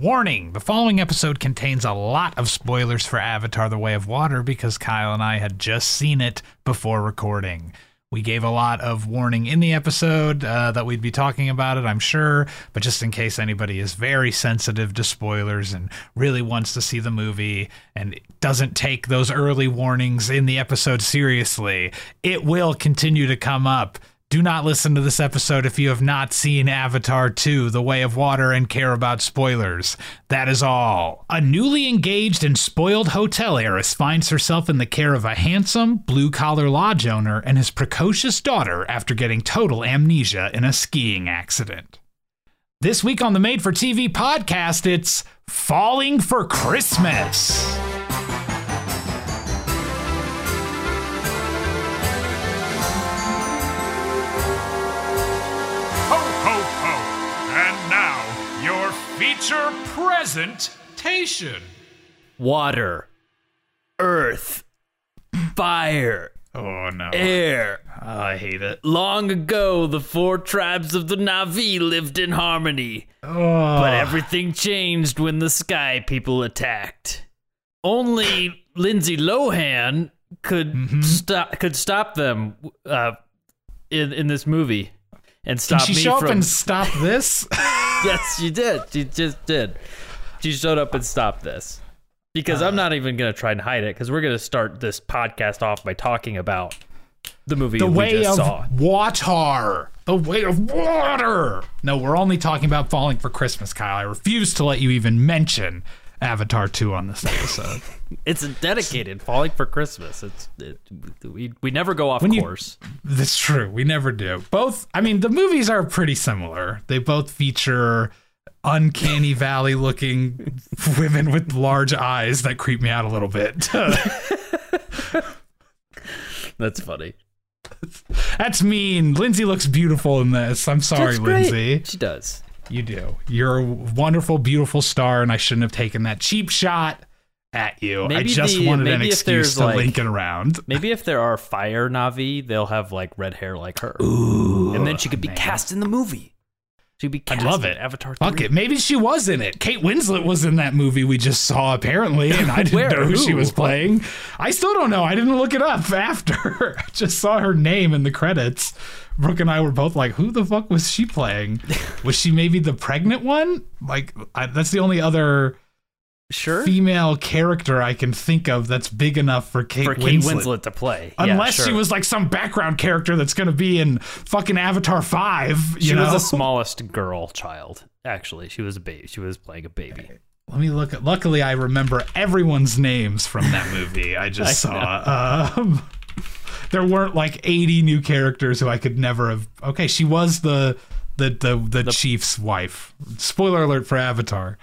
Warning the following episode contains a lot of spoilers for Avatar The Way of Water because Kyle and I had just seen it before recording. We gave a lot of warning in the episode uh, that we'd be talking about it, I'm sure, but just in case anybody is very sensitive to spoilers and really wants to see the movie and doesn't take those early warnings in the episode seriously, it will continue to come up. Do not listen to this episode if you have not seen Avatar 2 The Way of Water and care about spoilers. That is all. A newly engaged and spoiled hotel heiress finds herself in the care of a handsome, blue collar lodge owner and his precocious daughter after getting total amnesia in a skiing accident. This week on the Made for TV podcast, it's Falling for Christmas. Feature presentation. water, earth, fire, Oh, no. air. Oh, I hate it. Long ago, the four tribes of the Navi lived in harmony, Oh, but everything changed when the Sky People attacked. Only Lindsay Lohan could Mm-hmm. stop could stop them uh, in in this movie and stop she me show from. up and stop this? yes, she did. She just did. She showed up and stopped this. Because Uh. I'm not even going to try and hide it because we're going to start this podcast off by talking about the movie the way of saw. water. The way of water. No, we're only talking about falling for Christmas, Kyle. I refuse to let you even mention Avatar 2 on this episode. It's a dedicated falling for Christmas. It's it, we we never go off you- course. That's true. We never do. Both, I mean, the movies are pretty similar. They both feature uncanny valley looking women with large eyes that creep me out a little bit. That's funny. That's mean. Lindsay looks beautiful in this. I'm sorry, Lindsay. She does. You do. You're a wonderful, beautiful star, and I shouldn't have taken that cheap shot at you. I just the- wanted an excuse to like- link it around. Maybe if there are fire Navi, they'll have like red hair like her, and then she could be cast in the movie. She'd be I'd love it. Avatar. Fuck it. Maybe she was in it. Kate Winslet was in that movie we just saw, apparently, and I didn't know who she was playing. I still don't know. I didn't look it up after. I just saw her name in the credits. Brooke and I were both like, who the fuck was she playing? Was she maybe the pregnant one? Like, I, that's the only other Sure. female character I can think of that's big enough for Kate For Kate Winslet. Winslet to play, Yeah, Unless she was like some background character that's going to be in fucking Avatar 5. You She know? was the smallest girl child. Actually, she was a baby. She was playing a baby. Let me look. At, luckily, I remember everyone's names from that movie I just saw. Um, there weren't like 80 new characters who I could never have. Okay, she was the the the, the, chief's wife. Spoiler alert for Avatar.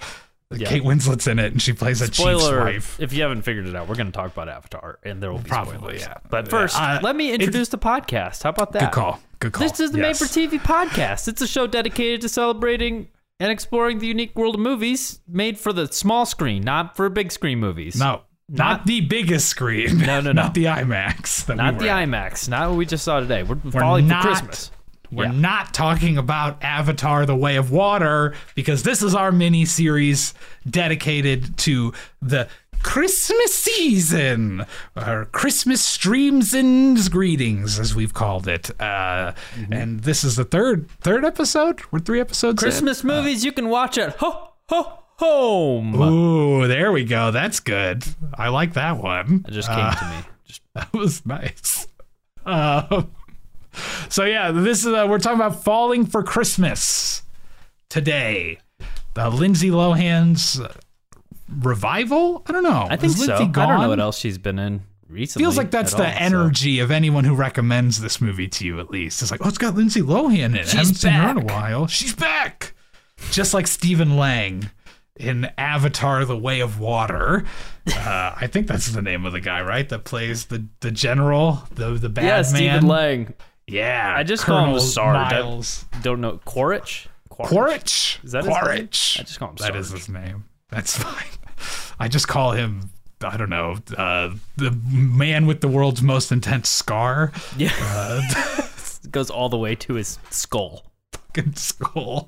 Yeah. Kate Winslet's in it, and she plays a chief's wife. If you haven't figured it out, we're going to talk about Avatar, and there will be Probably, spoilers. yeah. But first, Uh, let me introduce the podcast. How about that? Good call. Good call. This is the Yes. Made for TV podcast. It's a show dedicated to celebrating and exploring the unique world of movies made for the small screen, not for big screen movies. No, not, Not- the biggest screen. No, no, no. not the IMAX. that we not the at. IMAX. Not what we just saw today. We're, We're falling not, for Christmas. We're Yeah. not talking about Avatar: The Way of Water because this is our mini series dedicated to the Christmas season, or Christmas streams and greetings, as we've called it. Uh, And this is the third third episode. We're three episodes. in? Christmas movies you can watch at ho ho home. Ooh, there we go. That's good. I like that one. It just came to me. Just That was nice. Um, so yeah, this is uh, we're talking about falling for Christmas today. The Lindsay Lohan's uh, revival. I don't know. I think Is so. Lindsay I don't know what else she's been in recently. Feels like that's the all, so- energy of anyone who recommends this movie to you. At least it's like, oh, it's got Lindsay Lohan in it. I haven't seen her in a while. She's back, just like Stephen Lang in Avatar: The Way of Water. Uh, I think that's the name of the guy, right? That plays the the general, the the bad Yeah, man. Stephen Lang. Yeah, I just call him Colonel Sard. I- Miles. Don't know Quaritch. Quaritch. Is that his name? Quaritch? I just call him That is his name. That's fine. I just call him. I don't know. Uh, the man with the world's most intense scar. Yeah. it goes all the way to his skull. fucking skull.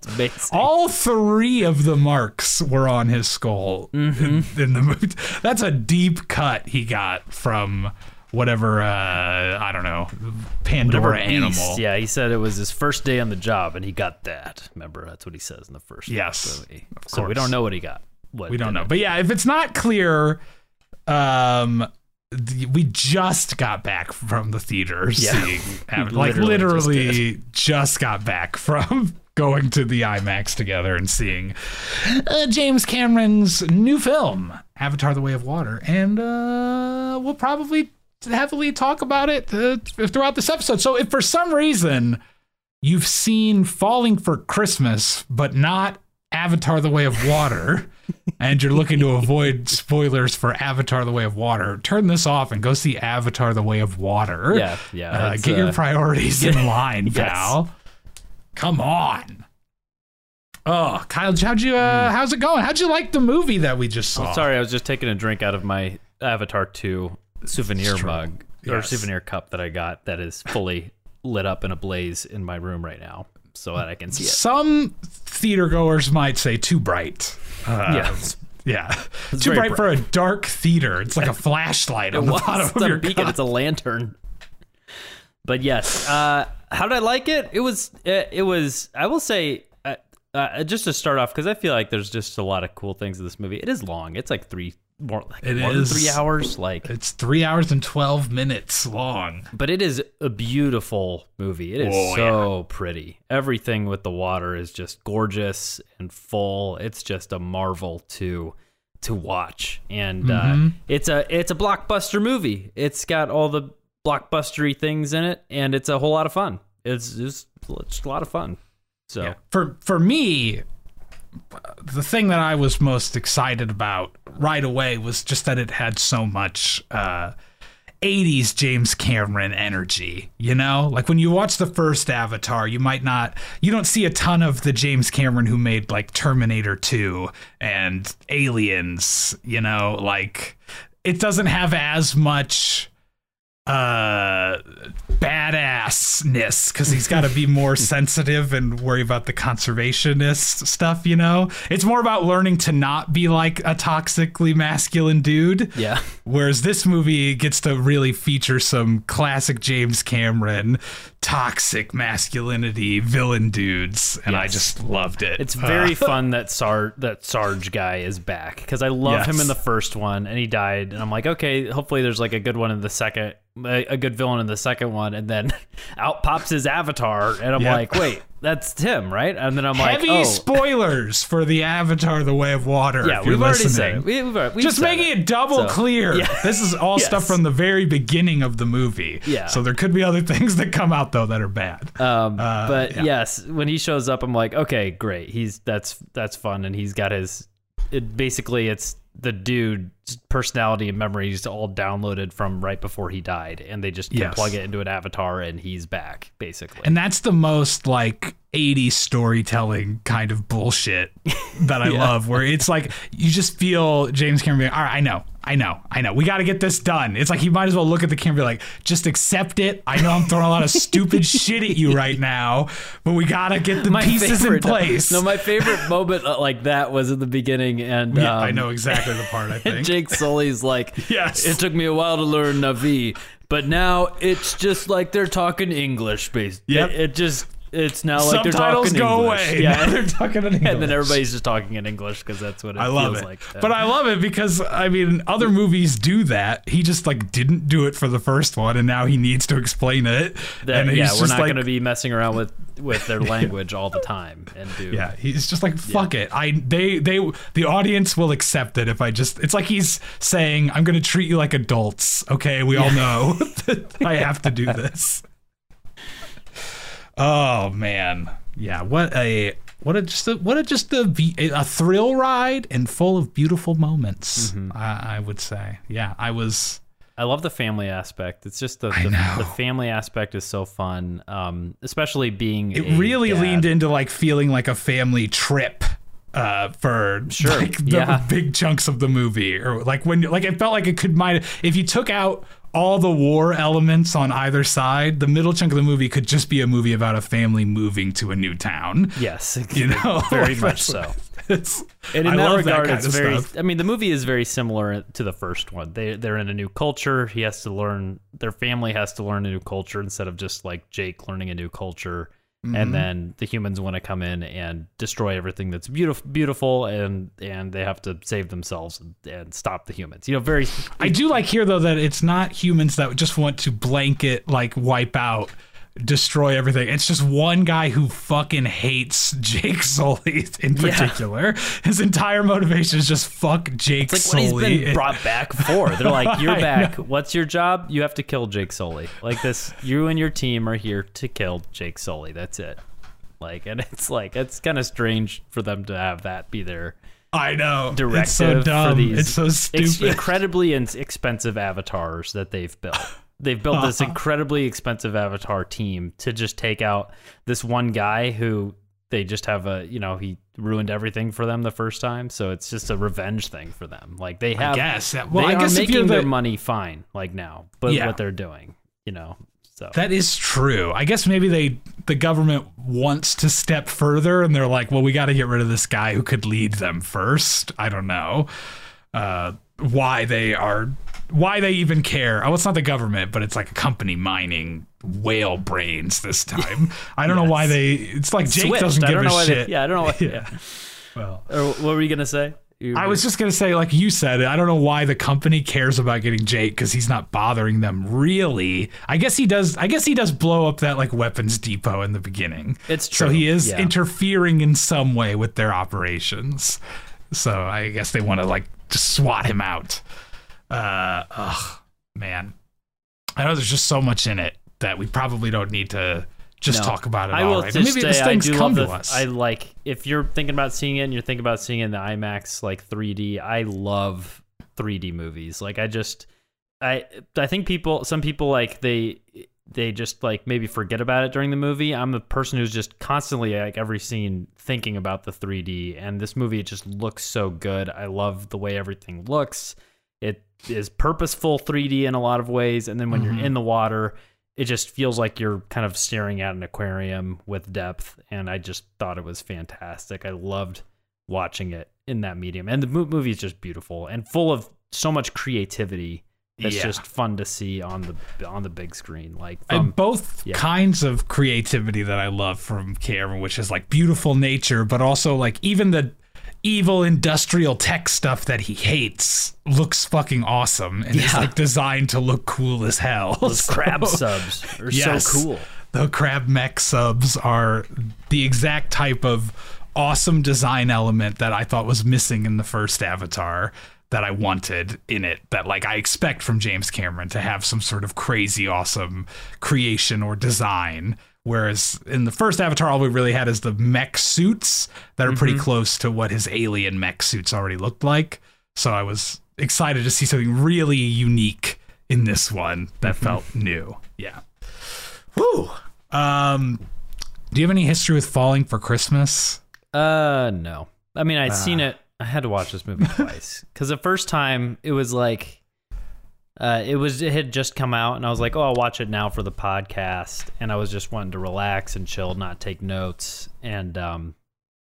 All three of the marks were on his skull in, in the movie. That's a deep cut he got from whatever uh, I don't know Pandora Whatever beast. animal. Yeah, he said it was his first day on the job, and he got that. Remember, that's what he says in the first. Yes, movie. of So we don't know what he got. What We don't know, but yeah, if it's not clear, um, we just got back from the theater Yeah. seeing, like literally just just, got back from going to the IMAX together and seeing uh, James Cameron's new film, Avatar: The Way of Water, and uh, we'll probably heavily talk about it uh, throughout this episode. So if for some reason you've seen Falling for Christmas, but not Avatar The Way of Water, and you're looking to avoid spoilers for Avatar The Way of Water, turn this off and go see Avatar The Way of Water. Yeah, yeah, Uh, get your uh, priorities in line, Yes. pal. Come on. Oh, Kyle, how'd you? Uh, how's it going? How'd you like the movie that we just saw? Sorry, I was just taking a drink out of my Avatar 2 souvenir It's mug or souvenir cup that I got that is fully lit up in a blaze in my room right now so that I can see it. Some theater goers might say too bright. Uh, Yeah. Yeah. Too very bright, for a dark theater. It's like a flashlight on the bottom It's of a your beacon. cup. It's a lantern. But yes, uh, how did I like it? It was. It, it was. I will say, uh, uh, just to start off, because I feel like there's just a lot of cool things in this movie. It is long. It's like three more, like It more is. three hours. Like, It's three hours and 12 minutes long. but it is a beautiful movie. It is Oh, so pretty. Everything with the water is just gorgeous and full. It's just a marvel to to watch, and Mm-hmm. uh, it's a it's a blockbuster movie. It's got all the blockbustery things in it, and it's a whole lot of fun. It's just, it's a lot of fun. So For for me, the thing that I was most excited about right away was just that it had so much uh 80s James Cameron energy, you know? Like when you watch the first Avatar, you might not you don't see a ton of the James Cameron who made like Terminator 2 and Aliens, you know, like it doesn't have as much uh badassness because he's got to be more sensitive and worry about the conservationist stuff you know? It's more about learning to not be like a toxically masculine dude. Yeah, whereas this movie gets to really feature some classic james cameron toxic masculinity villain dudes and i just loved it. It's very Uh, fun that Sar that Sarge guy is back because I love him in the first one and he died and I'm like okay hopefully there's like a good one in the second a, a good villain in the second one and then out pops his avatar and I'm Yep. like wait that's him right and then I'm like heavy oh spoilers for the avatar the way of water yeah if you're we've already listening. said it we, we've, we've just said making it, double So, clear. yeah. This is all Yes. stuff from the very beginning of the movie. Yeah. So there could be other things that come out though that are bad. Um, Uh, but yeah. yes, when he shows up, I'm like, okay, great. He's that's that's fun, and he's got his. It basically it's the dude's personality and memories all downloaded from right before he died, and they just can Yes. plug it into an avatar, and he's back basically. and that's the most like 80s storytelling kind of bullshit that I love, where it's like you just feel James Cameron being, all right, I know, I know, I know. We got to get this done. It's like he might as well look at the camera and be like, just accept it. I know I'm throwing a lot of stupid shit at you right now, but we got to get the pieces in place. No, my favorite moment uh, like that was in the beginning, and yeah, um, I know exactly the part I think. Jake Sully's like, Yes. it took me a while to learn Navi, but now it's just like they're talking English, based. Yep. It, it just, it's now like they're Subtitles talking go English. away. Yeah. Now they're talking in English. and then everybody's just talking in English because that's what it I love feels it. like. but I love it because I mean other movies do that. He just like didn't do it for the first one and now he needs to explain it. that, and he's yeah, we're just not like going to be messing around with with their language all the time and do. yeah, he's just like fuck it. I they they the audience will accept it if I just it's like he's saying I'm going to treat you like adults. Okay, we all know that I have to do this. Oh man. Yeah, what a what a just a, what a just a, a thrill ride and full of beautiful moments. Mm-hmm. I, I would say. Yeah, I was I love the family aspect. It's just the the, the family aspect is so fun, um, especially being. it really dad. leaned into like feeling like a family trip uh for Sure, like the yeah. big chunks of the movie or like when like it felt like it could might if you took out all the war elements on either side, the middle chunk of the movie could just be a movie about a family moving to a new town. Yes, You know, very much so. It's, And in I that love regard, kind it's very. stuff. I mean, the movie is very similar to the first one. They they're in a new culture. He has to learn. Their family has to learn a new culture instead of just like Jake learning a new culture. Mm-hmm. And then the humans want to come in and destroy everything that's beautiful, beautiful, and and they have to save themselves and, and stop the humans. You know, very. I do like here though that it's not humans that just want to blanket like wipe out, destroy everything. It's just one guy who fucking hates Jake Sully in Yeah. particular. His entire motivation is just fuck Jake It's like what Sully. he's been brought back for. They're like, "You're back. What's your job? You have to kill Jake Sully." Like this, you and your team are here to kill Jake Sully. That's it. Like, and it's like it's kind of strange for them to have that be their I know. directive it's so dumb. for these it's so ex- stupid. incredibly in- expensive avatars that they've built. They've built this incredibly expensive avatar team to just take out this one guy who they just have a you know he ruined everything for them the first time, so it's just a revenge thing for them. Like they have, guess. Yeah. Well, they I are guess making their the- money fine like now, but Yeah. what they're doing, you know, so That is true. I guess maybe they the government wants to step further and they're like, well, we got to get rid of this guy who could lead them first. I don't know uh, why they are why they even care. Oh, it's not the government, but it's like a company mining whale brains this time. I don't know why they. It's like Jake Switched. doesn't give a shit. They, yeah, I don't know why. yeah. Well, Or what were you gonna say? You- I was just gonna say, like you said, I don't know why the company cares about getting Jake because he's not bothering them really. I guess he does. I guess he does blow up that like weapons depot in the beginning. It's true. So he is yeah. interfering in some way with their operations. So I guess they want to like just swat him out. Uh, ugh, man. I know there's just so much in it that we probably don't need to just No. talk about it. I all will right. just Maybe say I things do come love to the, us. I like if you're thinking about seeing it and you're thinking about seeing it in the IMAX like 3D. I love 3D movies. Like I just I I think people some people like they they just like maybe forget about it during the movie. I'm the person who's just constantly like every scene thinking about the 3D and this movie it just looks so good. I love the way everything looks. It is purposeful 3D in a lot of ways and then when Mm-hmm. you're in the water it just feels like you're kind of staring at an aquarium with depth and i just thought it was fantastic i loved watching it in that medium and the movie is just beautiful and full of so much creativity It's Yeah. just fun to see on the on the big screen like and from, both yeah. kinds of creativity that I love from Cameron, which is like beautiful nature, but also like even the evil industrial tech stuff that he hates looks fucking awesome and is like designed to look cool as hell. those So- crab subs are Yes. so cool The crab mech subs are the exact type of awesome design element that I thought was missing in the first Avatar that I wanted in it that like I expect from James Cameron to have some sort of crazy awesome creation or design whereas in the first Avatar all we really had is the mech suits that are pretty close to what his alien mech suits already looked like so I was excited to see something really unique in this one that felt new yeah Whew. Um, do you have any history with Falling for Christmas? Uh, no. I mean, I'd seen Ah. it. I had to watch this movie twice because the first time it was like, uh, it was it had just come out, and I was like, oh, I'll watch it now for the podcast, and I was just wanting to relax and chill, not take notes, and um,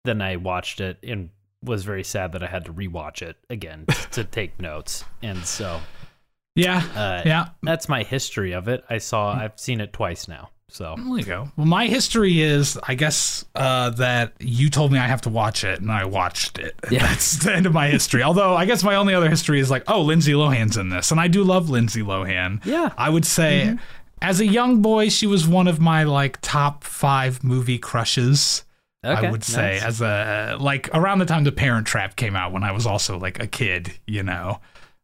then I watched it and was very sad that I had to rewatch it again to take notes, and so Yeah, uh, yeah. that's my history of it. I saw, I've seen it twice now, so There you go. Well, my history is, I guess, uh, that you told me I have to watch it, and I watched it. Yeah. That's the end of my history. Although, I guess my only other history is like, oh, Lindsay Lohan's in this, and I do love Lindsay Lohan. Yeah. I would say, as a young boy, she was one of my like top five movie crushes. okay, I would say nice. as a like around the time the Parent Trap came out when I was also like a kid, you know.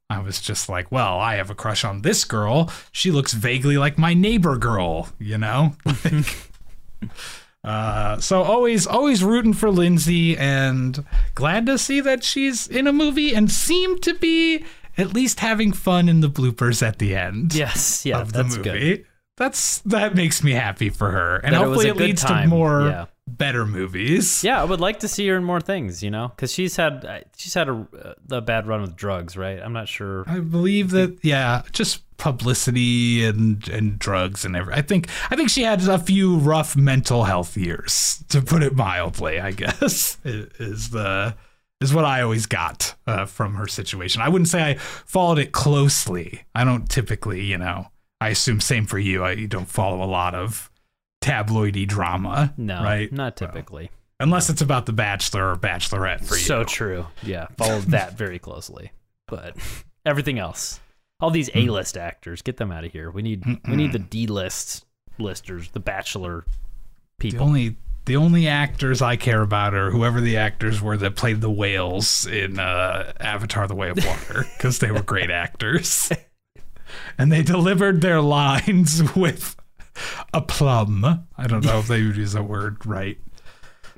I was just like, well, I have a crush on this girl. She looks vaguely like my neighbor girl, you know? uh, so always always rooting for Lindsay and glad to see that she's in a movie and seemed to be at least having fun in the bloopers at the end yes, yeah, of the that's movie. good. That's that makes me happy for her. And That hopefully it good leads to more yeah. Better movies. Yeah, I would like to see her in more things, you know, because she's had uh, she's had a, a bad run with drugs, right? I'm not sure. I believe that, yeah, just publicity and and drugs and everything. I think I think she had a few rough mental health years, to put it mildly. I guess is the is what I always got uh, from her situation. I wouldn't say I followed it closely. I don't typically, you know. I assume same for you. I, you don't follow a lot of tabloidy drama, No, right? not typically. Unless it's about the Bachelor or Bachelorette for you. So true. Yeah, followed that very closely. But everything else, all these Hmm. A-list actors, get them out of here. We need we need the D-list listers, the Bachelor the people. only the only actors I care about are whoever the actors were that played the whales in uh, Avatar: The Way of Water because they were great actors, and they delivered their lines with aplomb. I don't know if they would use that word right.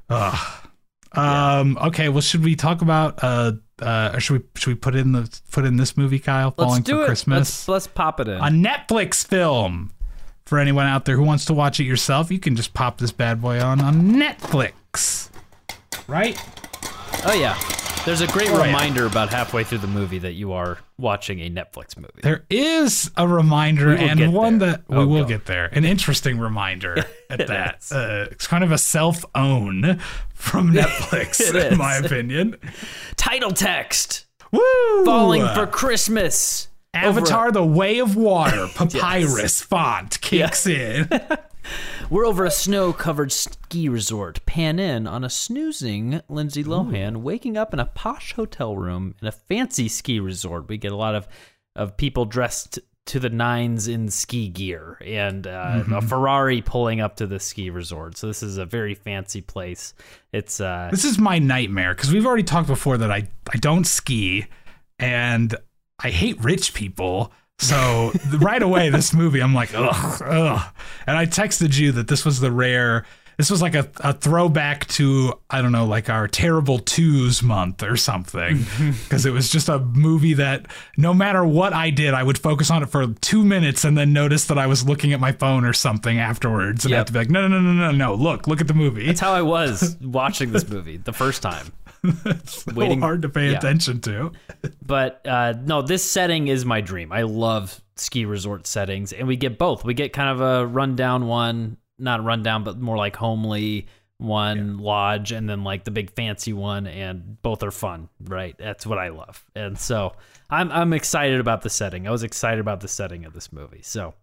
Ugh. Um. Okay. Well, should we talk about uh uh or should we should we put in the put in this movie, Kyle? Let's Falling do for it. Christmas Let's let's pop it in. a Netflix film. For anyone out there who wants to watch it yourself, you can just pop this bad boy on on Netflix. Right? oh yeah. There's a great Oh, yeah. reminder about halfway through the movie that you are watching a Netflix movie. There is a reminder We will get and one there. that we Oh, will go. get there. An interesting reminder at that. Uh, it's kind of a self own from Netflix, in is. my opinion. Title text: Woo! Falling for Christmas. Avatar: The Way of Water, papyrus font kicks in. We're over a snow covered ski resort. Pan in on a snoozing Lindsay Lohan waking up in a posh hotel room in a fancy ski resort. We get a lot of, of people dressed to the nines in ski gear and uh, a Ferrari pulling up to the ski resort. So this is a very fancy place. It's uh, This is my nightmare because we've already talked before that I, I don't ski and I hate rich people. So right away, this movie, I'm like, ugh, ugh. And I texted you that this was the rare, this was like a, a throwback to, I don't know, like our terrible twos month or something. Because it was just a movie that no matter what I did, I would focus on it for two minutes and then notice that I was looking at my phone or something afterwards and Yep. have to be like, no, no, no, no, no, no, look, look at the movie. that's how I was watching this movie the first time. so waiting- hard to pay yeah. attention to. but uh, no, this setting is my dream. I love ski resort settings, and we get both. We get kind of a rundown one, not rundown, but more like homely one lodge, and then like the big fancy one, and both are fun. Right? That's what I love, and so I'm I'm excited about the setting. I was excited about the setting of this movie. So,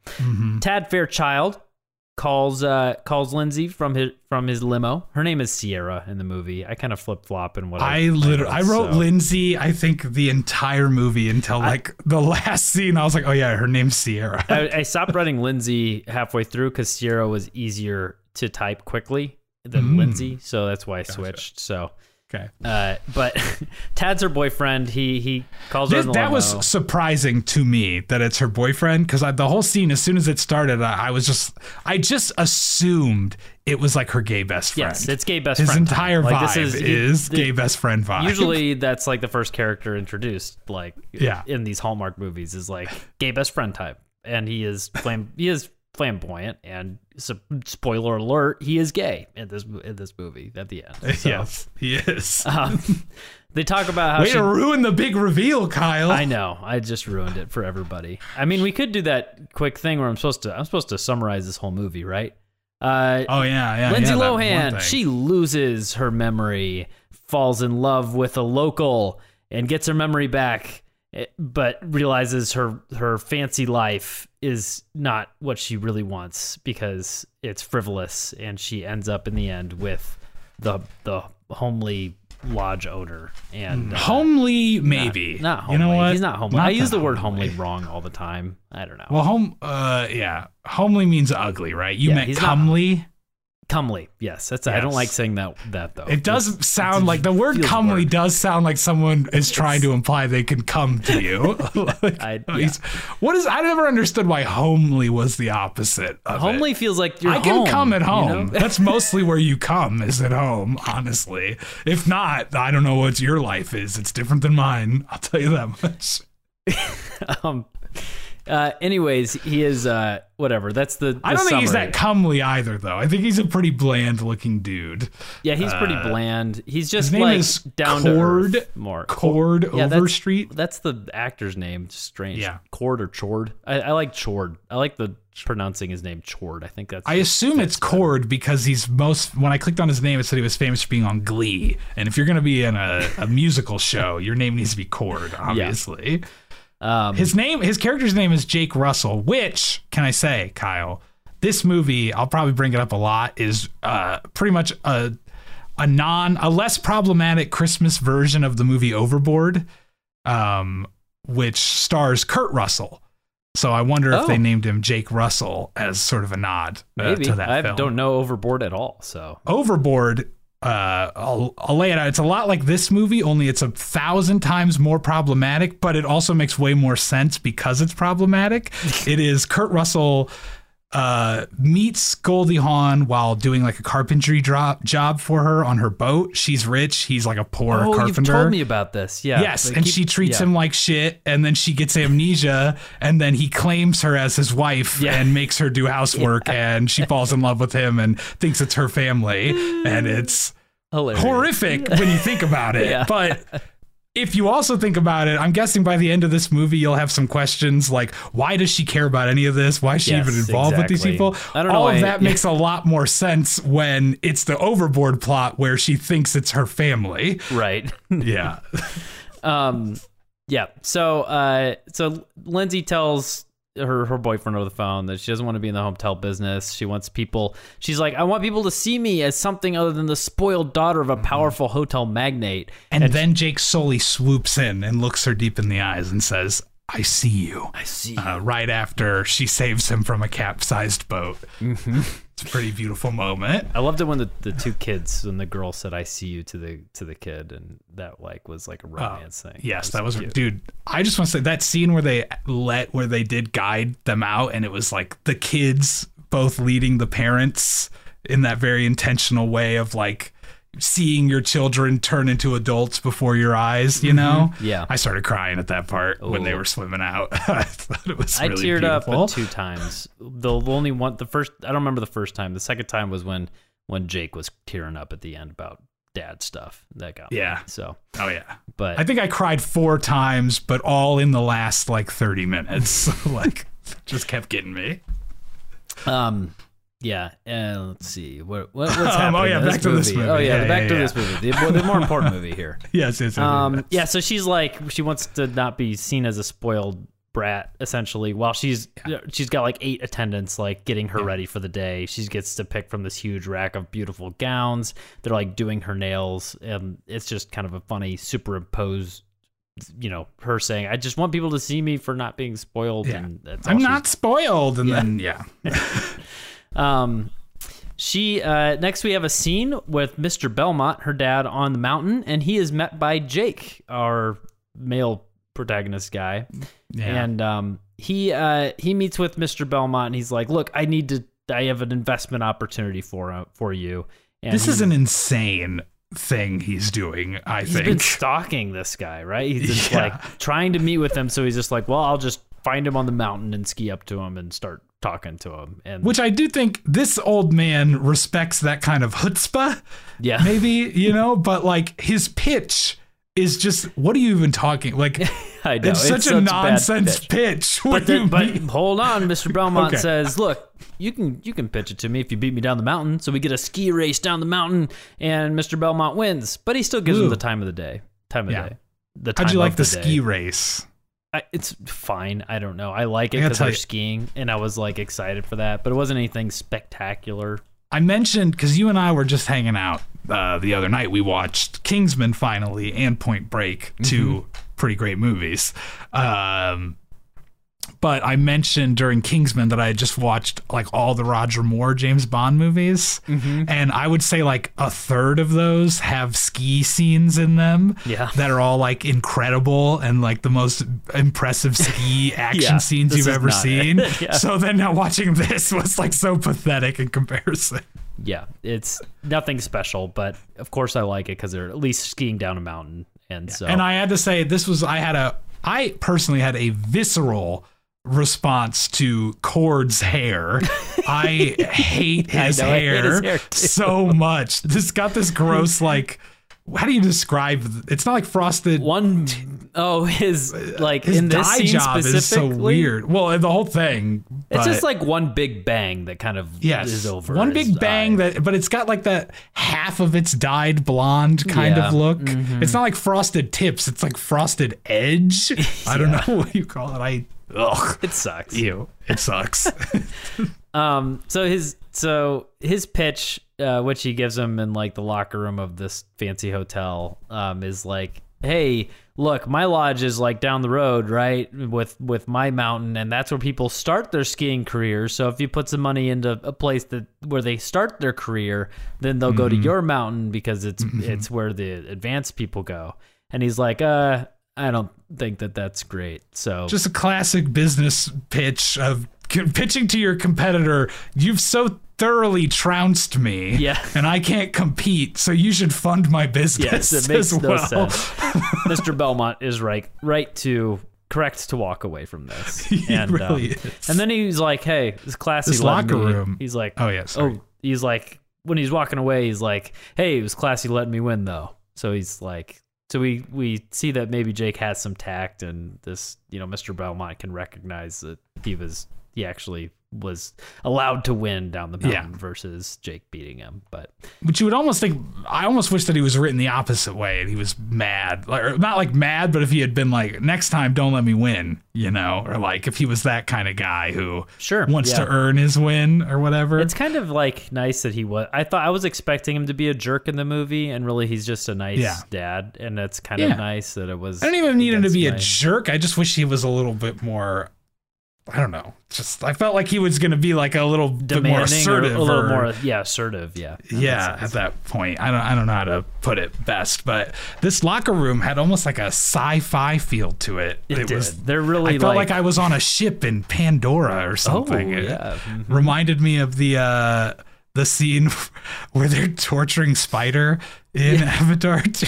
Tad Fairchild calls uh calls Lindsay from his from his limo. Her name is Sierra in the movie. I kind of flip flop and what I I literally, I wrote so- Lindsay. I think the entire movie until like the last scene. I was like, oh yeah, her name's Sierra. I, I stopped writing Lindsay halfway through because Sierra was easier to type quickly than Mm. Lindsay, so that's why I switched. So, Okay, uh, but Tad's her boyfriend. He he calls her This- in the that limo. was surprising to me that it's her boyfriend because the whole scene, as soon as it started, I, I was just, I just assumed it was like her gay best friend. yes, it's gay best His friend. time. entire Like, vibe this is, is, gay best friend vibe. Usually, that's like the first character introduced, like Yeah. in these Hallmark movies, is like gay best friend type, and he is flam- he is flamboyant, and spoiler alert, he is gay in this in this movie at the end. So, yes, he is. um, they talk about how Way she to ruin the big reveal, Kyle. I know. I just ruined it for everybody. I mean, we could do that quick thing where I'm supposed to I'm supposed to summarize this whole movie, right? Uh, oh yeah, yeah. Lindsay yeah, Lohan, she loses her memory, falls in love with a local, and gets her memory back, but realizes her her fancy life is not what she really wants because it's frivolous, and she ends up in the end with the the homely lodge owner and uh, homely, maybe. not homely. You know what? He's not homely. Not I use the word homely wrong all the time. I don't know. Well, home, uh, yeah, homely means ugly, right? You Yeah, meant comely not- comely. Yes, that's. I don't like saying that. That though. It does sound like the word comely weird. does sound like someone is trying to imply they can come to you. Like, I- yeah. What is? I never understood why homely was the opposite. Of homely It. feels like you're. I can home, come at you home. know? That's mostly where you come is at home, honestly. If not, I don't know what your life is. It's different than mine. I'll tell you that much. um, Uh, anyways, he is uh, whatever. That's the. the I don't think he's that comely either, though. I think he's a pretty bland looking dude. Yeah, he's pretty bland. He's just Uh, name like is down Cord- to earth more. Cord Yeah, that's- Overstreet. That's the actor's name. Strange. Yeah. Cord or Chord. I, I like Chord. I like the pronouncing his name Chord. I think that's. I assume it's Cord because he's most. When I clicked on his name, it said he was famous for being on Glee. And if you're going to be in a, a musical show, your name needs to be Cord, obviously. Um, His name, his character's name is Jake Russell, which can I say, Kyle? This movie, I'll probably bring it up a lot, is uh, pretty much a a non, a less problematic Christmas version of the movie Overboard, um, which stars Kurt Russell. So I wonder if Oh. they named him Jake Russell as sort of a nod uh, maybe to that I film. don't know Overboard at all. So Overboard, uh, I'll, I'll lay it out. It's a lot like this movie, only it's a thousand times more problematic, but it also makes way more sense because it's problematic. it is Kurt Russell uh, meets Goldie Hawn while doing like a carpentry drop job for her on her boat. She's rich. He's like a poor oh, carpenter. you've told me about this. Yeah. Yes, and keep- she treats yeah. him like shit, and then she gets amnesia, and then he claims her as his wife Yeah. and makes her do housework, and she falls in love with him and thinks it's her family, and it's Hilarious. horrific when you think about it. Yeah. But if you also think about it, I'm guessing by the end of this movie, you'll have some questions like, why does she care about any of this? Why is she Yes, even involved with these people? I don't know All of that yeah. makes a lot more sense when it's the overboard plot where she thinks it's her family. Right. Yeah. Um, yeah. So, uh, so Lindsay tells her her boyfriend over the phone that she doesn't want to be in the hotel business. She wants people. She's like, I want people to see me as something other than the spoiled daughter of a powerful hotel magnate. And, then Jake Sully swoops in and looks her deep in the eyes and says, I see you. I see. Uh, right after she saves him from a capsized boat. Mm-hmm. It's a pretty beautiful moment. I loved it when the, the two kids when the girl said "I see you" to the to the kid, and that like was like a uh, romance thing. Yes, that was, cute. dude. I just want to say that scene where they let where they did guide them out, and it was like the kids both leading the parents in that very intentional way of like seeing your children turn into adults before your eyes. You know? Mm-hmm. Yeah. I started crying at that part when they were swimming out. I thought it was I really teared beautiful. up two times. The only one, the first, I don't remember the first time. The second time was when when Jake was tearing up at the end about dad stuff. That got me. Yeah. So, Oh yeah. but I think I cried four times, but all in the last like 30 minutes. like, just kept getting me. um, yeah. And let's see what, what what's happening. oh, yeah, back to this movie. Oh yeah, Yeah, back yeah, to yeah. this movie. The, the more important movie here. Yes, yes, yes, Um, yes. yeah. So she's like, she wants to not be seen as a spoiled brat essentially while she's she's got like eight attendants like getting her ready for the day she gets to pick from this huge rack of beautiful gowns they're like doing her nails and it's just kind of a funny superimposed you know her saying i just want people to see me for not being spoiled Yeah. and that's I'm not spoiled. And Yeah. then, yeah. um, she uh, next we have a scene with Mr. Belmont, her dad, on the mountain, and he is met by Jake, our male protagonist guy, Yeah. and um, he uh, he meets with Mr. Belmont, and he's like, "Look, I need to. I have an investment opportunity for uh, for you." And this he- is an insane thing he's doing, I He's think. been stalking this guy, right? He's just Yeah. like trying to meet with him, so he's just like, "Well, I'll just find him on the mountain and ski up to him and start talking to him." And Which I do think this old man respects that kind of chutzpah, yeah, maybe, you know, but like his pitch is just, what are you even talking? Like, I know it's such a nonsense pitch. pitch. What But, you but hold on, Mr. Belmont Okay. says, "Look, you can you can pitch it to me if you beat me down the mountain. So we get a ski race down the mountain, and Mr. Belmont wins. But he still gives him the time of the day. Time of Yeah. day. The time How'd you like of the, ski race? I, it's fine. I don't know. I like it because they're skiing, and I was like excited for that. But it wasn't anything spectacular. I mentioned because you and I were just hanging out uh, the other night. We watched Kingsman finally and Point Break, two pretty great movies. Um, but I mentioned during Kingsman that I had just watched like all the Roger Moore James Bond movies, mm-hmm. and I would say like a third of those have ski scenes in them. Yeah. that are all like incredible and like the most impressive ski action Yeah, scenes you've ever seen. Yeah. So then now watching this was like so pathetic in comparison. Yeah, it's nothing special, but of course I like it because they're at least skiing down a mountain, and so And I had to say, this was I had a I personally had a visceral response to Cord's hair. I hate his, know, I hate hair, his hair, so much. This got this gross like how do you describe it's not like frosted One oh his like his in this dye scene job is so weird. Well, the whole thing. It's just like one big bang that kind of yes, is over. one big bang eye. that, but it's got like that half of its dyed blonde kind Yeah, of look. mm-hmm. It's not like frosted tips. It's like frosted edge. I don't know what you call it. I ugh. It sucks. Ew. It sucks. Um. So his so his pitch, uh, which he gives him in like the locker room of this fancy hotel, um, is like, hey, look, my lodge is like down the road, right, with with my mountain, and that's where people start their skiing career. So if you put some money into a place that where they start their career, then they'll go to your mountain because it's it's where the advanced people go. And he's like, uh. I don't think that that's great. So Just a classic business pitch of pitching to your competitor. You've so thoroughly trounced me, Yeah. and I can't compete. So you should fund my business. Yes, it makes no well. sense. Mr. Belmont is right, right to correct to walk away from this. He and really um, is. and then he's like, "Hey, this classy This locker me-" room. He's like, Oh, yeah, sorry. oh, he's like when he's walking away, he's like, "Hey, it was classy letting me win, though." So he's like, so we we see that maybe Jake has some tact, and this you know Mr. Belmont can recognize that he was he actually was allowed to win down the Yeah. versus Jake beating him, but. But you would almost think. I almost wish that he was written the opposite way, and he was mad, like or not like mad, but if he had been like, "Next time, don't let me win," you know, or like if he was that kind of guy who Sure, wants yeah. to earn his win or whatever. It's kind of like nice that he was. I thought I was expecting him to be a jerk in the movie, and really he's just a nice Yeah. dad, and it's kind of nice that it was. I don't even need him to be a jerk. I just wish he was a little bit more. I don't know. Just I felt like he was going to be like a little bit more demanding or assertive, a little or- more, yeah, assertive, yeah. That yeah, at that point, I don't, I don't know how to put it best, but this locker room had almost like a sci-fi feel to it. it, did. was. They're really I felt like, like, I was on a ship in Pandora or oh something. It yeah, mhm. reminded me of the uh, the scene where they're torturing Spider in Avatar 2.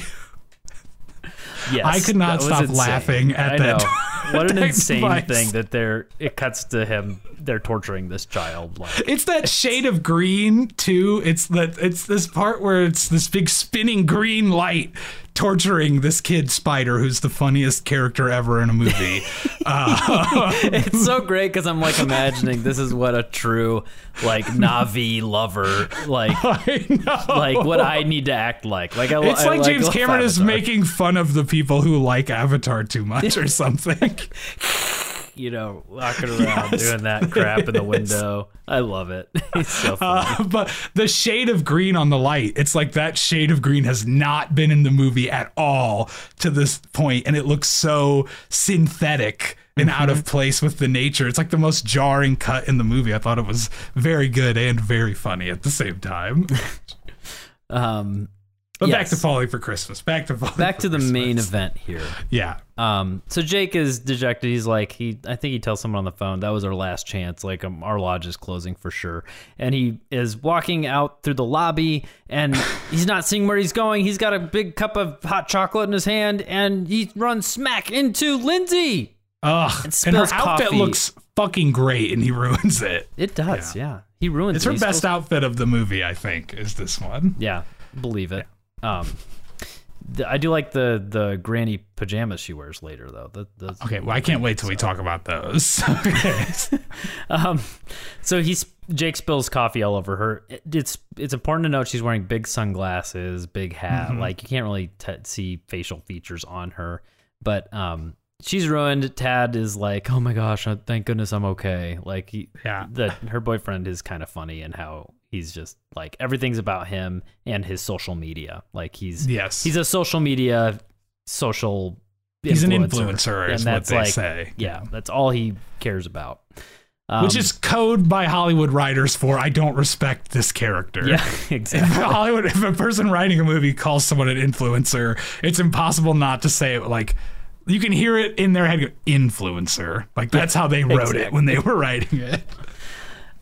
yes. I could not stop insane. laughing at I that. what an insane device. thing that they're. It cuts to him. They're torturing this child. Like It's that shade of green too. It's that it's this part where it's this big spinning green light torturing this kid spider who's the funniest character ever in a movie. uh, it's so great because I'm like imagining this is what a true like Navi lover like like what I need to act like. Like I, it's I like James love Cameron is making fun of the people who like Avatar too much or something. You know walking around Yes, doing that crap in the window. I love it. He's so funny. Uh, but the shade of green on the light, it's like that shade of green has not been in the movie at all to this point, and it looks so synthetic and out Mm-hmm. of place with the nature. It's like the most jarring cut in the movie. I thought it was very good and very funny at the same time. um, But back to Falling for Christmas. Back to Falling back to the main event here. Yeah. Um, so Jake is dejected. He's like, he, I think he tells someone on the phone that was our last chance. Like, um, our lodge is closing for sure. And he is walking out through the lobby, and he's not seeing where he's going. He's got a big cup of hot chocolate in his hand, and he runs smack into Lindsay. Ugh. And her spills outfit coffee. looks fucking great, and he ruins it. It does, yeah. He ruins. It's it. her He's best supposed- outfit of the movie, I think, is this one. Yeah, believe it. Um, th- I do like the the granny pajamas she wears later, though. The, the, Okay, well, I can't wait till we talk about those. okay. Um, so he's Jake spills coffee all over her. It- It's it's important to note she's wearing big sunglasses, big hat. Mm-hmm. Like you can't really t- see facial features on her, but um, she's ruined. Tad is like, oh my gosh, uh, thank goodness I'm okay. Like he, Yeah. the her boyfriend is kind of funny and how he's just like everything's about him and his social media. Like he's Yes. he's a social media social. He's an influencer, influencer, and is what that's they like, say. Yeah, that's all he cares about. Um, Which is code by Hollywood writers for I don't respect this character. yeah, If exactly. Hollywood, if a person writing a movie calls someone an influencer, it's impossible not to say it like you can hear it in their head. go, Influencer, like that's how they wrote it when they were writing it.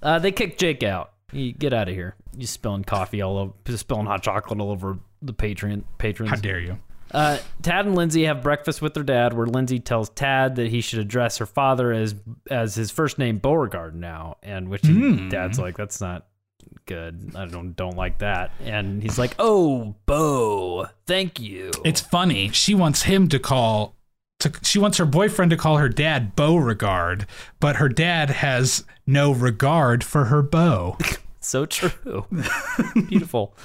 Uh, they kicked Jake out. You get out of here. You spilling coffee all over, spilling hot chocolate all over the patron patrons. How dare you? Uh, Tad and Lindsay have breakfast with their dad, where Lindsay tells Tad that he should address her father as as his first name Beauregard now, and which Hmm. Dad's like, "That's not good. I don't don't like that." And he's like, "Oh, Bo, thank you." It's funny. She wants him to call. To, she wants her boyfriend to call her dad Beauregard, but her dad has no regard for her beau. so true. Beautiful.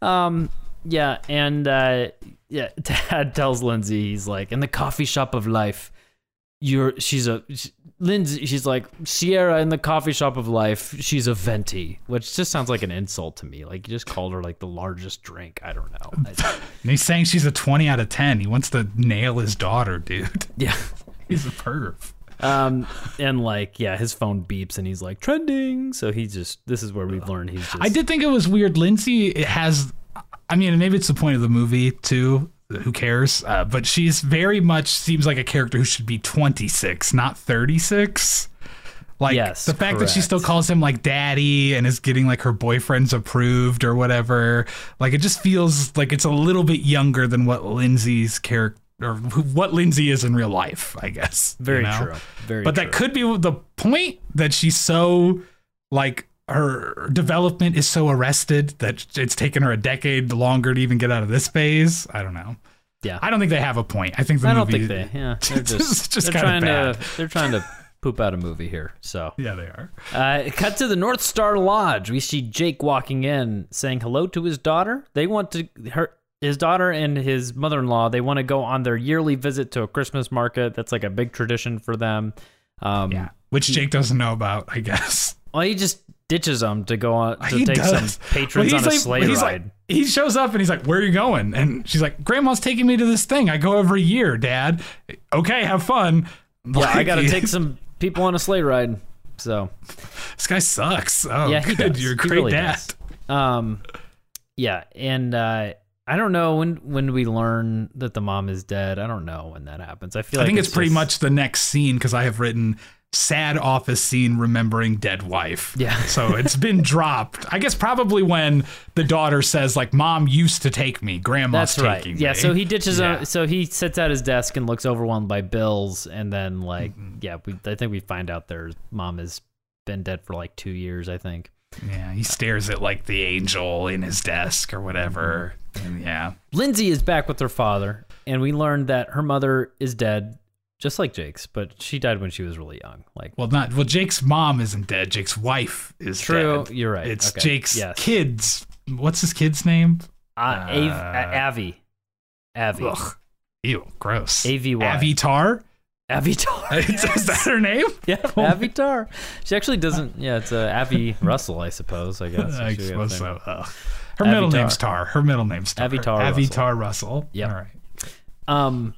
Um, yeah, and uh, yeah, Dad tells Lindsay he's like in the coffee shop of life. You're she's a Lindsay. She's like Sierra in the coffee shop of life. She's a venti, which just sounds like an insult to me. Like you just called her like the largest drink. I don't know. And he's saying she's a 20 out of 10. He wants to nail his daughter, dude. yeah. He's a perv. Um, and like yeah, his phone beeps and he's like trending. So he just this is where we've learned he's just I did think it was weird. Lindsay has, I mean, maybe it's the point of the movie too. Who cares? Uh, but she's very much seems like a character who should be 26, not 36. Like Yes, the fact that she still calls him like daddy and is getting like her boyfriend's approved or whatever. Like it just feels like it's a little bit younger than what Lindsay's character or what Lindsay is in real life, I guess. you very know? true. Very But true. that could be the point that she's so like her development is so arrested that it's taken her a decade longer to even get out of this phase. I don't know. Yeah. I don't think they have a point. I think the I don't think they. Yeah, they're just, just they're trying bad. to they're trying to poop out a movie here. So, Yeah, they are. uh, cut to the North Star Lodge. We see Jake walking in, saying hello to his daughter. They want to her his daughter and his mother in law. They want to go on their yearly visit to a Christmas market. That's like a big tradition for them. Um, Yeah, which Jake doesn't know about. I guess Well, he just ditches them to go on to he take does. some patrons Well, on a sleigh he's ride. Like, he shows up and he's like, "Where are you going?" And she's like, "Grandma's taking me to this thing. I go every year, Dad. Okay, have fun." yeah, I got to take some people on a sleigh ride. So This guy sucks. Oh, yeah, he good. does. You're a great really dad. does. Um, yeah, and uh, I don't know when when we learn that the mom is dead. I don't know when that happens. I feel I like think it's, pretty just- much the next scene because I have written sad office scene remembering dead wife. Yeah. so it's been dropped. I guess probably when the daughter says like, "Mom used to take me. Grandma's That's right. taking Yeah, me." so he ditches. Yeah. A, so he sits at his desk and looks overwhelmed by bills, and then like, Mm-hmm. yeah, we, I think we find out their mom has been dead for like two years. I think. yeah, he stares at like the angel in his desk or whatever. Mm-hmm. And yeah, Lindsay is back with her father, and we learned that her mother is dead, just like Jake's, but she died when she was really young. Like, well, not well. Jake's mom isn't dead. Jake's wife is true, dead. you're right. It's Okay. Jake's Yes. kids. What's his kid's name? Uh, Av- uh, Avi. Avi. Ugh. Ew, gross. A-V-Y. Avitar? Avitar. is that her name? yeah, Avitar. She actually doesn't. Yeah, it's uh, Avi Russell, I suppose. I guess. I suppose so. name. Ugh. Her middle name's Tar. Her middle name's Tar. Avitar Avitar Russell. Yeah. All right. Um,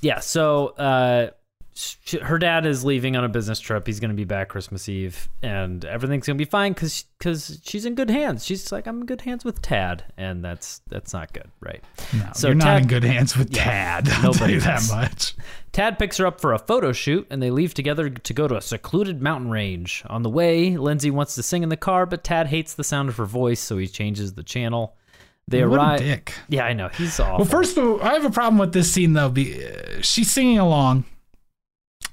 yeah. So, uh, sh- her dad is leaving on a business trip. He's going to be back Christmas Eve, and everything's going to be fine because because she's in good hands. She's like, I'm in good hands with Tad, and that's that's not good, right? No, So you're not in good hands with Tad. I'll tell nobody you that much. Tad picks her up for a photo shoot, and they leave together to go to a secluded mountain range. On the way, Lindsay wants to sing in the car, but Tad hates the sound of her voice, so he changes the channel. They What arrive. dick. Yeah, I know he's awful. Well, first of all, I have a problem with this scene though. Be, uh, she's singing along,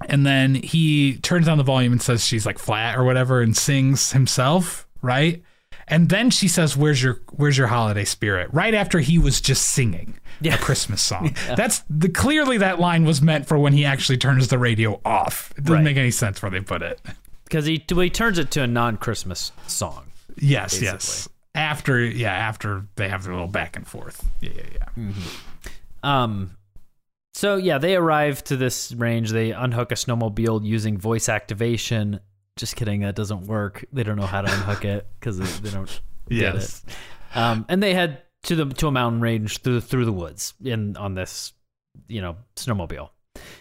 and then he turns down the volume and says she's like flat or whatever, and sings himself, right? And then she says, "Where's your Where's your holiday spirit?" Right after he was just singing Yeah. a Christmas song. That's the clearly that line was meant for when he actually turns the radio off. It doesn't Right. make any sense where they put it. because he well, he turns it to a non-Christmas song. Yes, yes. After yeah, after they have their little back and forth. Yeah, yeah, yeah. Um, so yeah, they arrive to this range. They unhook a snowmobile using voice activation. Just kidding, that doesn't work. They don't know how to unhook it because they, they don't get it. Um, and they head to the to a mountain range through through the woods in on this, you know, snowmobile.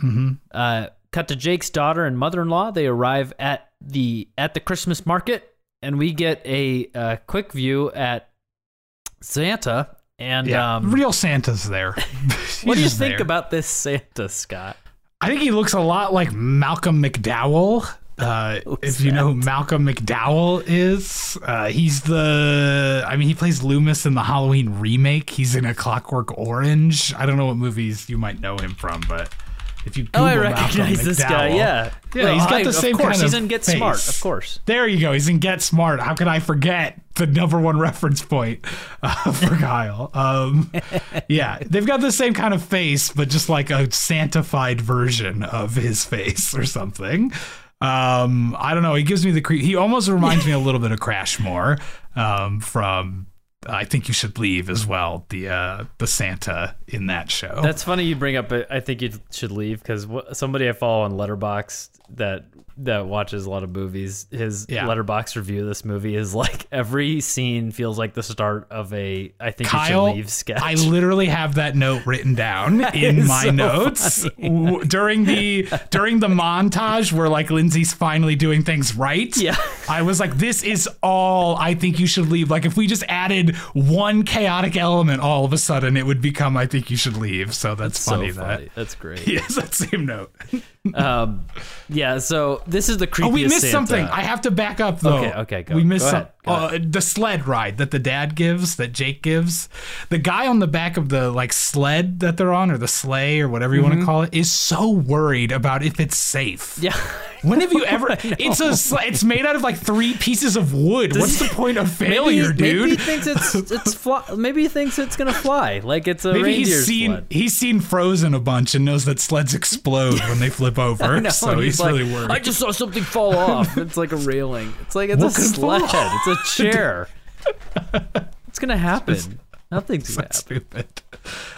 hmm Uh, cut to Jake's daughter and mother-in-law. They arrive at the at the Christmas market, and we get a, uh quick view at Santa. And Yeah, um, real Santa's there. what do you think there. about this Santa, Scott? I think he looks a lot like Malcolm McDowell Uh, if you know who Malcolm McDowell is, uh, he's the. I mean, he plays Loomis in the Halloween remake. He's in A Clockwork Orange. I don't know what movies you might know him from, but if you Google Oh, I recognize this guy. Yeah, yeah, Well, he's got I- the same Of course, kind he's of in Get face. Smart. Of course. There you go. He's in Get Smart. How could I forget the number one reference point uh, for Kyle? Um, yeah, they've got the same kind of face, but just like a sanctified version of his face or something. Um, I don't know. He gives me the creep. He almost reminds me a little bit of Crashmore um, from. I think you should leave as well. The uh, the Santa in that show. That's funny you bring up. I think you should leave because somebody I follow on Letterboxd that that watches a lot of movies. His Yeah. Letterboxd review of this movie is like every scene feels like the start of a I think you Kyle, should leave sketch. I literally have that note written down in my so notes during the during the montage where like Lindsay's finally doing things right. Yeah. I was like, this is all I think you should leave. Like if we just added one chaotic element, all of a sudden it would become I think you should leave. So that's so funny funny. that That's great. Yes, that same note. um, yeah. So this is the creepiest. Oh, we missed Santa. something. I have to back up though. Okay, okay, go- we missed go some, uh, the sled ride that the dad gives, that Jake gives. The guy on the back of the like sled that they're on, or the sleigh, or whatever you want to call it, is so worried about if it's safe. Mm-hmm. yeah. When have you ever? it's a. It's made out of like three pieces of wood. What's the point of failure, maybe, dude? Maybe he thinks it's it's fly, maybe he thinks it's gonna fly like it's a Maybe he's seen sled. he's seen Frozen a bunch and knows that sleds explode when they flip over. No, so and he's, like, really worried. I just saw something fall off. It's like a railing. It's like it's What a sled. It's a chair. It's gonna happen. Nothing's gonna That's happen. stupid.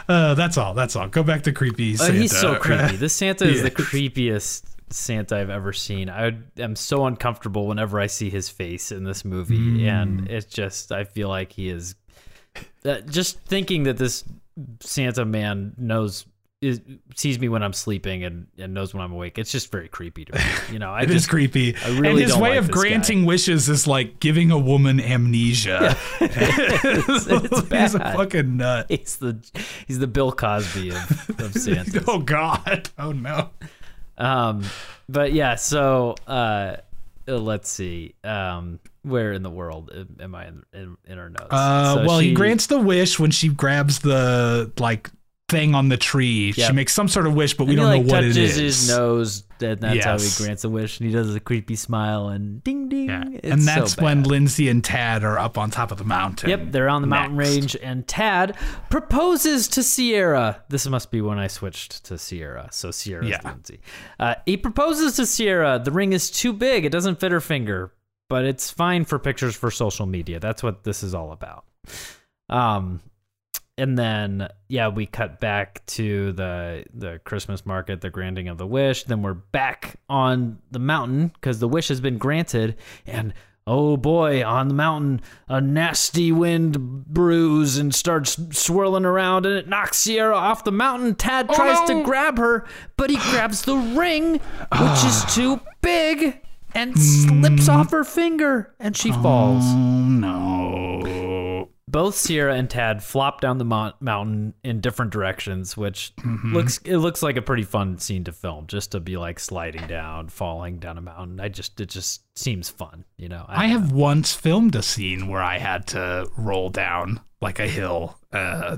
Uh, that's all. That's all. Go back to creepy Uh, Santa. he's so creepy. This Santa is the creepiest Santa I've ever seen. I am so uncomfortable whenever I see his face in this movie, Hmm. and it's just I feel like he is. Uh, just thinking that this Santa man knows is, sees me when I'm sleeping and, and knows when I'm awake. It's just very creepy to me. You know, I It is just creepy. I really and his way like of this guy. granting wishes is like giving a woman amnesia. it's he's a fucking nut. he's the he's the Bill Cosby of, of Santa. Oh God. Oh no. Um, but yeah, so uh, let's see. Um, where in the world am I in, in, in our notes? Uh, So well, he grants the wish when she grabs the like thing on the tree. Yep. She makes some sort of wish, but we don't like, know what it touches is. his nose, and that's how he grants a wish. And he does a creepy smile and ding ding. Yeah. And that's so when. Lindsay and Tad are up on top of the mountain. Yep, they're on the mountain range, and Tad proposes to Sierra. This must be when I switched to Sierra, so Sierra Yeah. Lindsay. Uh, he proposes to Sierra. The ring is too big; it doesn't fit her finger, but it's fine for pictures for social media. That's what this is all about. Um, and then yeah, we cut back to the the Christmas market, the granting of the wish. Then we're back on the mountain because the wish has been granted, and oh boy, on the mountain, a nasty wind brews and starts swirling around, and it knocks Sierra off the mountain. Tad oh, tries to grab her, but he grabs the ring, which is too big. And slips mm. off her finger, and she falls Oh no. Both Sierra and Tad flop down the mo- mountain in different directions, which Mm-hmm. looks it looks like a pretty fun scene to film, just to be like sliding down, falling down a mountain. I just it just seems fun, you know. I have once filmed a scene where I had to roll down like a hill. Uh,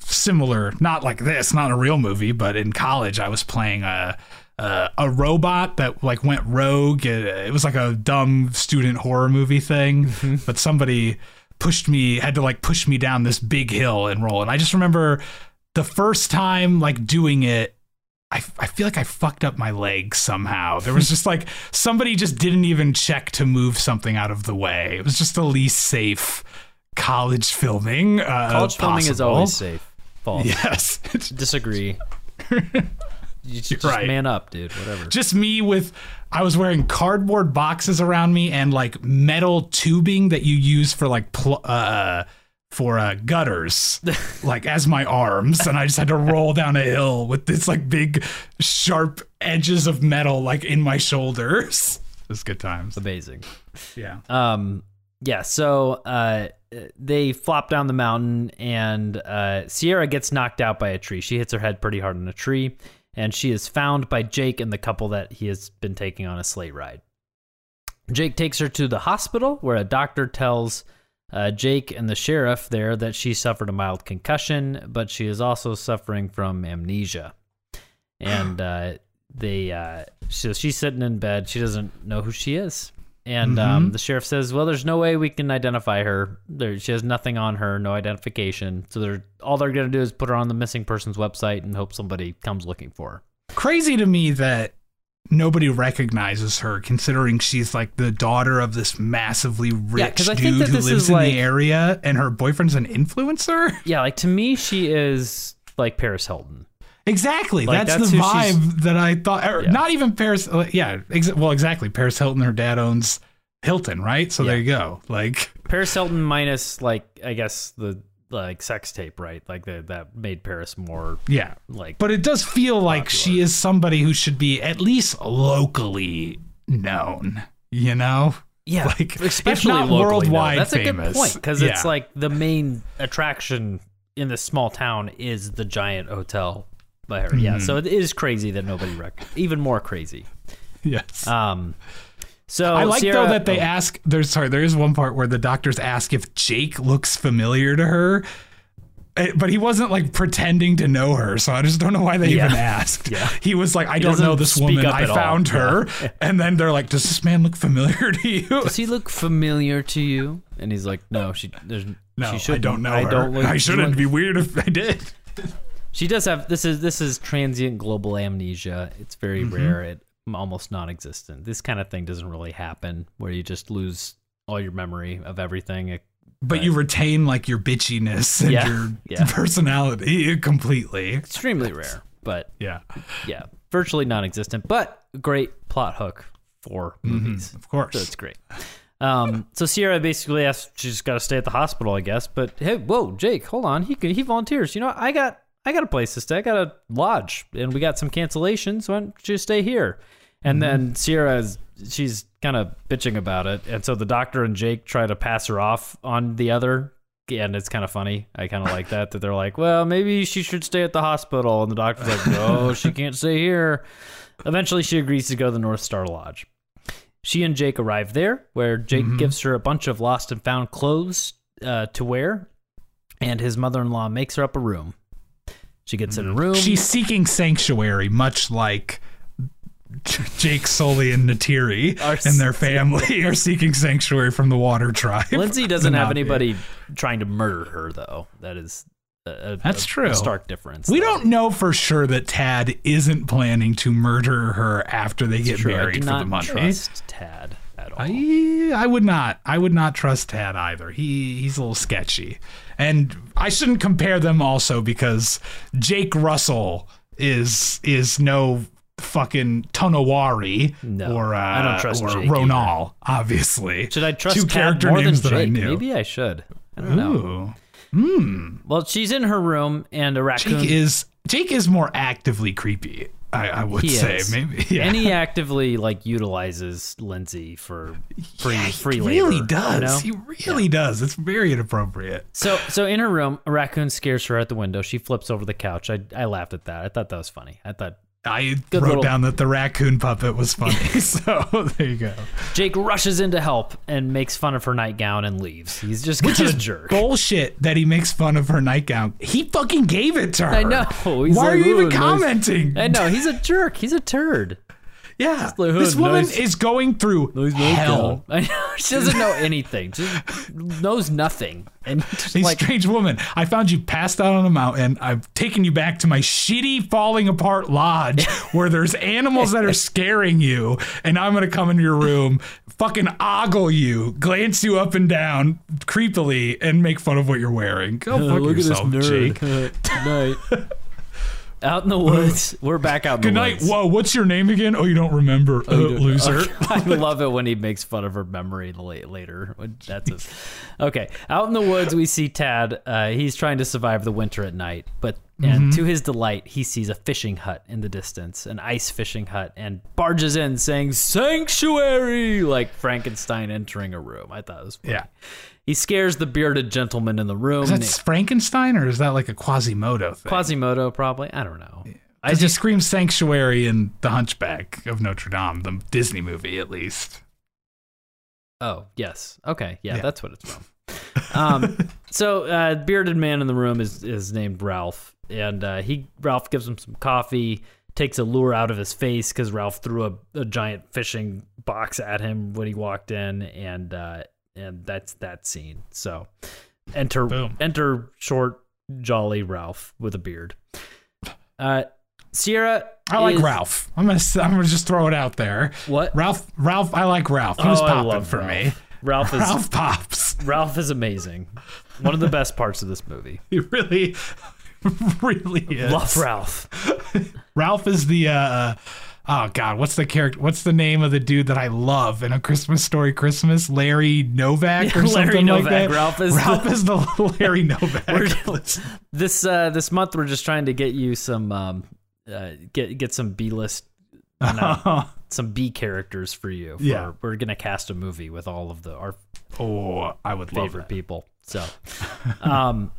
similar, not like this, not a real movie, but in college I was playing a a, a robot that like went rogue. It, it was like a dumb student horror movie thing, but somebody pushed me had to like push me down this big hill and roll. And I just remember the first time like doing it I, I feel like I fucked up my leg somehow. There was just like somebody just didn't even check to move something out of the way. It was just the least safe college filming. Uh, college filming is always safe. False. Yes. Disagree. you just right. man up, dude. Whatever. just me with I was wearing cardboard boxes around me and like metal tubing that you use for like pl- uh for uh, gutters like as my arms and I just had to roll down a hill with this like big sharp edges of metal like in my shoulders. It was good times. Amazing. Yeah. Um, yeah, so uh, they flop down the mountain, and uh, Sierra gets knocked out by a tree. She hits her head pretty hard on a tree, and she is found by Jake and the couple that he has been taking on a sleigh ride. Jake takes her to the hospital where a doctor tells uh, Jake and the sheriff there that she suffered a mild concussion, but she is also suffering from amnesia. And uh, they, uh, so she's sitting in bed. She doesn't know who she is. And um, the sheriff says, "Well, there's no way we can identify her. There, she has nothing on her, no identification. So they're all they're gonna do is put her on the missing persons website and hope somebody comes looking for her." Crazy to me that nobody recognizes her, considering she's like the daughter of this massively rich think dude who lives in like- the area, and her boyfriend's an influencer. Yeah, like to me, she is like Paris Hilton. Exactly. Like, that's, that's the vibe that I thought. Or Yeah. Not even Paris. uh, Yeah. Ex- well, exactly. Paris Hilton. Her dad owns Hilton, right? So there you go. Like, Paris Hilton minus like I guess the like sex tape, right? Like the, that made Paris more yeah. like. But it does feel like she is somebody who should be at least locally known. You know. yeah, like, if especially not locally, worldwide That's a good famous. point because it's like the main attraction in this small town is the giant hotel by her. Yeah, Mm-hmm. so it is crazy that nobody rec- even more crazy. Yes. Um, so I like Sierra- though that they oh, ask. There's sorry. There is one part where the doctors ask if Jake looks familiar to her, eh, but he wasn't like pretending to know her. So I just don't know why they Yeah. even asked. Yeah. He was like, I don't know this woman. I at all. found Yeah. her, and then they're like, Does this man look familiar to you? Does he look familiar to you? And he's like, No, she. There's, No, she I don't know I her. don't look. I shouldn't be weird if I did. She does have this is this is transient global amnesia. It's very Mm-hmm. rare. It almost non-existent. This kind of thing doesn't really happen where you just lose all your memory of everything. It- But you retain like your bitchiness and Yeah. your Yeah. personality completely. extremely rare, but Yeah, yeah, virtually non-existent. But great plot hook for movies. of course. So it's great. Um, so Sierra basically asks, she's got to stay at the hospital, I guess. But hey, whoa, Jake, hold on. He he volunteers. You know, I got I got a place to stay. I got a lodge, and we got some cancellations. So why don't you stay here? And then Sierra is she's kind of bitching about it, and so the doctor and Jake try to pass her off on the other. And it's kind of funny. I kind of like that that they're like, well, maybe she should stay at the hospital, and the doctor's like, no, she can't stay here. Eventually, she agrees to go to the North Star Lodge. She and Jake arrive there, where Jake gives her a bunch of lost and found clothes uh, to wear, and his mother in law makes her up a room. She gets in a room. She's seeking sanctuary, much like Jake Sully and Neytiri Are and their family are seeking sanctuary from the Water Tribe. Lindsay doesn't have anybody trying to murder her, though. That is a, That's a- true. A stark difference. We though. don't know for sure that Tad isn't planning to murder her after they get True, I do married for the money. trust Tad at all. I, I would not. I would not trust Tad either. He he's a little sketchy, and I shouldn't compare them also because Jake Russell is is no fucking Tonowari No, or uh, I don't trust or Jake Ronal, obviously. Should I trust two Tad character more names than that I Jake? knew? Maybe I should. I don't know. Ooh. Well, she's in her room, and a raccoon. Jake is Jake is more actively creepy. I, I would say is. maybe. Yeah. And he actively like utilizes Lindsay for free Yeah, free he labor. really you does. know? He really does. It's very inappropriate. So so in her room, a raccoon scares her at the window. She flips over the couch. I I laughed at that. I thought that was funny. I thought I Good wrote little- down that the raccoon puppet was funny. so there you go. Jake rushes in to help and makes fun of her nightgown and leaves. He's just Which is a jerk. bullshit that he makes fun of her nightgown. He fucking gave it to her. I know. He's Why like, are you "Ooh, even nice." commenting? I know he's a jerk. He's a turd. Yeah. like, this "Oh, woman nice- is going through hell. I know she doesn't know anything. She knows nothing. And just A like strange woman. I found you passed out on a mountain. I've taken you back to my shitty, falling apart lodge where there's animals that are scaring you, and I'm gonna come into your room, fucking ogle you, glance you up and down creepily, and make fun of what you're wearing. Go fuck look yourself, at this nerd. Jake. night. Out in the woods. We're back out in Good the night. woods. Whoa, what's your name again? Oh, you don't remember, uh, loser. I love it when he makes fun of her memory later. That's it. Okay, out in the woods, we see Tad. Uh, he's trying to survive the winter at night, but and to his delight, he sees a fishing hut in the distance, an ice fishing hut, and barges in saying "Sanctuary!" like Frankenstein entering a room. I thought it was funny. Yeah. He scares the bearded gentleman in the room. Is that Frankenstein or is that like a Quasimodo thing? Quasimodo, probably. I don't know. I Because he just screams sanctuary in The Hunchback of Notre Dame, the Disney movie, at least. Oh, yes. Okay. Yeah, Yeah. that's what it's from. um, so uh, bearded man in the room is is named Ralph, and uh, he Ralph gives him some coffee, takes a lure out of his face because Ralph threw a, a giant fishing box at him when he walked in, and uh, and that's that scene. So enter Boom. enter short jolly Ralph with a beard. Uh, Sierra, I like is- Ralph. I'm gonna I'm gonna just throw it out there. What? Ralph Ralph I like Ralph. He was Oh, I popping for Ralph. me. Ralph is Ralph pops. Ralph is amazing. One of the best parts of this movie. He really really is. Love Ralph. Ralph is the uh oh god, what's the character what's the name of the dude that I love in a Christmas story Christmas? Larry Novak or Larry something Novak. like that. Ralph is Ralph the- is the Larry Novak. This uh, this month we're just trying to get you some um, uh, get get some B list some B characters for you. For, Yeah. we're gonna cast a movie with all of the our oh, I would love favorite that. people. So, um,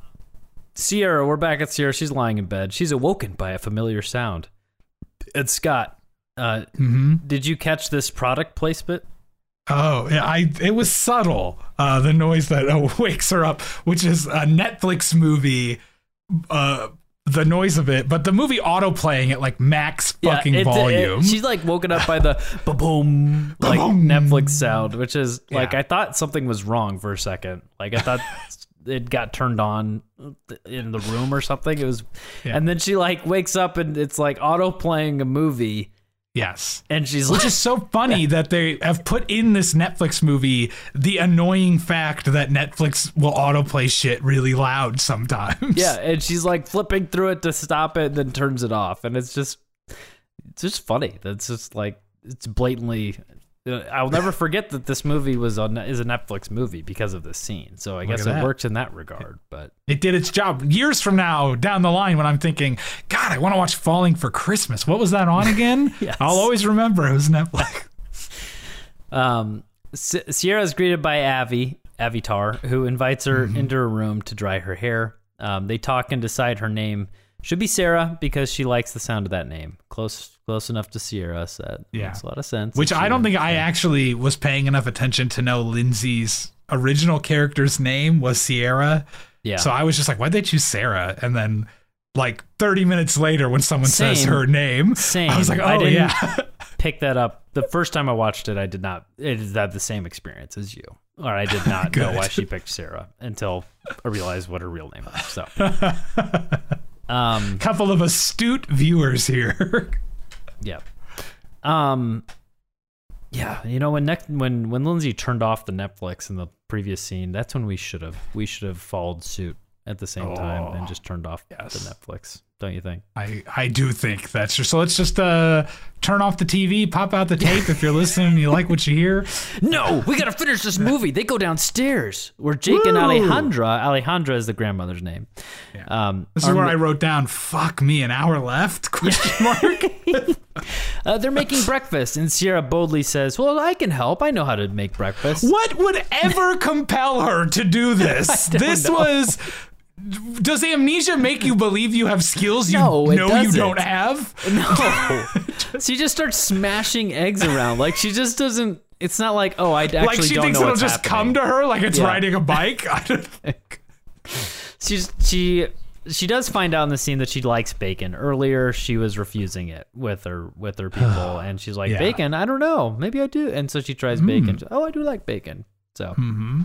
Sierra, we're back at Sierra. She's lying in bed. She's awoken by a familiar sound. It's Scott, uh, hmm did you catch this product placement? Oh, yeah, I it was subtle. Uh, the noise that uh, wakes her up, which is a Netflix movie. Uh, the noise of it, but the movie auto playing at like max fucking it- it- volume. she's like woken up by the ba-boom like Ba-boom. Netflix sound, which is like Yeah. I thought something was wrong for a second. Like I thought it got turned on in the room or something. It was, Yeah. and then she like wakes up and it's like auto playing a movie, yes. and she's Which like, is so funny that they have put in this Netflix movie the annoying fact that Netflix will autoplay shit really loud sometimes. yeah, and she's like flipping through it to stop it, and then turns it off, and it's just, it's just funny. That's just like it's blatantly. Uh, I'll never forget that this movie was on is a Netflix movie because of this scene. So I guess it that. works in that regard. But It did its job. Years from now, down the line, when I'm thinking, God, I want to watch Falling for Christmas. What was that on again? Yes. I'll always remember it was Netflix. um, S- Sierra is greeted by Avi Avitar, who invites her into her room to dry her hair. Um, they talk and decide her name should be Sarah because she likes the sound of that name. Close, close enough to Sierra. That Yeah. makes a lot of sense. Which I don't think I actually was paying enough attention to know Lindsay's original character's name was Sierra. Yeah. So I was just like, why'd they choose Sarah? And then, like 30 minutes later, when someone says her name, Same. I was like, I oh, didn't- yeah. pick that up. The first time I watched it, I did not. It is that the same experience as you, or I did not know why she picked Sarah until I realized what her real name was. So, um, Couple of astute viewers here. yeah, um, yeah. You know when next when when Lindsay turned off the Netflix in the previous scene, that's when we should have we should have followed suit at the same time Oh, and just turned off yes. the Netflix. Don't you think? I, I do think that's true. So let's just uh, turn off the TV, pop out the tape if you're listening and you like what you hear. No, we gotta finish this movie. They go downstairs where Jake and Alejandra. Alejandra is the grandmother's name. Yeah. Um, This is where I wrote down, fuck me, an hour left? Question mark. uh, they're making breakfast, and Sierra boldly says, "Well, I can help. I know how to make breakfast." What would ever compel her to do this? This know. was. Does amnesia make you believe you have skills you No, know you doesn't. don't have? No, she just starts smashing eggs around. Like she just doesn't. It's not like, oh, I actually like she thinks it'll just happening. come to her like it's Yeah. riding a bike. I don't think. She's she she does find out in the scene that she likes bacon. Earlier, she was refusing it with her with her people, and she's like, Yeah. "Bacon? I don't know. Maybe I do." And so she tries hmm. bacon. Oh, I do like bacon. So mm-hmm.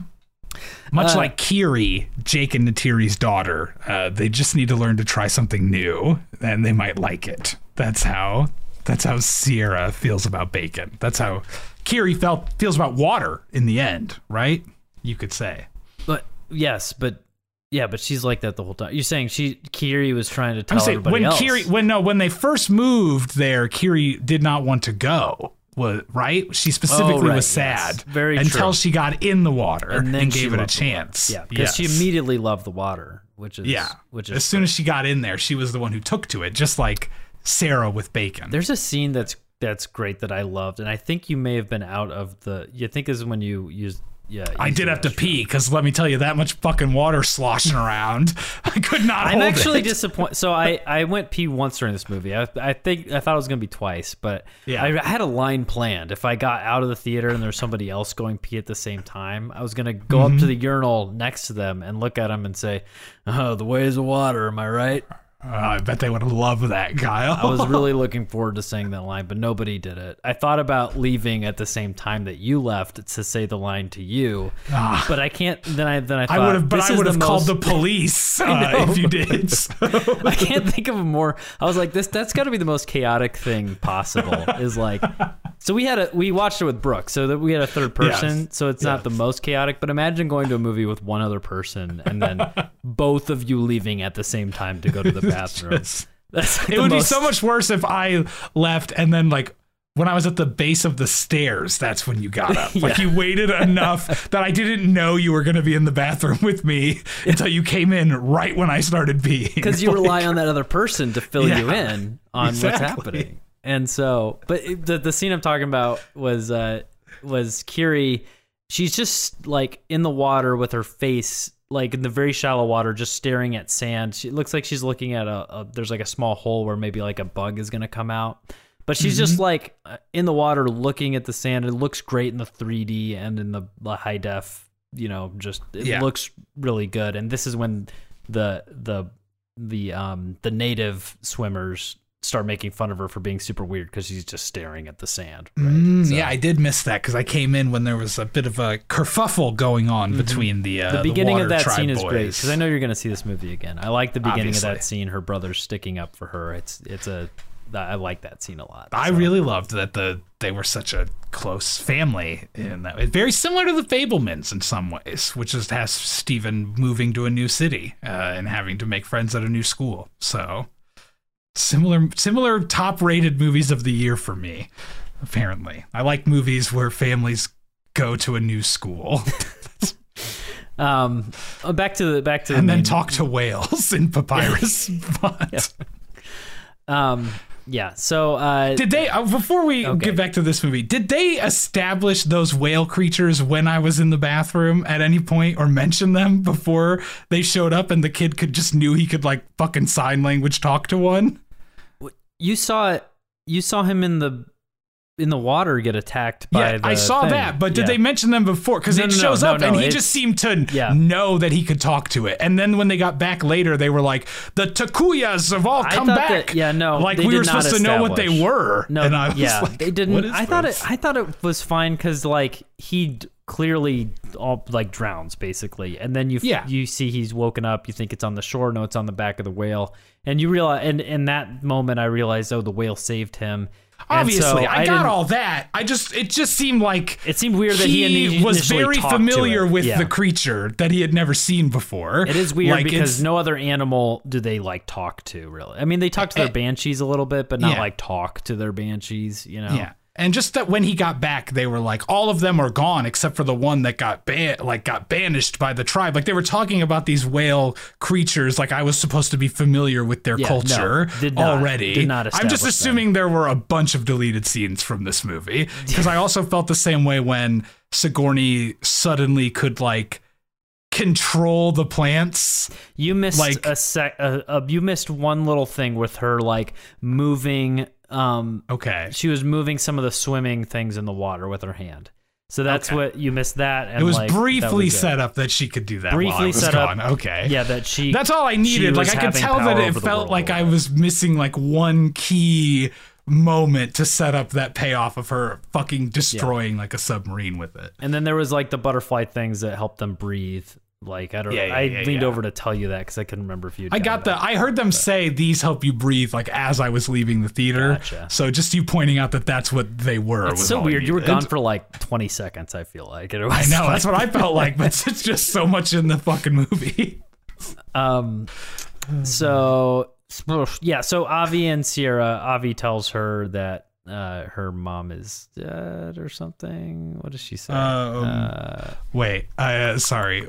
Much Uh, like Kiri, Jake and Neytiri's daughter, uh, they just need to learn to try something new, and they might like it. That's how. That's how Sierra feels about bacon. That's how Kiri felt feels about water in the end, right? You could say. But yes, but yeah, but she's like that the whole time. You're saying she Kiri was trying to tell I'm saying everybody when else. Kiri when no when they first moved there, Kiri did not want to go. Was right? She specifically Oh, right, was yes. sad Very until true. she got in the water and, and then she gave it a loved the water. chance. Yeah, because she immediately loved the water, which is Yeah. which is as soon as she got in there, she was the one who took to it, just like Sarah with bacon. There's a scene that's that's great that I loved, and I think you may have been out of the. You think is when you used yeah. I did have to pee because let me tell you, that much fucking water sloshing around, I could not. I'm actually disappointed. So I, I went pee once during this movie. I, I think I thought it was gonna be twice, but Yeah. I, had a line planned. If I got out of the theater and there's somebody else going pee at the same time, I was gonna go up to Mm-hmm. the urinal next to them and look at them and say, "Oh, the ways of water." Am I right? Uh, I bet they would love that, Kyle. I was really looking forward to saying that line, but nobody did it. I thought about leaving at the same time that you left to say the line to you, Ah. but I can't. Then I then I thought I would have, but I would have called most- the police uh, know. if you did. I can't think of a more. I was like, this. That's got to be the most chaotic thing possible. Is like, so we had a we watched it with Brooke, so that we had a third person. Yes. So it's not the most chaotic. But imagine going to a movie with one other person and then both of you leaving at the same time to go to the bathroom. That's like it would be so much worse if I left and then like when I was at the base of the stairs, that's when you got up. Like you waited enough that I didn't know you were going to be in the bathroom with me until you came in right when I started being. because you rely on that other person to fill you in on what's happening. And so, but the the scene I'm talking about was uh was Kiri. She's just like in the water with her face like in the very shallow water, just staring at sand. She it looks like she's looking at a, a there's like a small hole where maybe like a bug is gonna come out. But she's Mm-hmm. just like uh, in the water looking at the sand. It looks great in the 3D and in the, the high def. You know, just it Yeah. looks really good. And this is when the the the um the native swimmers start making fun of her for being super weird because she's just staring at the sand. Right? Mm, So- Yeah, I did miss that because I came in when there was a bit of a kerfuffle going on between the uh, Mm-hmm. the beginning water of that scene is great because I know you're going to see this movie again. I like the beginning of that scene. Her brother's sticking up for her. It's it's a I like that scene a lot. I really loved that the they were such a close family in that. It's very similar to the Fabelmans in some ways, which just has Stephen moving to a new city uh, and having to make friends at a new school. So similar similar top rated movies of the year for me. Apparently, I like movies where families go to a new school um uh, back to the back to the and then main- talk to whales in papyrus. But um yeah. So uh Did they uh, before we Okay. get back to this movie? Did they establish those whale creatures when I was in the bathroom at any point, or mention them before they showed up, and the kid could just knew he could like fucking sign language talk to one? You saw you saw him in the in the water get attacked by Yeah, the I saw thing. that, but did Yeah. they mention them before? Because No, it no, shows no, up, and he just seemed to Yeah. know that he could talk to it. And then when they got back later, they were like, "The Takuyas have all come back." that- yeah, no, like we were supposed to know what they were. No, and I yeah, like, they didn't. "What is I thought this?" it. I thought it was fine because like he clearly all like drowns basically, and then you Yeah. you see he's woken up. You think it's on the shore. No, it's on the back of the whale, and you realize. And in that moment, I realized, oh, the whale saved him. Obviously, so I, got all that. I just it just seemed like It seemed weird that he ini- was very familiar with Yeah. the creature that he had never seen before. It is weird Like, because no other animal do they like talk to really. I mean, they talk to their Eh, banshees a little bit, but not yeah. like talk to their banshees. You know. yeah. And just that when he got back, they were like, all of them are gone except for the one that got ban- like got banished by the tribe. Like they were talking about these whale creatures, like I was supposed to be familiar with their Yeah, culture no, did not- already. did not I'm just assuming there were a bunch of deleted scenes from this movie because I also felt the same way when Sigourney suddenly could like control the plants. You missed Like- a sec. A, you missed one little thing with her like moving. Um, Okay. she was moving some of the swimming things in the water with her hand. So that's Okay. what you missed. That and It was like, briefly was set up that she could do that while Briefly set up- gone. Okay. Yeah, that she. That's all I needed. Like I could tell that it felt like I was missing like one key moment to set up that payoff of her fucking destroying like a submarine with it. And then there was like the butterfly things that helped them breathe. Like I don't. Yeah, yeah, I yeah, leaned yeah. over to tell you that because I couldn't remember if you. I got the I heard them say these help you breathe like as I was leaving the theater. Gotcha. So just you pointing out that that's what they were It's was so all weird. You were gone for like 20 seconds. I feel like it was. I know, like- that's what I felt like, but it's just so much in the fucking movie. Um, so yeah, so Avi and Sierra. Avi tells her that uh, her mom is dead or something. What does she say? Um, uh, Wait, uh, sorry.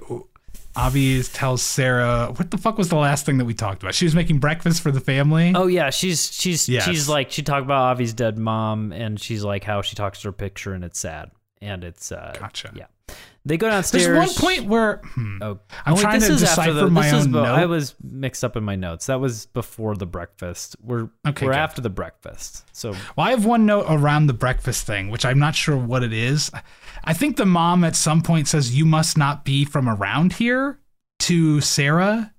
Avi tells Sarah, what the fuck was the last thing that we talked about? She was making breakfast for the family. oh yeah, she's she's Yes. she's like she talked about Avi's dead mom, and she's like how she talks to her picture, and it's sad. and it's uh, Gotcha. Yeah, they go downstairs. There's one point where hmm, Oh, I'm wait, trying to decipher the, my own bo- I was mixed up in my notes. That was before the breakfast. We're Okay, we're good. after the breakfast. So Well, I have one note around the breakfast thing, which I'm not sure what it is. I think the mom at some point says, You must not be from around here to Sarah.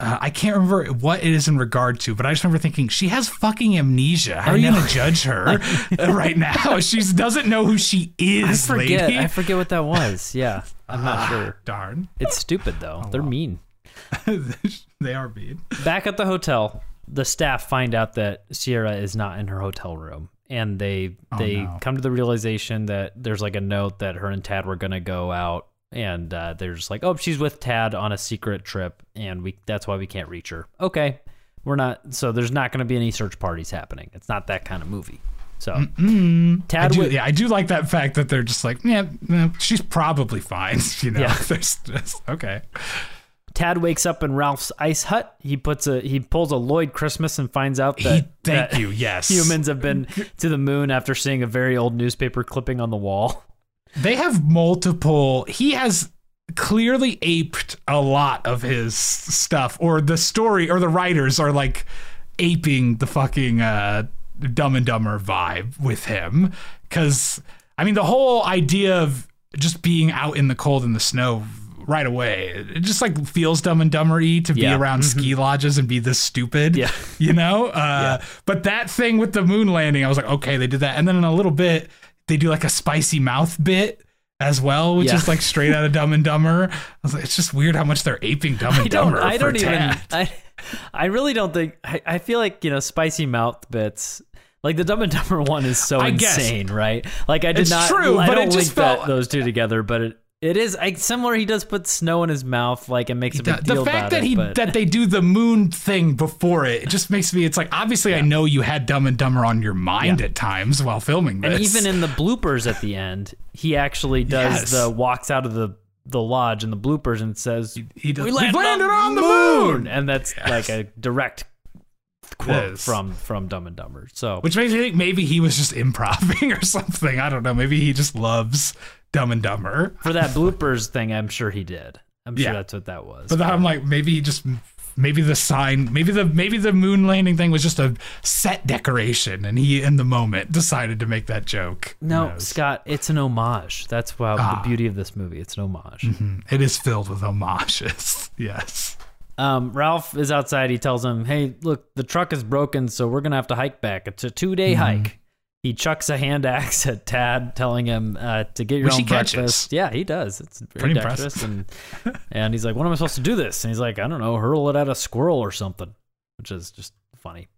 Uh, I can't remember what it is in regard to, but I just remember thinking, She has fucking amnesia. How I are you know. to judge her right now? She doesn't know who she is. I forget. lady. I forget what that was. Yeah, I'm not Ah, sure. Darn. It's stupid though. They're well. mean. they are mean. Back at the hotel, the staff find out that Sierra is not in her hotel room, and they they Oh, no. come to the realization that there's like a note that her and Tad were gonna go out, and uh, they're just like, oh, she's with Tad on a secret trip, and we that's why we can't reach her. Okay, we're not. So there's not gonna be any search parties happening. It's not that kind of movie. So I Tad, do, wi- yeah, I do like that fact that they're just like, yeah, she's probably fine. You know, Yeah. there's just, okay. Tad wakes up in Ralph's ice hut. He puts a he pulls a Lloyd Christmas and finds out that, He, thank that you. Yes, humans have been to the moon after seeing a very old newspaper clipping on the wall. They have multiple. He has clearly aped a lot of his stuff, or the story, or the writers are like aping the fucking uh, Dumb and Dumber vibe with him. Because I mean, the whole idea of just being out in the cold and the snow right away, it just like feels Dumb and Dumbery to Yeah. be around ski lodges and be this stupid. Yeah. you know. Uh, But that thing with the moon landing, I was like, okay, they did that, and then in a little bit, they do like a spicy mouth bit as well, which Yeah. is like straight out of Dumb and Dumber. I was like, it's just weird how much they're aping Dumb and I. Dumber. I don't even. I, I really don't think. I, I feel like you know, spicy mouth bits. Like the Dumb and Dumber one is so I guess. insane, right? Like I did It's not. true, I but it just felt- those two together, but it. It is I, similar. He does put snow in his mouth, like and makes a big the fact that it. he but that they do the moon thing before it, it just makes me. It's like obviously I know you had Dumb and Dumber on your mind Yeah. at times while filming this. And even in the bloopers at the end, he actually does Yes. the walks out of the the lodge in the bloopers and says, he does, "We "We've landed, landed on the moon," and that's like a direct quote from from Dumb and Dumber. So which makes me think maybe he was just improving or something. I don't know. Maybe he just loves Dumb and Dumber. for that bloopers thing, I'm sure he did. I'm sure Yeah. that's what that was. But I'm like, maybe he just maybe the sign, maybe the maybe the moon landing thing was just a set decoration, and he in the moment decided to make that joke. No. Scott, it's an homage. That's wow, Ah. the beauty of this movie. It's an homage. it is filled with homages. yes. Um, Ralph is outside. He tells him, "Hey, look, the truck is broken, so we're gonna have to hike back. It's a two-day Mm-hmm. hike." He chucks a hand axe at Tad, telling him uh, to get your Which own he catches. breakfast. Yeah, he does. It's very Pretty dexterous, and and he's like, "What am I supposed to do this?" And he's like, "I don't know, hurl it at a squirrel or something," which is just funny.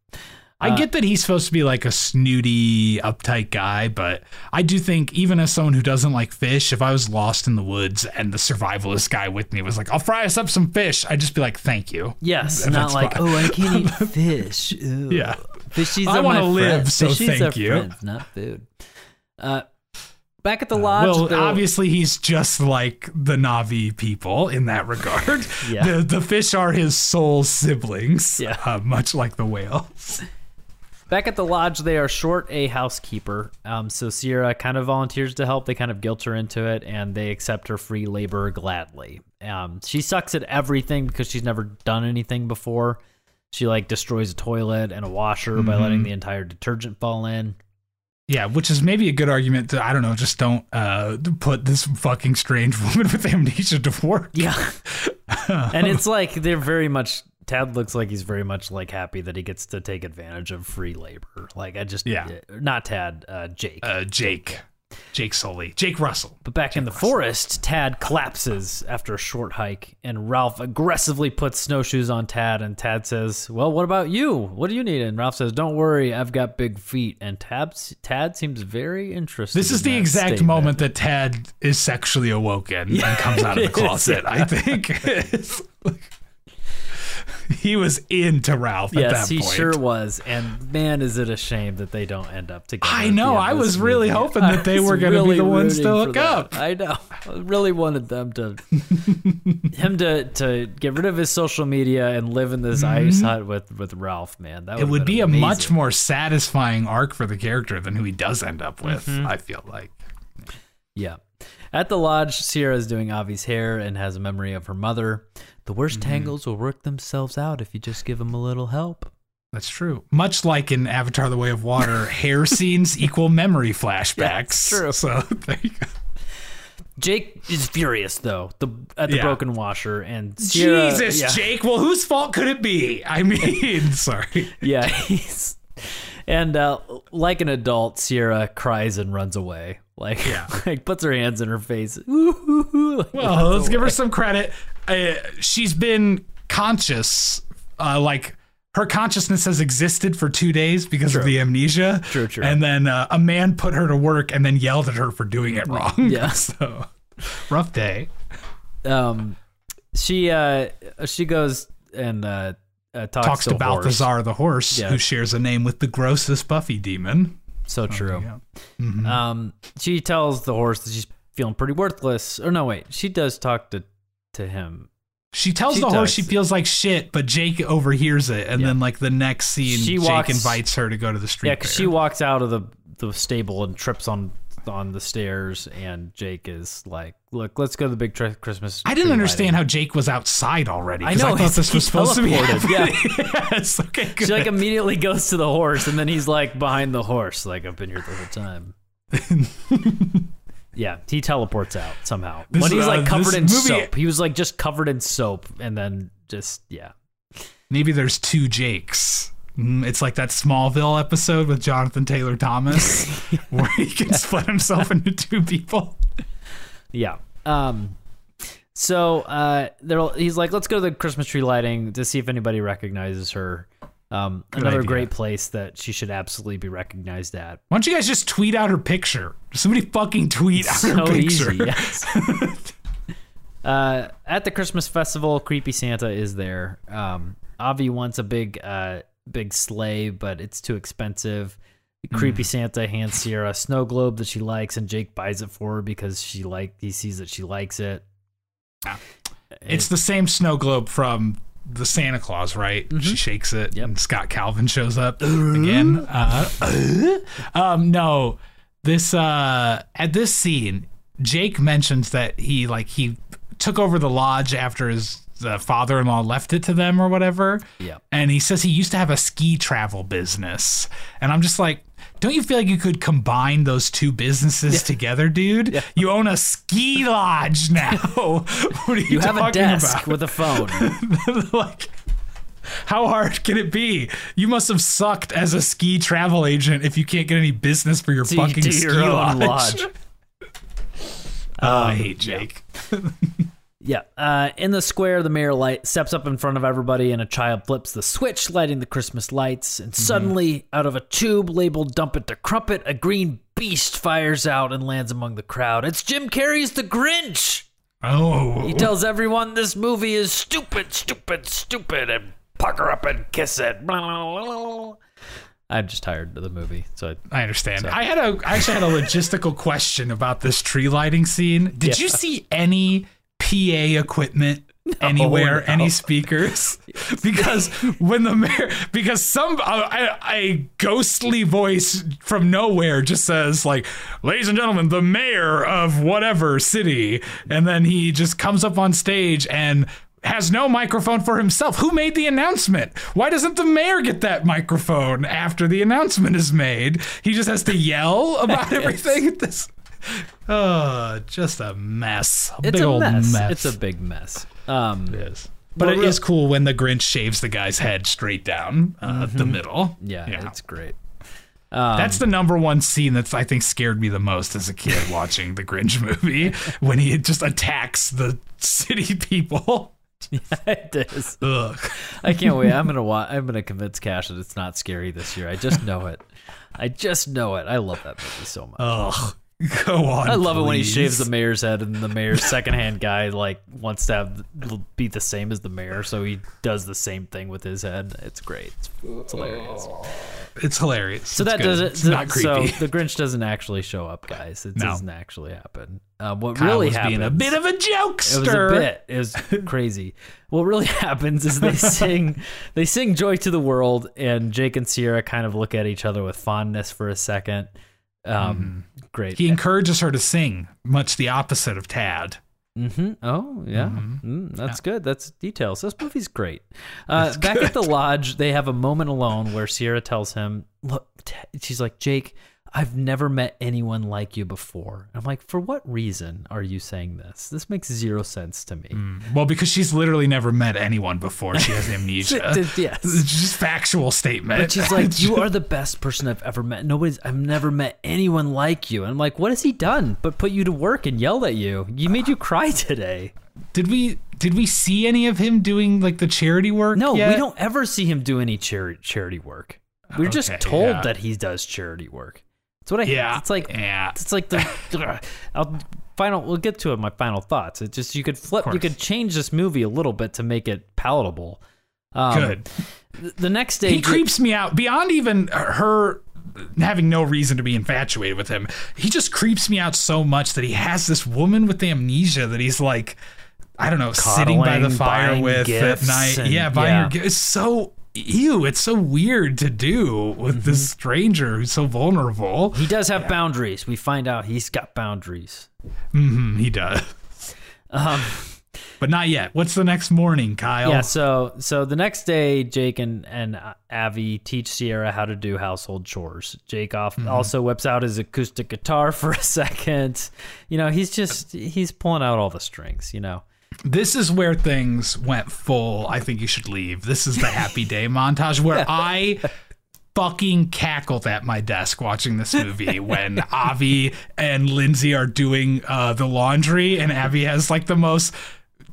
I Uh, get that he's supposed to be like a snooty, uptight guy, but I do think even as someone who doesn't like fish, if I was lost in the woods and the survivalist guy with me was like, "I'll fry us up some fish," I'd just be like, "Thank you." Yes, That's not like, fine. "Oh, I can't eat fish." Ew. Yeah. Fishies I wanna my live, friends. so Fishies thank you. friends, not food. Uh, back at the lodge. Well, they'll- obviously he's just like the Na'vi people in that regard. Yeah. The the fish are his soul siblings, Yeah. uh, much like the whales. Back at the lodge, they are short a housekeeper. Um, so Sierra kind of volunteers to help. They kind of guilt her into it, and they accept her free labor gladly. Um, she sucks at everything because she's never done anything before. She like destroys a toilet and a washer by letting the entire detergent fall in. Yeah, which is maybe a good argument to I don't know, just don't uh, put this fucking strange woman with amnesia to work. Yeah, and it's like they're very much. Tad looks like he's very much like happy that he gets to take advantage of free labor. Like I just Yeah. not Tad, uh, Jake. Uh, Jake, Jake Sully, Jake Russell. But back in the forest, Tad collapses after a short hike, and Ralph aggressively puts snowshoes on Tad. And Tad says, "Well, what about you? What do you need?" And Ralph says, "Don't worry, I've got big feet." And Tad, Tad seems very interested. This is in the exact statement. moment that Tad is sexually awoken and comes out of the it is, closet. I think he was into Ralph at Yes, he point. sure was. And man, is it a shame that they don't end up together. I know, I was really movie. hoping that they I was were gonna be the ones to hook up. I know. I really wanted them to him to to get rid of his social media and live in this ice hut with with Ralph. Man, that Mm-hmm. it would be a much more satisfying arc for the character than who he does end up with. Mm-hmm. I feel like. Yeah. At the lodge, Sierra is doing Avi's hair and has a memory of her mother. The worst Mm-hmm. tangles will work themselves out if you just give them a little help. That's true. Much like in Avatar: The Way of Water, hair scenes equal memory flashbacks. it's true. So there you go. Jake is furious though the at the Yeah. broken washer and Sierra, Jesus, yeah, Jake. Well, whose fault could it be? I mean, sorry. yeah, he's and uh, like an adult, Sierra cries and runs away. Like, Yeah. like puts her hands in her face. Ooh, ooh, ooh, like, Well, let's give her some credit. Uh, she's been conscious, uh, like her consciousness has existed for two days because of the amnesia. True, true. And then uh, a man put her to work and then yelled at her for doing it wrong. Yeah. so rough day. um, she uh, she goes and uh, uh talks, Talks to the horse. Balthazar the horse, Yeah. who shares a name with the grossest Buffy demon. So true. Yeah. Um, she tells the horse that she's feeling pretty worthless. Or no, wait, she does talk to to him. She tells She the horse she feels like shit, but Jake overhears it, and Yeah. then like the next scene, She Jake walks- invites her to go to the street. Yeah, because she walks out of the the stable and trips on on the stairs, and Jake is like, "Look, let's go to the big tr- Christmas." I didn't understand lighting." how Jake was outside already. I know, I thought this was supposed to be teleported, yeah. happening. yes. Okay. Good. She like immediately goes to the horse, and then he's like behind the horse, like I've been here the whole time. yeah, he teleports out somehow. This- when he's uh, like covered in movie- soap, he was like just covered in soap, and then just yeah. Maybe there's two Jakes. Mm, It's like that Smallville episode with Jonathan Taylor Thomas, where he can split himself into two people. Yeah. Um. So uh, there he's like, let's go to the Christmas tree lighting to see if anybody recognizes her. Um, another idea. great place that she should absolutely be recognized at. Why don't you guys just tweet out her picture? Somebody fucking tweet out her picture. easy. Yes. uh, at the Christmas festival, creepy Santa is there. Um, Avi wants a big, uh, big sleigh, but it's too expensive. Creepy Santa hands Sierra a snow globe that she likes, and Jake buys it for her because she like he sees that she likes it. It's the same snow globe from the Santa Claus, right? She shakes it, Mm-hmm. Yep. and Scott Calvin shows up again. Uh, um, no, this uh, at this scene, Jake mentions that he like he took over the lodge after his the father-in-law left it to them or whatever. Yeah. And he says he used to have a ski travel business, and I'm just like. Don't you feel like you could combine those two businesses together, dude? You own a ski lodge now. what are you, You have a desk about? with a phone. like how hard can it be? You must have sucked as a ski travel agent if you can't get any business for your fucking ski your lodge. lodge. Oh, I um, hate Jake. Yeah. Uh, in the square, the mayor light steps up in front of everybody, and a child flips the switch, lighting the Christmas lights. And suddenly, out of a tube labeled "Dump It to Crumpit," a green beast fires out and lands among the crowd. It's Jim Carrey's The Grinch. Oh, He tells everyone this movie is stupid, stupid, stupid, and pucker up and kiss it. I'm just tired of the movie, so I, I understand. I had a I actually had a logistical question about this tree lighting scene. Did you see any PA equipment anywhere, no. any speakers? because when the mayor, because some uh, a, a ghostly voice from nowhere just says like, "Ladies and gentlemen, the mayor of whatever city," and then he just comes up on stage and has no microphone for himself. Who made the announcement? Why doesn't the mayor get that microphone after the announcement is made? He just has to yell about everything. At this, oh, just a mess. A it's big a old mess. mess. It's a big mess. Um, It is. But it real- is cool when the Grinch shaves the guy's head straight down uh, the middle. Mm-hmm. yeah, Yeah. it's great. Um, That's the number one scene that's I think scared me the most as a kid watching the Grinch movie when he just attacks the city people. Yeah, it is. Ugh. I can't wait. I'm gonna wa- I'm gonna convince Cash that it's not scary this year. I just know it. I just know it. I love that movie so much. Ugh. Go on. I love it when he shaves the mayor's head, and the mayor's secondhand guy like wants to have be the same as the mayor, so he does the same thing with his head. It's great. It's, it's hilarious. It's hilarious. So It's that good. doesn't. It's not so the Grinch doesn't actually show up, guys. It No. doesn't actually happen. Um, what Kyle really was happens? a bit of a jokester. It was a bit. It was crazy. What really happens is they sing they sing Joy to the World and Jake and Sierra kind of look at each other with fondness for a second. Um, great. He encourages her to sing, much the opposite of Tad. Mm-hmm. Oh, yeah. Mm, that's good. That's details. This movie's great. Uh, back at the lodge, they have a moment alone where Sierra tells him, "Look," she's like, "Jake, I've never met anyone like you before." I'm like, "For what reason are you saying this? This makes zero sense to me." Hmm. Well, because she's literally never met anyone before. She has amnesia. yes. It's just factual statement. But she's like, "You are the best person I've ever met. Nobody's. I've never met anyone like you." And I'm like, "What has he done? But put you to work and yelled at you? You made you cry today." did we did we see any of him doing like the charity work? No, yet? we don't ever see him do any charity charity work. We're just told yeah. that he does charity work. That's what I. Yeah, It's like. yeah. It's like the. I'll final. We'll get to it. My final thoughts. It just you could flip. You could change this movie a little bit to make it palatable. Um, Good. th- The next day, He creeps me out beyond even her having no reason to be infatuated with him. He just creeps me out so much that he has this woman with amnesia that he's like, I don't know, sitting by the fire with at night. and- yeah, buying yeah. her gifts. It's so ew. It's so weird to do with this Mm-hmm. stranger who's so vulnerable. He does have boundaries. We find out he's got boundaries. hmm he does. Um, But not yet. What's the next morning, Kyle? yeah. So so the next day, Jake and and Avi teach Sierra how to do household chores. Jake off Mm-hmm. also whips out his acoustic guitar for a second. You know, he's just he's pulling out all the strings. You know. This is where things went full. I think you should leave. This is the happy day montage where I fucking cackled at my desk watching this movie when Avi and Lindsay are doing uh, the laundry and Avi has like the most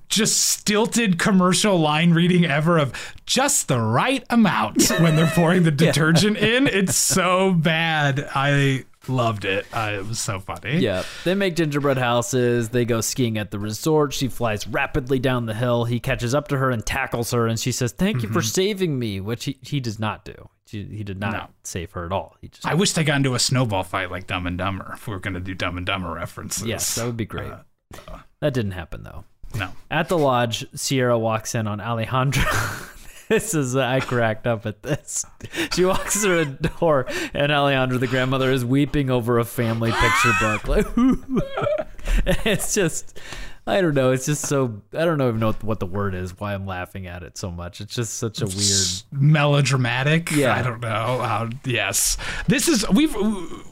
just stilted commercial line reading ever of just the right amount when they're pouring the detergent in. It's so bad. I loved it. Uh, it was so funny. Yeah. They make gingerbread houses. They go skiing at the resort. She flies rapidly down the hill. He catches up to her and tackles her, and she says, "Thank you for saving me," which he, he does not do. He, he did not No. save her at all. He just I wish they got into a snowball fight like Dumb and Dumber if we were going to do Dumb and Dumber references. yes, that would be great. Uh, that didn't happen though. No. At the lodge, Sierra walks in on Alejandra. this is uh, I cracked up at this. She walks through a door, and Alejandra, the grandmother, is weeping over a family picture book. Like, it's just, I don't know. It's just so I don't know even know what the word is. Why I'm laughing at it so much. It's just such a weird. melodramatic. Yeah. I don't know. How, yes. This is we've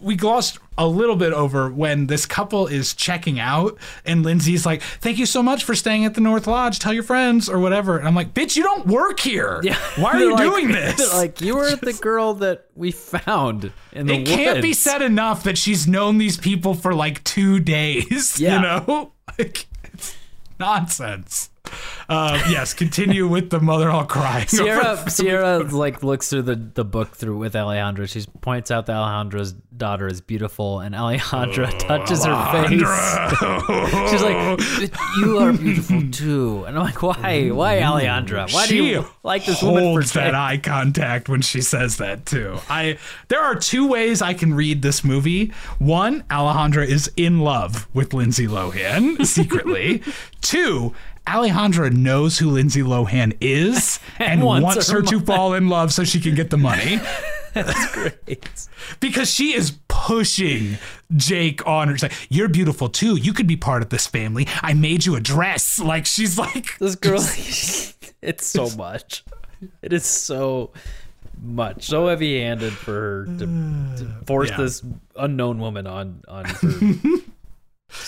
we glossed a little bit over when this couple is checking out and Lindsay's like, "Thank you so much for staying at the North Lodge. Tell your friends or whatever." And I'm like, "Bitch, you don't work here. Yeah. Why are you like- doing this?" Like you were the girl that we found in the it can't be said enough that she's known these people for like two days. Yeah. You know, like it's nonsense. Uh, yes, continue with the mother-in-law crying. Sierra Sierra like looks through the, the book through with Alejandra. She points out that Alejandra's daughter is beautiful, and Alejandra Oh, touches her face. She's like, "You are beautiful too," and I'm like, "Why? Why, Alejandra? Why do you like this woman holds that days?" eye contact when she says that too. I there are two ways I can read this movie. One, Alejandra is in love with Lindsay Lohan secretly. Two, Alejandra knows who Lindsay Lohan is and, wants wants, her her, to fall in love so she can get the money. That's great. because she is pushing Jake on her. She's like, "You're beautiful too. You could be part of this family. I made you a dress." Like she's like, This girl, it's so much. It is so much, so heavy-handed for her to, to force Yeah. this unknown woman on on her.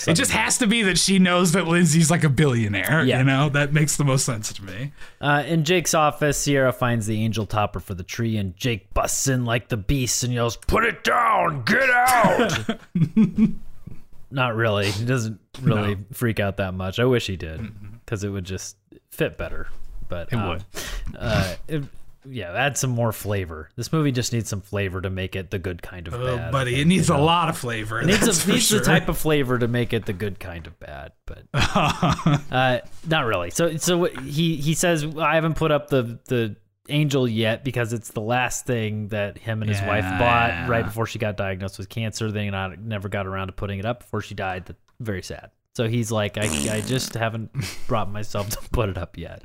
It just has to be that she knows that Lindsay's like a billionaire. Yeah. You know, that makes the most sense to me. Uh, in Jake's office, Sierra finds the angel topper for the tree, and Jake busts in like the beast and yells, "Put it down! Get out!" Not really. He doesn't really freak out that much. I wish he did, because it would just fit better. But it would. Uh, it, yeah, add some more flavor. This movie just needs some flavor to make it the good kind of Oh, bad. buddy, it needs a lot of flavor. It needs, a, needs sure. the type of flavor to make it the good kind of bad, but uh, not really. So, so he he says I haven't put up the the angel yet because it's the last thing that him and his wife bought Yeah. right before she got diagnosed with cancer. They not never got around to putting it up before she died. That very sad. So he's like, I I just haven't brought myself to put it up yet.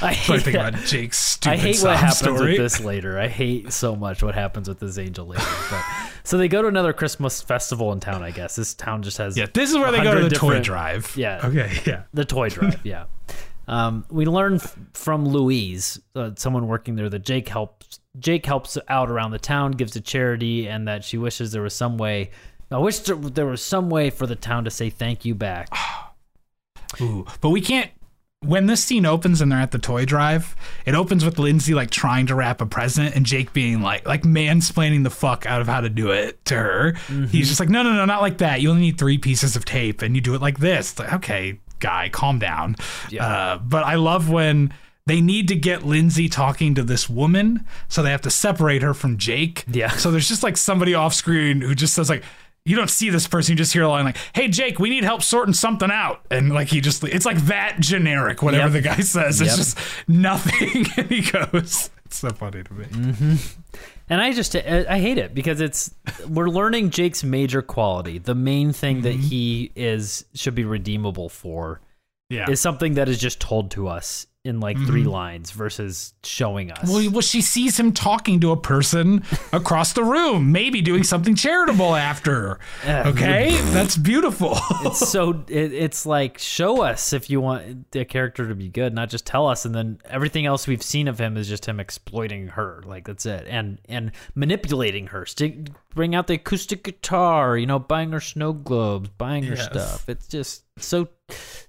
I So I hate think about Jake's stupid I hate what happens story. with this later. I hate so much what happens with this angel later. But so they go to another Christmas festival in town. I guess this town just has Yeah, this is where they go to the toy drive. Yeah. Okay. Yeah. the toy drive. Yeah. Um, we learn f- from Louise, uh, someone working there, that Jake helps. Jake helps out around the town, gives to charity, and that she wishes there was some way. I wish there, there was some way for the town to say thank you back. Ooh, but we can't. When this scene opens and they're at the toy drive, it opens with Lindsay like trying to wrap a present and Jake being like like mansplaining the fuck out of how to do it to her. He's just like, no, no, no, not like that. You only need three pieces of tape and you do it like this. It's like, okay, guy, calm down. Yeah. Uh, but I love when they need to get Lindsay talking to this woman, so they have to separate her from Jake. Yeah. So there's just like somebody off screen who just says like. You don't see this person, you just hear a line like, "Hey Jake, we need help sorting something out," and like he just—it's like that generic. Whatever Yep. the guy says, it's Yep. just nothing, and he goes. It's so funny to me. Mm-hmm. And I just I I hate it because it's we're learning Jake's major quality. The main thing that mm-hmm. he is should be redeemable for Yeah. is something that is just told to us in like mm-hmm. three lines versus showing us. well, well, she sees him talking to a person across the room, maybe doing something charitable after. Yeah. Okay, that's beautiful. it's so it, it's like show us if you want the character to be good not just tell us and then everything else we've seen of him is just him exploiting her like that's it and and manipulating her Stick, bring out the acoustic guitar you know buying her snow globes buying her Yes. stuff it's just so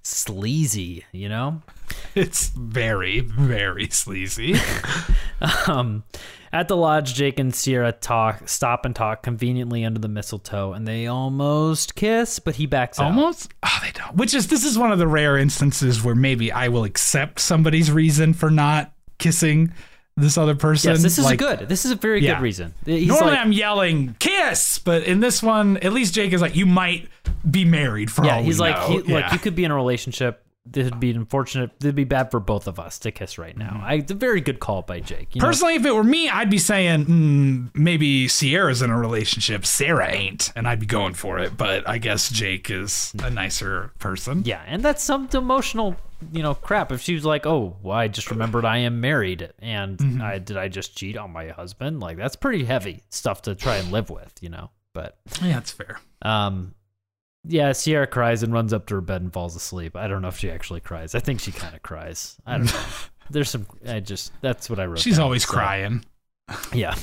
sleazy you know it's very, very sleazy. um, at the lodge, Jake and Sierra talk, stop and talk conveniently under the mistletoe, and they almost kiss, but he backs out. Almost. Oh, they don't. Which is this is one of the rare instances where maybe I will accept somebody's reason for not kissing this other person. Yes, this is Like, a good. This is a very Yeah. good reason. He's Normally like, I'm yelling kiss, but in this one, at least Jake is like, you might be married for yeah, all he's like, know. he, yeah. look, you could be in a relationship. This would be unfortunate. It'd be bad for both of us to kiss right now. I, it's a very good call by Jake. You know? Personally, if it were me, I'd be saying mm, maybe Sierra's in a relationship, Sarah ain't, and I'd be going for it. But I guess Jake is a nicer person. Yeah, and that's some emotional, you know, crap. If she was like, "Oh, well, I just remembered I am married, and Mm-hmm. I did I just cheat on my husband?" Like that's pretty heavy stuff to try and live with, you know. But yeah, that's fair. um, yeah, Sierra cries and runs up to her bed and falls asleep. I don't know if she actually cries. I think she kind of cries. I don't know. There's some. I just that's what I wrote. She's down, always so- crying. Yeah,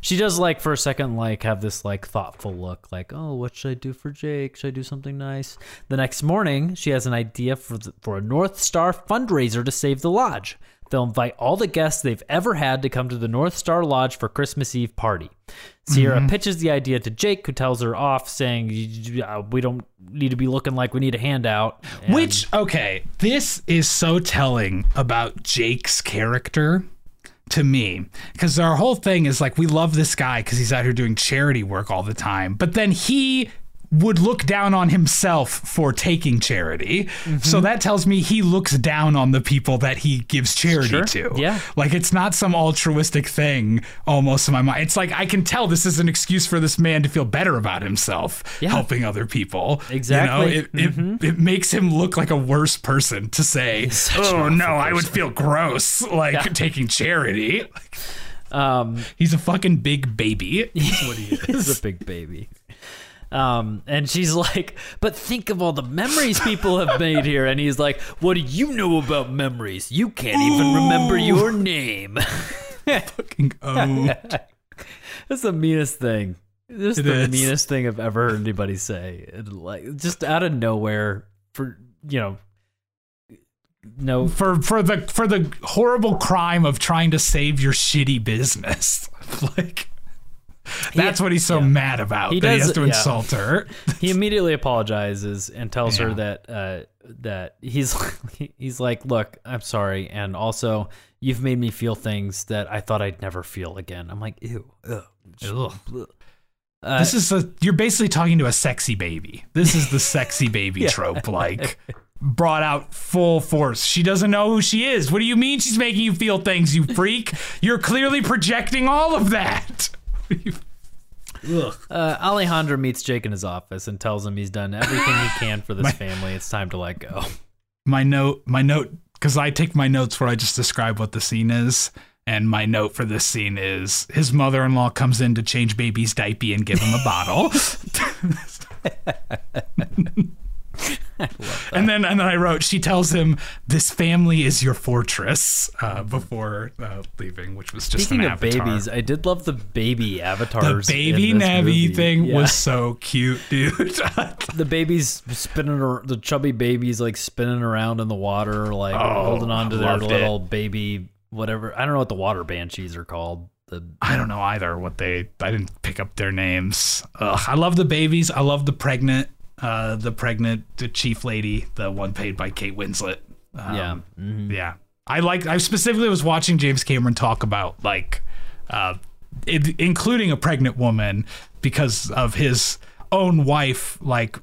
she does like for a second like have this like thoughtful look, like oh, what should I do for Jake? Should I do something nice? The next morning, she has an idea for the, for a North Star fundraiser to save the lodge. They'll invite all the guests they've ever had to come to the North Star Lodge for Christmas Eve party. Sierra mm-hmm. pitches the idea to Jake, who tells her off, saying, uh, "We don't need to be looking like we need a handout." And- Which, okay, this is so telling about Jake's character to me because our whole thing is like we love this guy because he's out here doing charity work all the time, but then he would look down on himself for taking charity. Mm-hmm. So that tells me he looks down on the people that he gives charity Sure. to. Yeah. Like it's not some altruistic thing almost in my mind. It's like I can tell this is an excuse for this man to feel better about himself Yeah. helping other people. Exactly. You know, it, it, it makes him look like a worse person to say, "Oh awful no, I would feel gross like taking charity." Like, um, he's a fucking big baby. That's what he is. is a big baby. Um, and she's like, but think of all the memories people have made here. And he's like, what do you know about memories? You can't even remember your name. Fucking oh. That's the meanest thing. This is the meanest thing I've ever heard anybody say. Like, just out of nowhere, for you know, no, for for the for the horrible crime of trying to save your shitty business. like that's what he's so yeah. mad about. He that he has to yeah. insult her. he immediately apologizes and tells her that uh, that he's he's like, look, I'm sorry, and also you've made me feel things that I thought I'd never feel again. I'm like, ew, ugh. Ugh. Uh, This is a you're basically talking to a sexy baby. This is the sexy baby Yeah. trope, like brought out full force. She doesn't know who she is. What do you mean she's making you feel things, you freak? You're clearly projecting all of that. Ugh. uh, Alejandra meets Jake in his office and tells him he's done everything he can for this family. It's time to let go. My note my note because I take my notes where I just describe what the scene is. And my note for this scene is his mother in law comes in to change baby's diaper and give him a bottle. and then and then I wrote, she tells him, "This family is your fortress." Uh, before uh, leaving, which was just Speaking an of avatar. babies, I did love the baby avatars. the baby Na'vi movie. thing Yeah. was so cute, dude. the babies spinning, the chubby babies like spinning around in the water, like Oh, holding on to their little baby, whatever. I don't know what the water banshees are called. The I don't know either what they. I didn't pick up their names. Ugh, I love the babies. I love the pregnant, uh, the pregnant the chief lady, the one paid by Kate Winslet. Um, yeah, mhm. yeah. I like. I specifically was watching James Cameron talk about like, uh, it, including a pregnant woman because of his own wife, like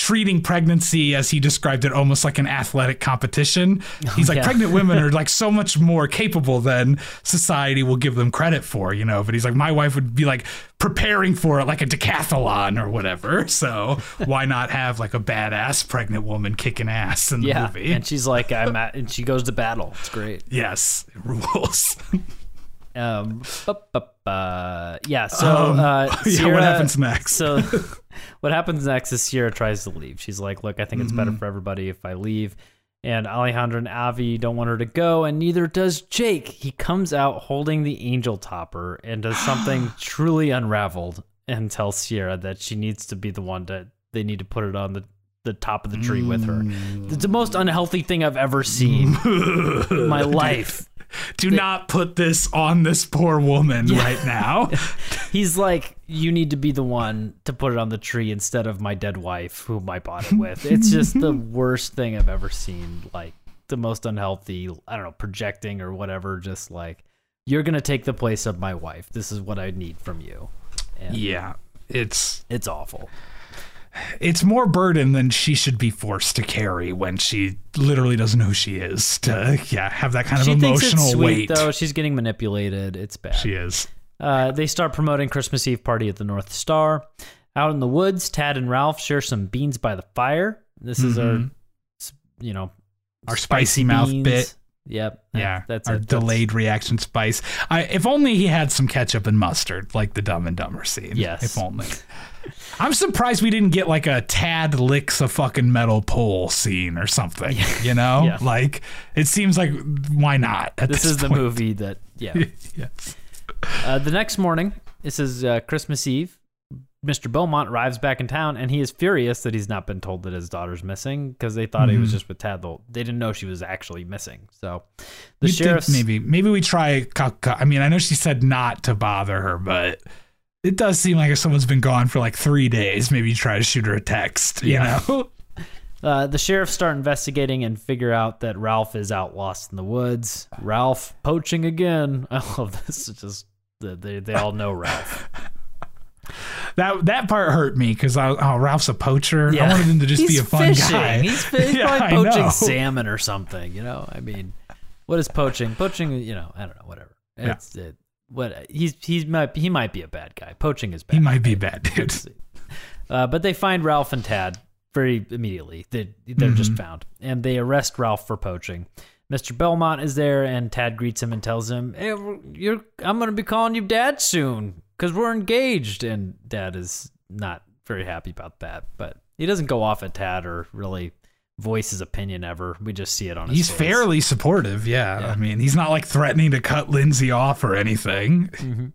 treating pregnancy as he described it almost like an athletic competition. He's like yeah. pregnant women are like so much more capable than society will give them credit for, you know, but he's like my wife would be like preparing for it like a decathlon or whatever. So, why not have like a badass pregnant woman kicking ass in the yeah. movie? And she's like, I'm at, and she goes to battle. It's great. yes, it rules. Um, bu- bu- bu- yeah. So, Um, uh, yeah, what happens next? So, what happens next is Sierra tries to leave. She's like, "Look, I think it's Mm-hmm. better for everybody if I leave." And Alejandra and Avi don't want her to go, and neither does Jake. He comes out holding the angel topper and does something truly unraveled and tells Sierra that she needs to be the one to. They need to put it on the the top of the tree with her. It's the most unhealthy thing I've ever seen in my life. Do not put this on this poor woman right now. He's like, you need to be the one to put it on the tree instead of my dead wife, whom I bought it with. It's just the worst thing I've ever seen. Like the most unhealthy, I don't know, projecting or whatever. Just like you're gonna take the place of my wife. This is what I need from you. And yeah, it's it's awful. It's more burden than she should be forced to carry when she literally doesn't know who she is. To yeah, have that kind of She emotional it's sweet weight. though. She's getting manipulated. It's bad. She is. Uh, they start promoting Christmas Eve party at the North Star. Out in the woods, Tad and Ralph share some beans by the fire. This is our, you know, Mm-hmm. Our spicy mouth beans. bit. Yep. Yeah, that's. That's- delayed reaction spice. I, if only he had some ketchup and mustard, like the Dumb and Dumber scene. Yes. If only. I'm surprised we didn't get like a Tad licks a fucking metal pole scene or something. You know, Yeah. like it seems like why not? This this is the movie that, yeah. yes. Uh, the next morning, this is uh, Christmas Eve. Mr. Belmont arrives back in town, and he is furious that he's not been told that his daughter's missing because they thought he Mm-hmm. was just with Tad. Though they didn't know she was actually missing. So the sheriff's maybe maybe we try. I mean, I know she said not to bother her, but it does seem like if someone's been gone for like three days, maybe you try to shoot her a text. You Yeah. know. Uh, the sheriffs start investigating and figure out that Ralph is out lost in the woods. Ralph poaching again. I love this. It's just they they all know Ralph. That that part hurt me because oh Ralph's a poacher. Yeah. I wanted him to just He's be a fun fishing. guy. He's, he's Yeah, probably poaching salmon or something. You know, I mean, what is poaching? Poaching, you know, I don't know. Whatever. Yeah. It's it, what he's he's might he might be a bad guy. Poaching is bad. He might be a bad, dude. Uh, but they find Ralph and Tad very immediately. They, they're just found. And they arrest Ralph for poaching. Mr. Belmont is there, and Tad greets him and tells him, hey, you're, I'm going to be calling you Dad soon because we're engaged. And Dad is not very happy about that. But he doesn't go off at Tad or really voice his opinion ever. We just see it on his He's face. fairly supportive. Yeah. Yeah. I mean, he's not like threatening to cut Lindsay off or anything.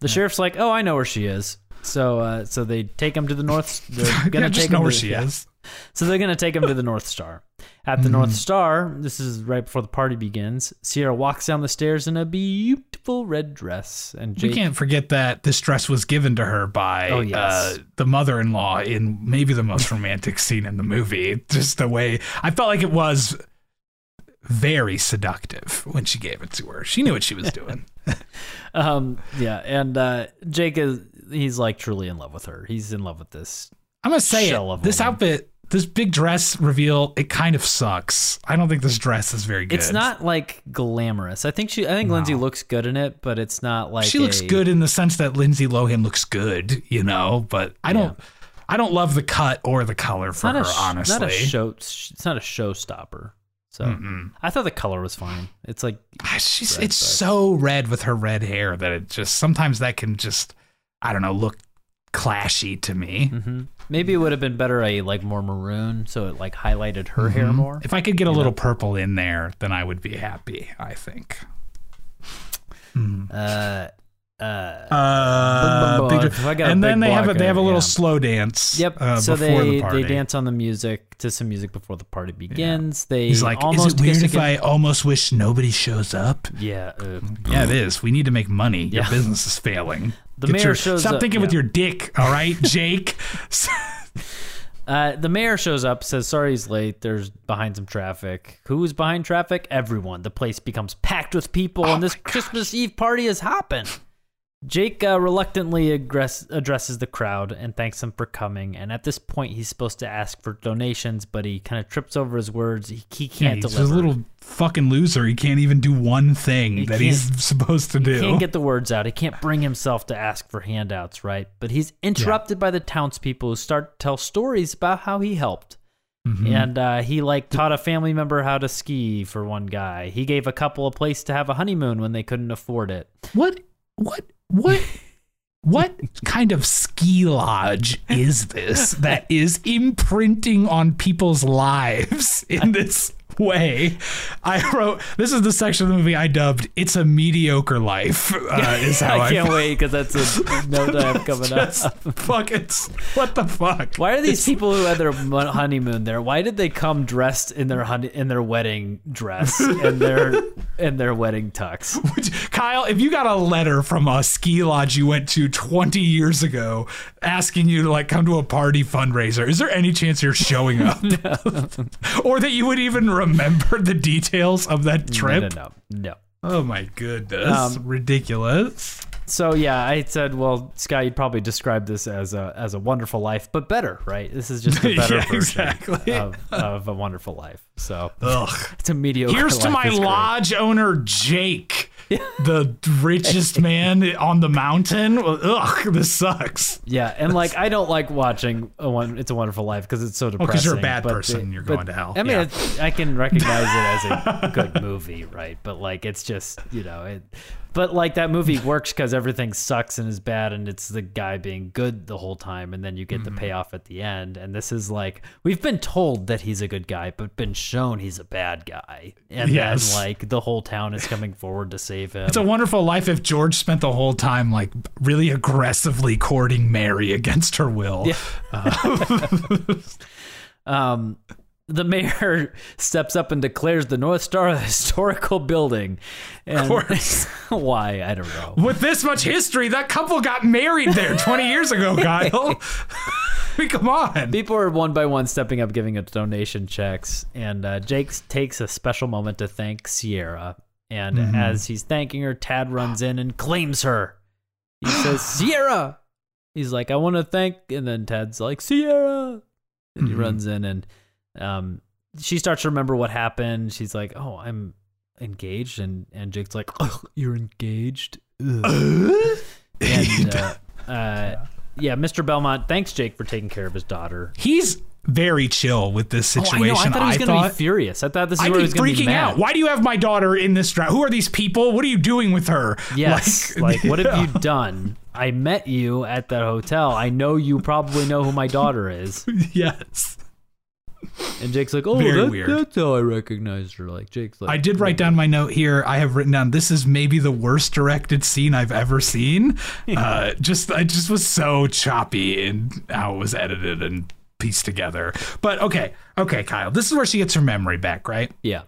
The sheriff's like, oh, I know where she is. So, uh, so they take him to the north. They're gonna yeah, take know him where to, she yeah. is. So they're going to take him to the North Star. At the North Star, this is right before the party begins. Sierra walks down the stairs in a beautiful red dress, and We Jake. can't forget that this dress was given to her by Oh, yes. uh, the mother-in-law in maybe the most romantic scene in the movie. Just the way I felt like it was very seductive when she gave it to her. She knew what she was doing. Um, yeah, and uh, Jake is he's like truly in love with her. He's in love with this. I'm gonna say it. This outfit, this big dress reveal, it kind of sucks. I don't think this dress is very good. It's not like glamorous. I think she. I think Lindsay looks good in it, but it's not like she looks good in the sense that Lindsay Lohan looks good, you know. But I don't, I don't love the cut or the color for her. a honestly, not a show. It's not a showstopper. So I thought the color was fine. It's like Ah, She's Red, it's but- so red with her red hair that it just sometimes that can just I don't know look clashy to me. mhm. Maybe it would have been better a like more maroon, so it like highlighted her hair more. If I could get a little purple in there, then I would be happy. I think. Uh, uh, Uh, Big big- If I and then they have a they have a little yeah. slow dance. Yep. Uh, so before they the party. they dance on the music to some music before the party begins. They He's like, almost is it weird if again." I almost wish nobody shows up? Yeah. Uh, Yeah, it is. We need to make money. Your business is failing. The Get mayor your- shows Stop up- thinking with your dick, all right, Jake. Uh, the mayor shows up, says sorry he's late. There's behind some traffic. Who's behind traffic? Everyone. The place becomes packed with people, Oh and this Christmas Eve party is hopping. Jake uh, reluctantly aggress- addresses the crowd and thanks them for coming. And at this point, he's supposed to ask for donations, but he kind of trips over his words. He, he can't he's deliver. a little fucking loser. He can't even do one thing He that he's supposed to do. He can't get the words out. He can't bring himself to ask for handouts, right? But he's interrupted by the townspeople who start to tell stories about how he helped. Mm-hmm. And uh, he like taught a family member how to ski for one guy. He gave a couple a place to have a honeymoon when they couldn't afford it. What what what what kind of ski lodge is this that is imprinting on people's lives in this way? I wrote this is the section of the movie I dubbed "It's a mediocre life." Uh, is how I, I can't wait because that's a note I have coming up. Just fuck it's what the fuck? Why are these people who had their honeymoon there? Why did they come dressed in their honey- in their wedding dress and their and their wedding tux? Kyle, if you got a letter from a ski lodge you went to 20 years ago asking you to like come to a party fundraiser, is there any chance you're showing up? or that you would even remember the details of that trip? No, no, no, no. Oh my goodness. Um, Ridiculous. So yeah, I said, well, Scott, you'd probably describe this as a as a wonderful life, but better, right? This is just a better Yeah, version exactly. of, of a wonderful life. So Ugh. it's a mediocre. Here's to my lodge owner, Jake, the richest man on the mountain. Ugh, this sucks. Yeah, and like I don't like watching a one. It's a Wonderful Life because it's so depressing. 'cause you're a bad but person, you're but- going to hell. I mean, Yeah. it's, I can recognize it as a good movie, right? But like, it's just you know, it. But like that movie works because everything sucks and is bad, and it's the guy being good the whole time, and then you get Mm-hmm. the payoff at the end. And this is like we've been told that he's a good guy, but been shown he's a bad guy, and Yes. then like the whole town is coming forward to save him. It's a wonderful life if George spent the whole time like really aggressively courting Mary against her will. Yeah. um, the mayor steps up and declares the North Star a historical building. And course. why? I don't know. With this much history, that couple got married there 20 years ago, Kyle. I mean, come on. People are one by one stepping up, giving us donation checks, and uh, Jake takes a special moment to thank Sierra. And Mm-hmm. as he's thanking her, Tad runs in and claims her. He says, "Sierra." He's like, "I want to thank," and then Tad's like, "Sierra," and he Mhm. runs in, and um, she starts to remember what happened. She's like, "Oh, I'm engaged," and and Jake's like, "Oh, you're engaged." And uh, uh, yeah, Mr. Belmont thanks Jake for taking care of his daughter. He's very chill with this Oh, I situation. know. I thought he was going to be furious. I thought this is I'd where he was going to freaking be mad. out. Why do you have my daughter in this drought? Who are these people? What are you doing with her? Yes. Like, what have you done? I met you at that hotel. I know you probably know who my daughter is. yes. And Jake's like, oh, Very that- weird. that's how I recognized her. Like, Jake's like, I did write down my note here. I have written down this is maybe the worst directed scene I've ever seen. uh, just I just was so choppy in how it was edited and pieced together. But okay, okay, Kyle. This is where she gets her memory back, right? yeah.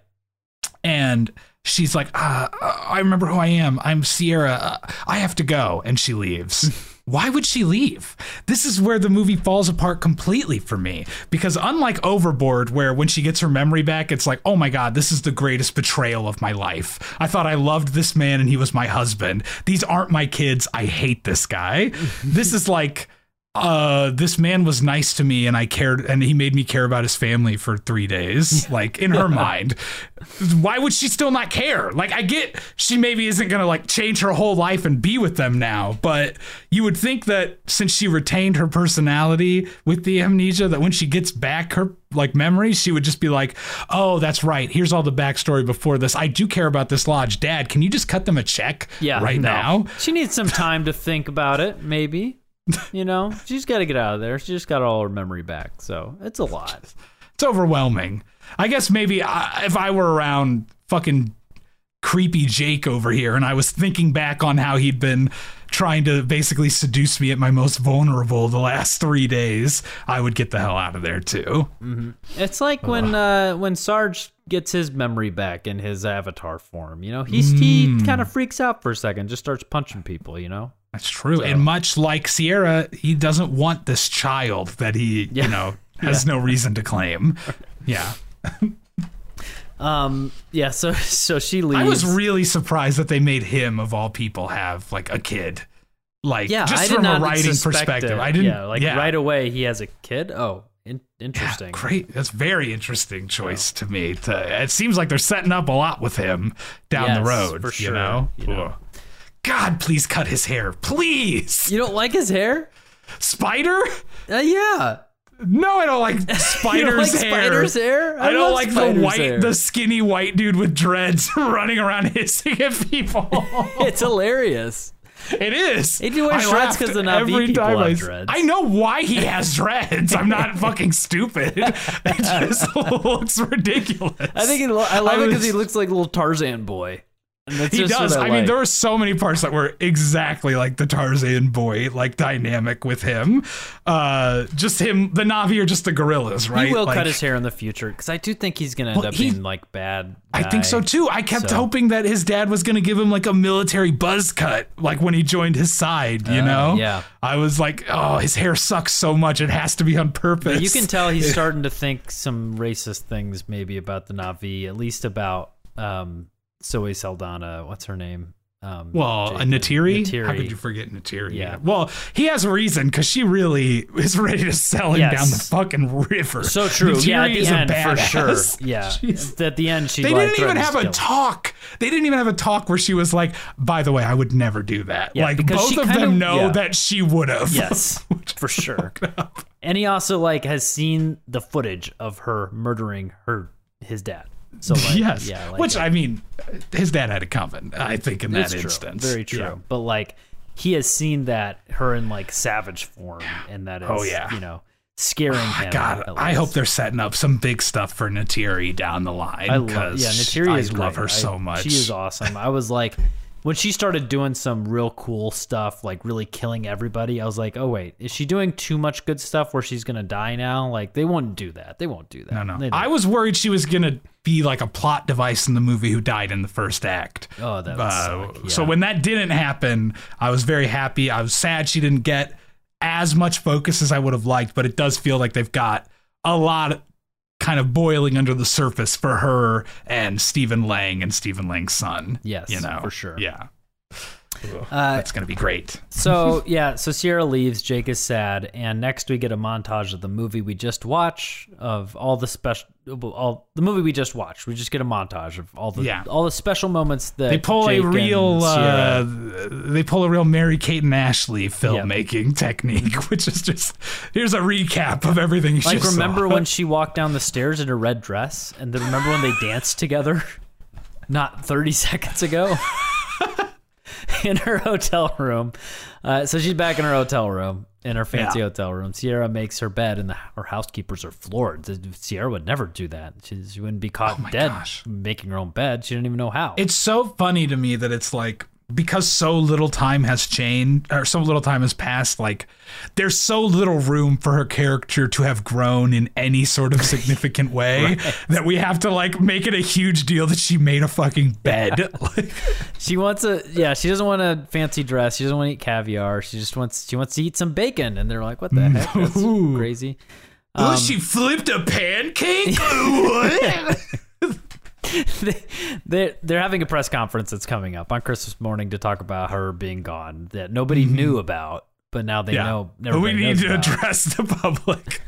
And she's like, uh, I remember who I am. I'm Sierra. Uh, I have to go. And she leaves. Why would she leave? This is where the movie falls apart completely for me. Because unlike Overboard, where when she gets her memory back, it's like, oh my God, this is the greatest betrayal of my life. I thought I loved this man and he was my husband. These aren't my kids. I hate this guy. this is like, uh, this man was nice to me and I cared and he made me care about his family for three days. Like in her mind, why would she still not care? Like I get she maybe isn't gonna like change her whole life and be with them now, but you would think that since she retained her personality with the amnesia, that when she gets back her like memories, she would just be like, "Oh, that's right. Here's all the backstory before this. I do care about this lodge, Dad. Can you just cut them a check Yeah, right no. now?" She needs some time to think about it, maybe. You know, she's got to get out of there. She just got all her memory back, so it's a lot. It's overwhelming. I guess maybe I, if I were around fucking creepy Jake over here and I was thinking back on how he'd been trying to basically seduce me at my most vulnerable the last three days, I would get the hell out of there too. It's like when uh, when Sarge gets his memory back in his avatar form. You know, he's he kind of freaks out for a second, just starts punching people. You know, That's true. And much like Sierra, he doesn't want this child that he, Yeah. you know, has no reason to claim. Yeah. um, yeah. So so she leaves. I was really surprised that they made him of all people have like a kid. Like yeah, just I from a writing perspective. it. I didn't Yeah, like right away he has a kid. Oh, in- interesting. Yeah, great. That's very interesting choice to me. To, it seems like they're setting up a lot with him down Yes, the road. for You sure, know? you know. God, please cut his hair, please. You don't like his hair? Spider? Uh, yeah. No, I don't like Spider's don't like hair. Spider's hair? I, don't like the white, hair. the skinny white dude with dreads running around hissing at people. It's hilarious. It is. He do wear I dreads laughed 'cause the Na'vi every people time I, dreads. I know why he has dreads. I'm not fucking stupid. It just looks ridiculous. I think he lo- I love it because he looks like a little Tarzan boy. He does. I, I, mean, there were so many parts that were exactly like the Tarzan boy, like dynamic with him. Uh, just him, the Na'vi are just the gorillas, right? He will Like, cut his hair in the future because I do think he's gonna end Well, up he- being like bad. I think so too. I kept So- hoping that his dad was going to give him like a military buzz cut, like when he joined his side, you Uh, know? yeah. I was like, oh, his hair sucks so much. It has to be on purpose. You can tell he's starting to think some racist things maybe about the Na'vi, at least about um, Zoe Saldana. What's her name? Um, Well, a Jacob- Neytiri? How Neytiri. could you forget Neytiri? Yeah. Well, he has a reason because she really is ready to sell him Yes. down the fucking river. So true. yeah, at the is a end for sure. Yeah. She's- At the end, she They like, didn't even have a him. talk. They didn't even have a talk where she was like, "By the way, I would never do that." Yeah, like both of them of- know yeah. that she would have. Yes, for sure. And he also like has seen the footage of her murdering her his dad. So like, yes. yeah, like Which. I mean, his dad had it coming. I think in that true. instance, Very true. Yeah. But like he has seen that her in like savage form, and that oh, is Oh, yeah. you know scaring oh, him. God, I hope they're setting up some big stuff for Neytiri down the line. I love yeah. Neytiri I is love great. her I- so much. She is awesome. I was like. When she started doing some real cool stuff, like really killing everybody, I was like, "Oh wait, is she doing too much good stuff where she's gonna die now?" Like they won't do that. They won't do that. No, no. I was worried she was gonna be like a plot device in the movie who died in the first act. Oh, that Uh, suck. So when that didn't happen, I was very happy. I was sad she didn't get as much focus as I would have liked, but it does feel like they've got a lot kind of boiling under the surface for her and Stephen Lang and Stephen Lang's son. Yes, you know, for sure. Yeah, Uh, that's gonna be great. So yeah, so Sierra leaves. Jake is sad, and next we get a montage of the movie we just watched of all the special, all the movie we just watched. We just get a montage of all the Yeah. all the special moments that They pull Jake a real, uh, they pull a real Mary Kate and Ashley filmmaking technique, which is just here's a recap of everything. You like remember saw. when she walked down the stairs in a red dress, and then remember when they danced together, not thirty seconds ago. in her hotel room. Uh, so she's back in her hotel room, in her fancy Yeah. hotel room. Sierra makes her bed, and the, her housekeepers are floored. Sierra would never do that. She, she wouldn't be caught Oh dead gosh. making her own bed. She didn't even know how. It's so funny to me that it's like because so little time has changed or so little time has passed like there's so little room for her character to have grown in any sort of significant way that we have to like make it a huge deal that she made a fucking bed like, she wants a yeah. She doesn't want a fancy dress. She doesn't want to eat caviar. She just wants she wants to eat some bacon. And they're like, what the heck? That's Ooh. crazy. oh she flipped a pancake what? they, they're, they're having a press conference that's coming up on Christmas morning to talk about her being gone that nobody Mm-hmm. knew about but now they Yeah. know. but we need to about. address the public.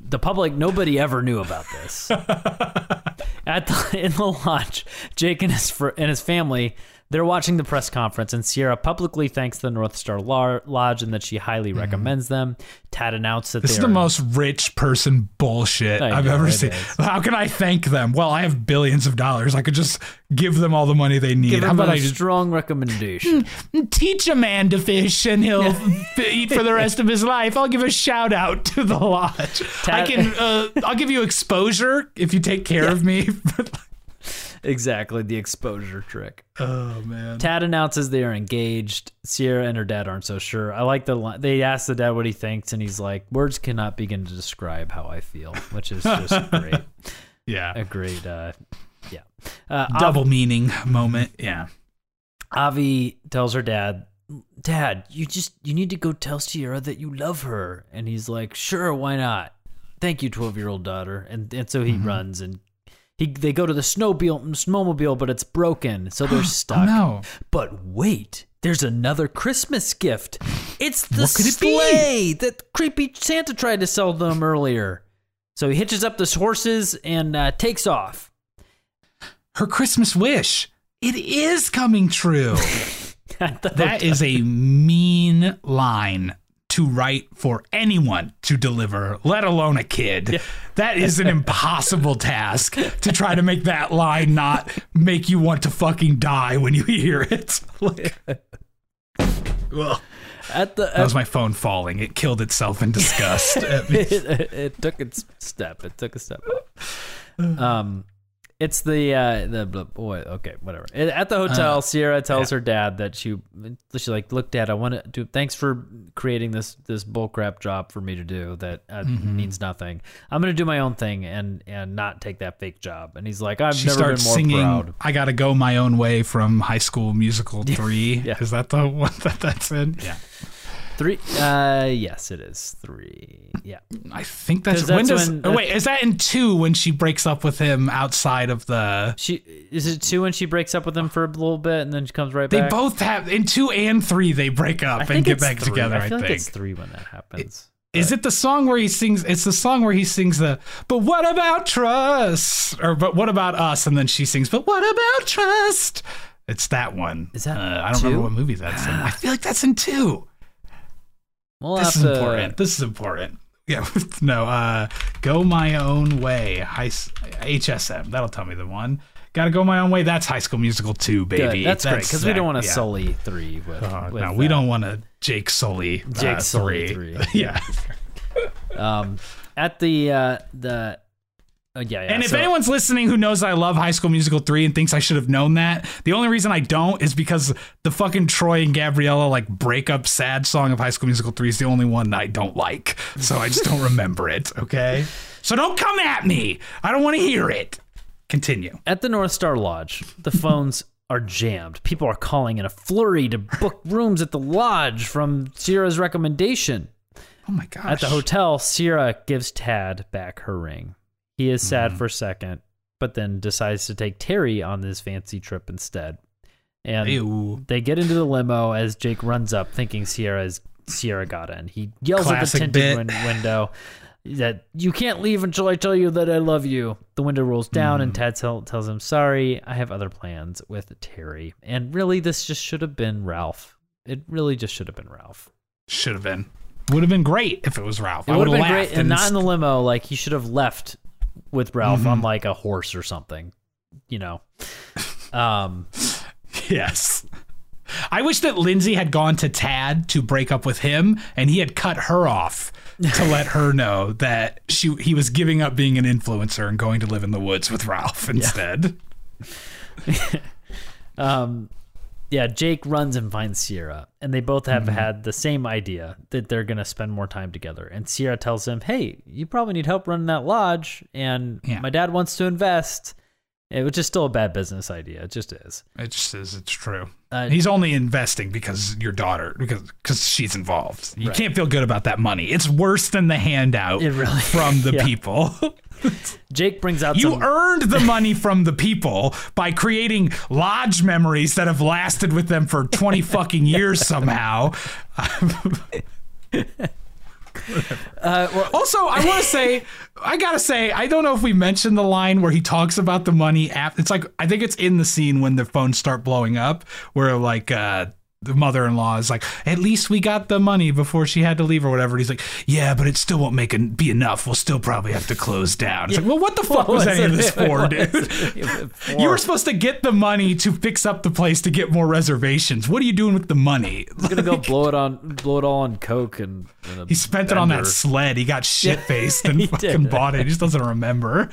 the public nobody ever knew about this at the, in the lodge jake and his fr- and his family they're watching the press conference and sierra publicly thanks the north star lodge and that she highly recommends them tad announced that Mm-hmm. This is the most rich person bullshit I I've know, ever seen. is. How can I thank them? Well, I have billions of dollars. I could just give them all the money they need. give How about a I just strong recommendation teach a man to fish and he'll eat for the rest of his life? I'll give a shout out to the lodge. I can. Uh, I'll give you exposure if you take care of me. exactly the exposure trick oh man. tad announces they are engaged sierra and her dad aren't so sure i like the line they ask the dad what he thinks and he's like words cannot begin to describe how i feel which is just great Yeah. a great uh yeah uh, Double meaning moment. Yeah. Avi tells her dad, "Dad, you just you need to go tell Sierra that you love her." And he's like, "Sure, why not? Thank you, twelve-year-old daughter." And and so he Mm-hmm. runs and he they go to the snowmobile snowmobile, but it's broken, so they're Oh stuck. no. But wait, there's another Christmas gift. It's the could it sleigh that creepy Santa tried to sell them earlier. So he hitches up the horses and uh, takes off. Her Christmas wish. It is coming true. That is a mean line to write for anyone to deliver, let alone a kid. That is an impossible task to try to make that line not make you want to fucking die when you hear it. Like, Ugh. at the that was my phone falling. It killed itself in disgust. it, it took its step. It took a step up. Um, it's the uh the boy. Okay, whatever. At the hotel, Sierra tells her dad that she she like, look, Dad, I want to do. Thanks for creating this this bullcrap job for me to do that uh, means nothing. I'm gonna do my own thing and and not take that fake job. And he's like, I've She never been more singing proud. I Gotta Go My Own Way from High School Musical 3. Yeah. Is that the one that that's in? Yeah. Three. Uh, yes, it is three. Yeah. I think that's, 'Cause that's when does when- oh, wait is that in two when she breaks up with him outside of the She is it two when she breaks up with him for a little bit and then she comes right back? they back. both have in two and three they break up I and think get it's back three. together. I I, feel like think it's three when that happens. is it the song where he sings? It's the song where he sings the "But what about trust?" or "But what about us?" and then she sings "But what about trust?" It's that one. Is that uh, I don't two? remember what movie that's in. I feel like that's in two. We'll This is to- important. This is important. Yeah, no. Uh, go my own way. High, HSM. That'll tell me the one. Got to go my own way. That's High School Musical two, Good. baby. That's, great because we don't want to yeah. sully three with. Uh, with no, we that. don't want to Jake Sully. uh, Jake Sully three. yeah. Um, at the uh, the. Uh, yeah, yeah. And if so- anyone's listening who knows I love High School Musical 3 and thinks I should have known that, the only reason I don't is because the fucking Troy and Gabriella like breakup sad song of High School Musical 3 is the only one I don't like. So I just don't remember it, okay? So don't come at me. I don't want to hear it. Continue. at the North Star Lodge, the phones are jammed. People are calling in a flurry to book rooms at the lodge from Sierra's recommendation. Oh my gosh. At the hotel, Sierra gives Tad back her ring. He is Mm-hmm. sad for a second, but then decides to take Terry on this fancy trip instead. And Ew. they get into the limo as Jake runs up, thinking Sierra is Sierra got in. He yells Classic at the tinted win- window that you can't leave until I tell you that I love you. The window rolls down, Mm. and Tad tell, tells him, "Sorry, I have other plans with Terry." And really, this just should have been Ralph. It really just should have been Ralph. Should have been. Would have been great if it was Ralph. It I would have been great, and not in the limo. Like he should have left with Ralph on like a horse or something. You know. Um. Yes. I wish that Lindsay had gone to Tad to break up with him and he had cut her off to let her know that she he was giving up being an influencer and going to live in the woods with Ralph instead. Um, yeah, Jake runs and finds Sierra, and they both Mm-hmm. have had the same idea that they're going to spend more time together. And Sierra tells him, "Hey, you probably need help running that lodge, and Yeah. my dad wants to invest." It which is still a bad business idea. It just is. It just is it's true. Uh, He's only investing because your daughter because because she's involved. You Right. can't feel good about that money. It's worse than the handout really- from the yeah. people. Jake brings out You some. earned the money from the people by creating lodge memories that have lasted with them for 20 fucking years somehow. Uh, well, Also, I want to say, I gotta say, I don't know if we mentioned the line where he talks about the money. App. It's like I think it's in the scene when the phones start blowing up, where like uh, the mother-in-law is like, "At least we got the money before she had to leave or whatever." And he's like, "Yeah, but it still won't make it be enough. We'll still probably have to close down." It's like, well, what the fuck was, any of this for, dude? You were supposed to get the money to fix up the place to get more reservations. What are you doing with the money? gonna go blow it on, blow it all on coke and. and He spent it on that sled. He got shit faced and fucking did. bought it. He just doesn't remember.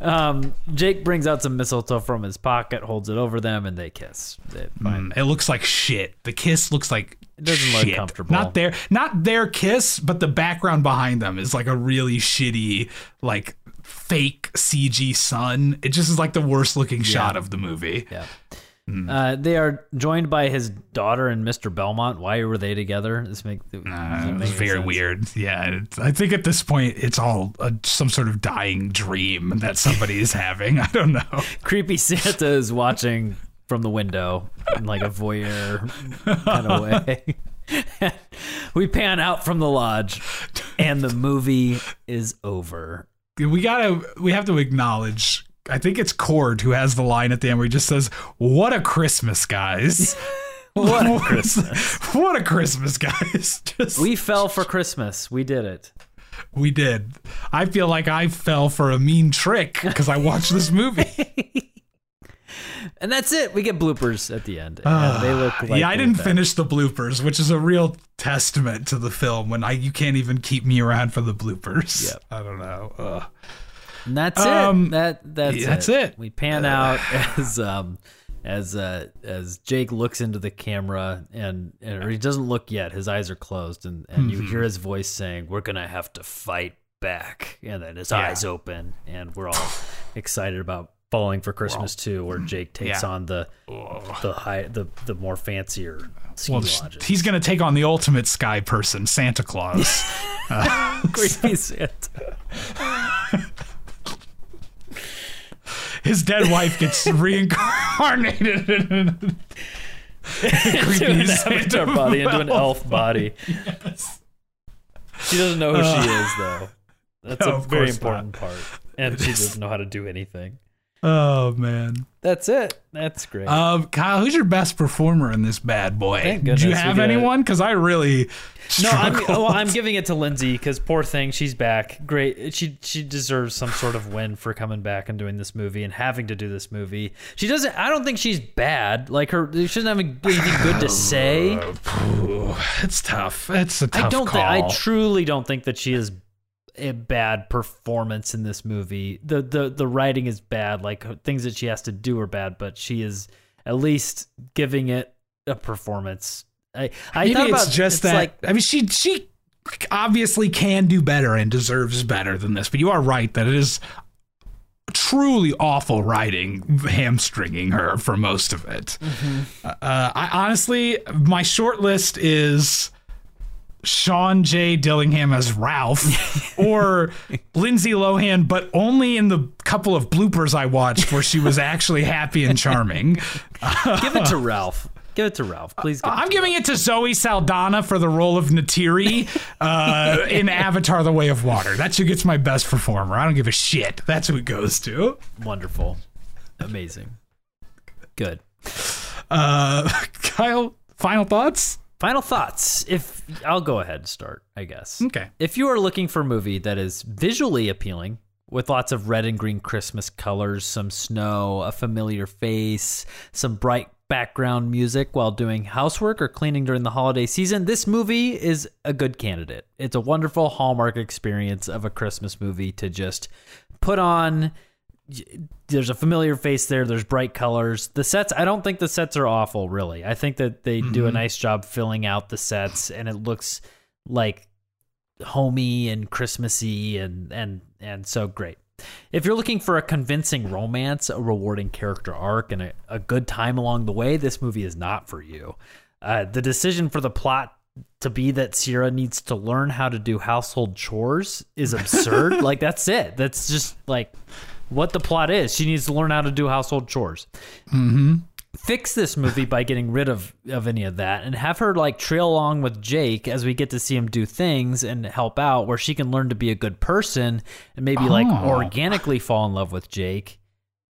Um, Jake brings out some mistletoe from his pocket, holds it over them, and they kiss. They. Mm, It looks like shit. The kiss looks like It doesn't look shit. comfortable. Not their not their kiss, but the background behind them is like a really shitty, like fake CG sun. It just is like the worst looking shot of the movie. Yeah. Uh, they are joined by his daughter and Mr. Belmont. Why were they together? This make, Uh, it was very sense? weird. Yeah, I think at this point it's all uh some sort of dying dream that somebody is having. I don't know. Creepy Santa is watching from the window in like a voyeur kind of way. we pan out from the lodge, and the movie is over. we gotta we have to acknowledge I think it's Chord who has the line at the end where he just says, What a Christmas, guys. What a Christmas! what a Christmas, guys. Just we, fell for Christmas. We did it. we did. I feel like I fell for a mean trick because I watched this movie. And that's it. We get bloopers at the end. And they look like Ah, yeah, I didn't bad. finish the bloopers, which is a real testament to the film when I you can't even keep me around for the bloopers. Yep. I don't know. Ugh. And that's Um, it. That that's that's it. We pan out as um as uh as Jake looks into the camera and, and or he doesn't look yet. His eyes are closed and and you Mm-hmm. hear his voice saying, "We're gonna have to fight back." And then his Yeah. eyes open and we're all excited about Falling for Christmas too, where Jake takes Yeah. on the the high the the more fancier Well, lodges. he's gonna take on the ultimate sky person, Santa Claus. creepy Santa. his dead wife gets reincarnated in into an avatar body into an elf body. She doesn't know who she uh, is though. That's No, a very important part. And she doesn't know how to do anything. Oh man. That's it. That's great. Um, Kyle, who's your best performer in this bad boy? Thank Do you have anyone? Because I really no, I'm, well, I'm giving it to Lindsay because poor thing, she's back. Great, she she deserves some sort of win for coming back and doing this movie and having to do this movie. She doesn't. I don't think she's bad. Like her, she doesn't have anything good to say. It's tough. It's a tough I don't think I truly don't think that she is a bad performance in this movie. The the the writing is bad, like things that she has to do are bad, but she is at least giving it a performance. I I Maybe it's just it's that. like I mean, she she obviously can do better and deserves better than this. But you are right that it is truly awful writing, hamstringing her for most of it. Mm-hmm. Uh, I honestly, my short list is. Sean J. Dillingham as Ralph, or Lindsay Lohan, but only in the couple of bloopers I watched where she was actually happy and charming. give it to Ralph. Give it to Ralph, please. Give I'm giving it to Zoe Saldana for the role of Neytiri uh, in Avatar: The Way of Water. That's who gets my best performer. I don't give a shit. That's who it goes to. Wonderful, amazing, good. Uh, Kyle, final thoughts? Final thoughts. If I'll go ahead and start, I guess. Okay. If you are looking for a movie that is visually appealing, with lots of red and green Christmas colors, some snow, a familiar face, some bright background music while doing housework or cleaning during the holiday season, this movie is a good candidate. It's a wonderful Hallmark experience of a Christmas movie to just put on. There's a familiar face there. There's bright colors. The sets, I don't think the sets are awful, really. I think that they do a nice job filling out the sets, and it looks like homey and Christmassy and and and so great. If you're looking for a convincing romance, a rewarding character arc, and a, a good time along the way, this movie is not for you. Uh, the decision for the plot to be that Sierra needs to learn how to do household chores is absurd. like that's it. That's just like what the plot is. She needs to learn how to do household chores. fix this movie by getting rid of of any of that and have her like trail along with Jake as we get to see him do things and help out where she can learn to be a good person and maybe like Oh. organically fall in love with Jake.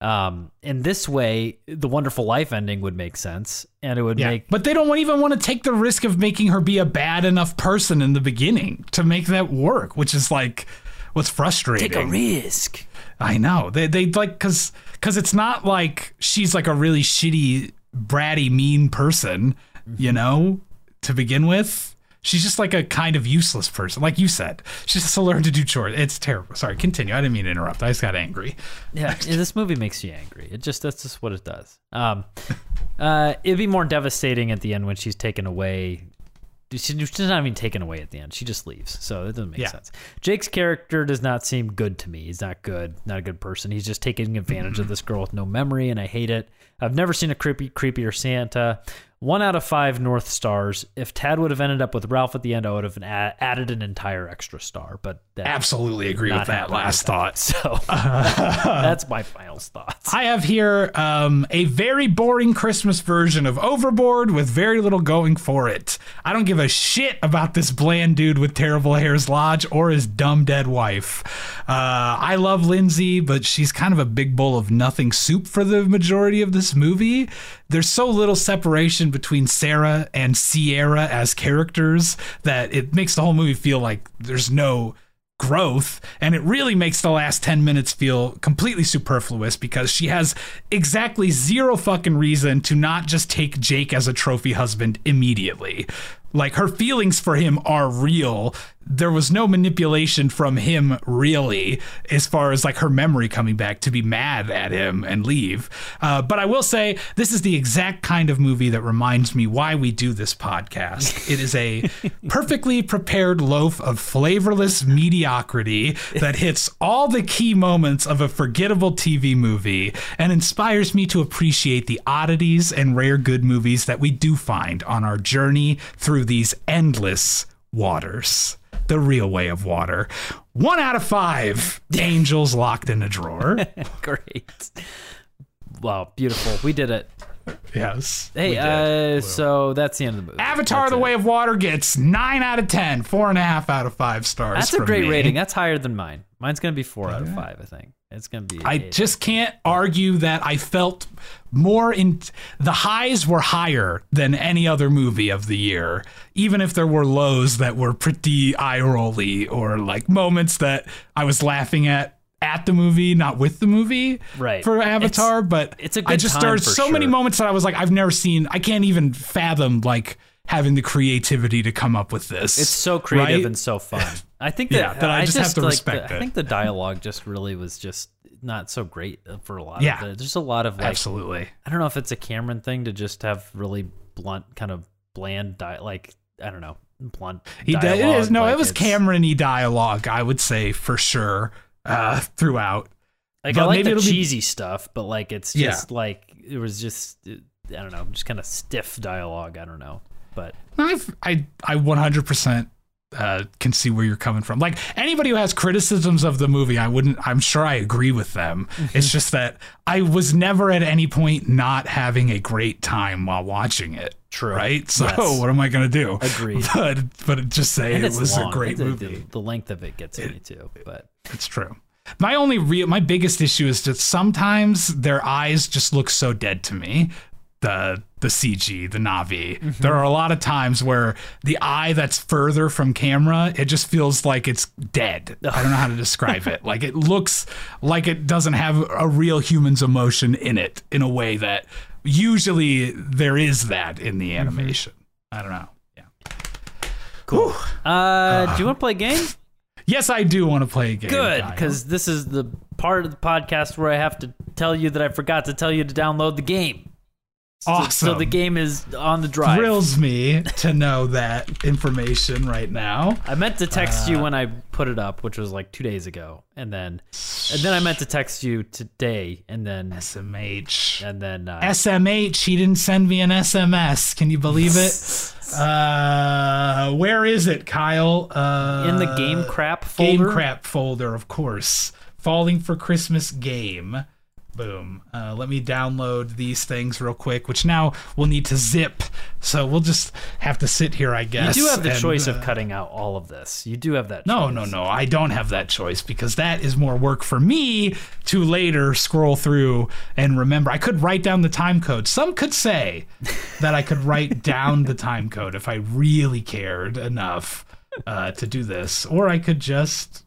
Um, in this way, the wonderful life ending would make sense, and it would Yeah, make but they don't even want to take the risk of making her be a bad enough person in the beginning to make that work, which is like what's frustrating. take a risk. I know they they like because because it's not like she's like a really shitty, bratty, mean person, you know, to begin with. She's just like a kind of useless person, like you said. She just to learn to do chores. It's terrible. Sorry, continue. I didn't mean to interrupt. I just got angry. Yeah, this movie makes you angry. It just that's just what it does. Um, uh, it'd be more devastating at the end when she's taken away. She- She's not even taken away at the end. She just leaves, so it doesn't make Yeah. sense. Jake's character does not seem good to me. He's not good, not a good person. He's just taking advantage of this girl with no memory, and I hate it. I've never seen a creepy, creepier Santa. One out of five North Stars. If Tad would have ended up with Ralph at the end, I would have added an entire extra star. But Absolutely agree with that last thought. So that's my final thoughts. I have here um, a very boring Christmas version of Overboard with very little going for it. I don't give a shit about this bland dude with terrible hair's lodge or his dumb dead wife. Uh, I love Lindsay, but she's kind of a big bowl of nothing soup for the majority of this movie. There's so little separation between Sarah and Sierra as characters that it makes the whole movie feel like there's no growth. And it really makes the last 10 minutes feel completely superfluous because she has exactly zero fucking reason to not just take Jake as a trophy husband immediately. Like her feelings for him are real there was no manipulation from him really as far as like her memory coming back to be mad at him and leave. Uh, but i will say this is the exact kind of movie that reminds me why we do this podcast. It is a perfectly prepared loaf of flavorless mediocrity that hits all the key moments of a forgettable tv movie and inspires me to appreciate the oddities and rare good movies that we do find on our journey through these endless waters the real way of water. One out of five angels locked in a drawer. Great. Wow, beautiful. We did it. Yes. Hey, uh, so that's the end of the movie. Avatar: That's The it. Way of Water gets nine out of ten, four and a half out of five stars. That's a great me. rating. That's higher than mine. Mine's gonna be four out of five. I think it's gonna be. I eight. just can't argue that I felt more in the highs were higher than any other movie of the year, even if there were lows that were pretty eye rolly or like moments that I was laughing at at the movie, not with the movie. Right. For Avatar, but it's a I good just time there are so many moments that I was like, I've never seen. I can't even fathom like having the creativity to come up with this. It's so creative right? and so fun. I think that, Yeah, that I just have to like, respect the, I think the dialogue just really was just not so great for a lot Yeah. of. There's a lot of like absolutely. I don't know if it's a Cameron thing to just have really blunt, kind of bland, di- like I don't know, blunt. He did. It dialogue, no. like it was Cameron-y dialogue. I would say for sure uh, throughout. Like but I like maybe the it'll be- cheesy stuff, but like it's Yeah. just like it was just I don't know, just kind of stiff dialogue. I don't know, but I've, I I 100% uh, can see where you're coming from. Like anybody who has criticisms of the movie, I wouldn't. I'm sure I agree with them. Mm-hmm. it's just that I was never at any point not having a great time while watching it. True. Right. So Yes. what am I gonna do? Agreed. But but just say and it was long. a great movie. The, the length of it gets me too, but It's true. My only real, my biggest issue is that sometimes their eyes just look so dead to me. The the CG, the Na'vi. Mm-hmm. There are a lot of times where the eye that's further from camera, it just feels like it's dead. I don't know how to describe it. Like it looks like it doesn't have a real human's emotion in it in a way that usually there is that in the Mm-hmm. animation. I don't know. Yeah. cool. Uh, do you want to play a game? Yes, I do want to play a game. Good, because this is the part of the podcast where I have to tell you that I forgot to tell you to download the game. So- Awesome. So, the game is on the drive. thrills me to know that information right now. I meant to text Uh, you when I put it up, which was like two days ago, and then and then I meant to text you today, and then SMH. and then uh, SMH, he didn't send me an SMS. Can you believe it? Uh, where is it, Kyle? Uh, in the game crap folder. game crap folder, of course. Falling for Christmas game. Boom. Uh, let me download these things real quick, which now we'll need to zip. So we'll just have to sit here, I guess. You do have the and, choice uh, of cutting out all of this. You do have that. No, choice. no, no. I don't have that choice because that is more work for me to later scroll through and remember. I could write down the time code. Some could say that I could write down the time code if I really cared enough uh, to do this, or I could just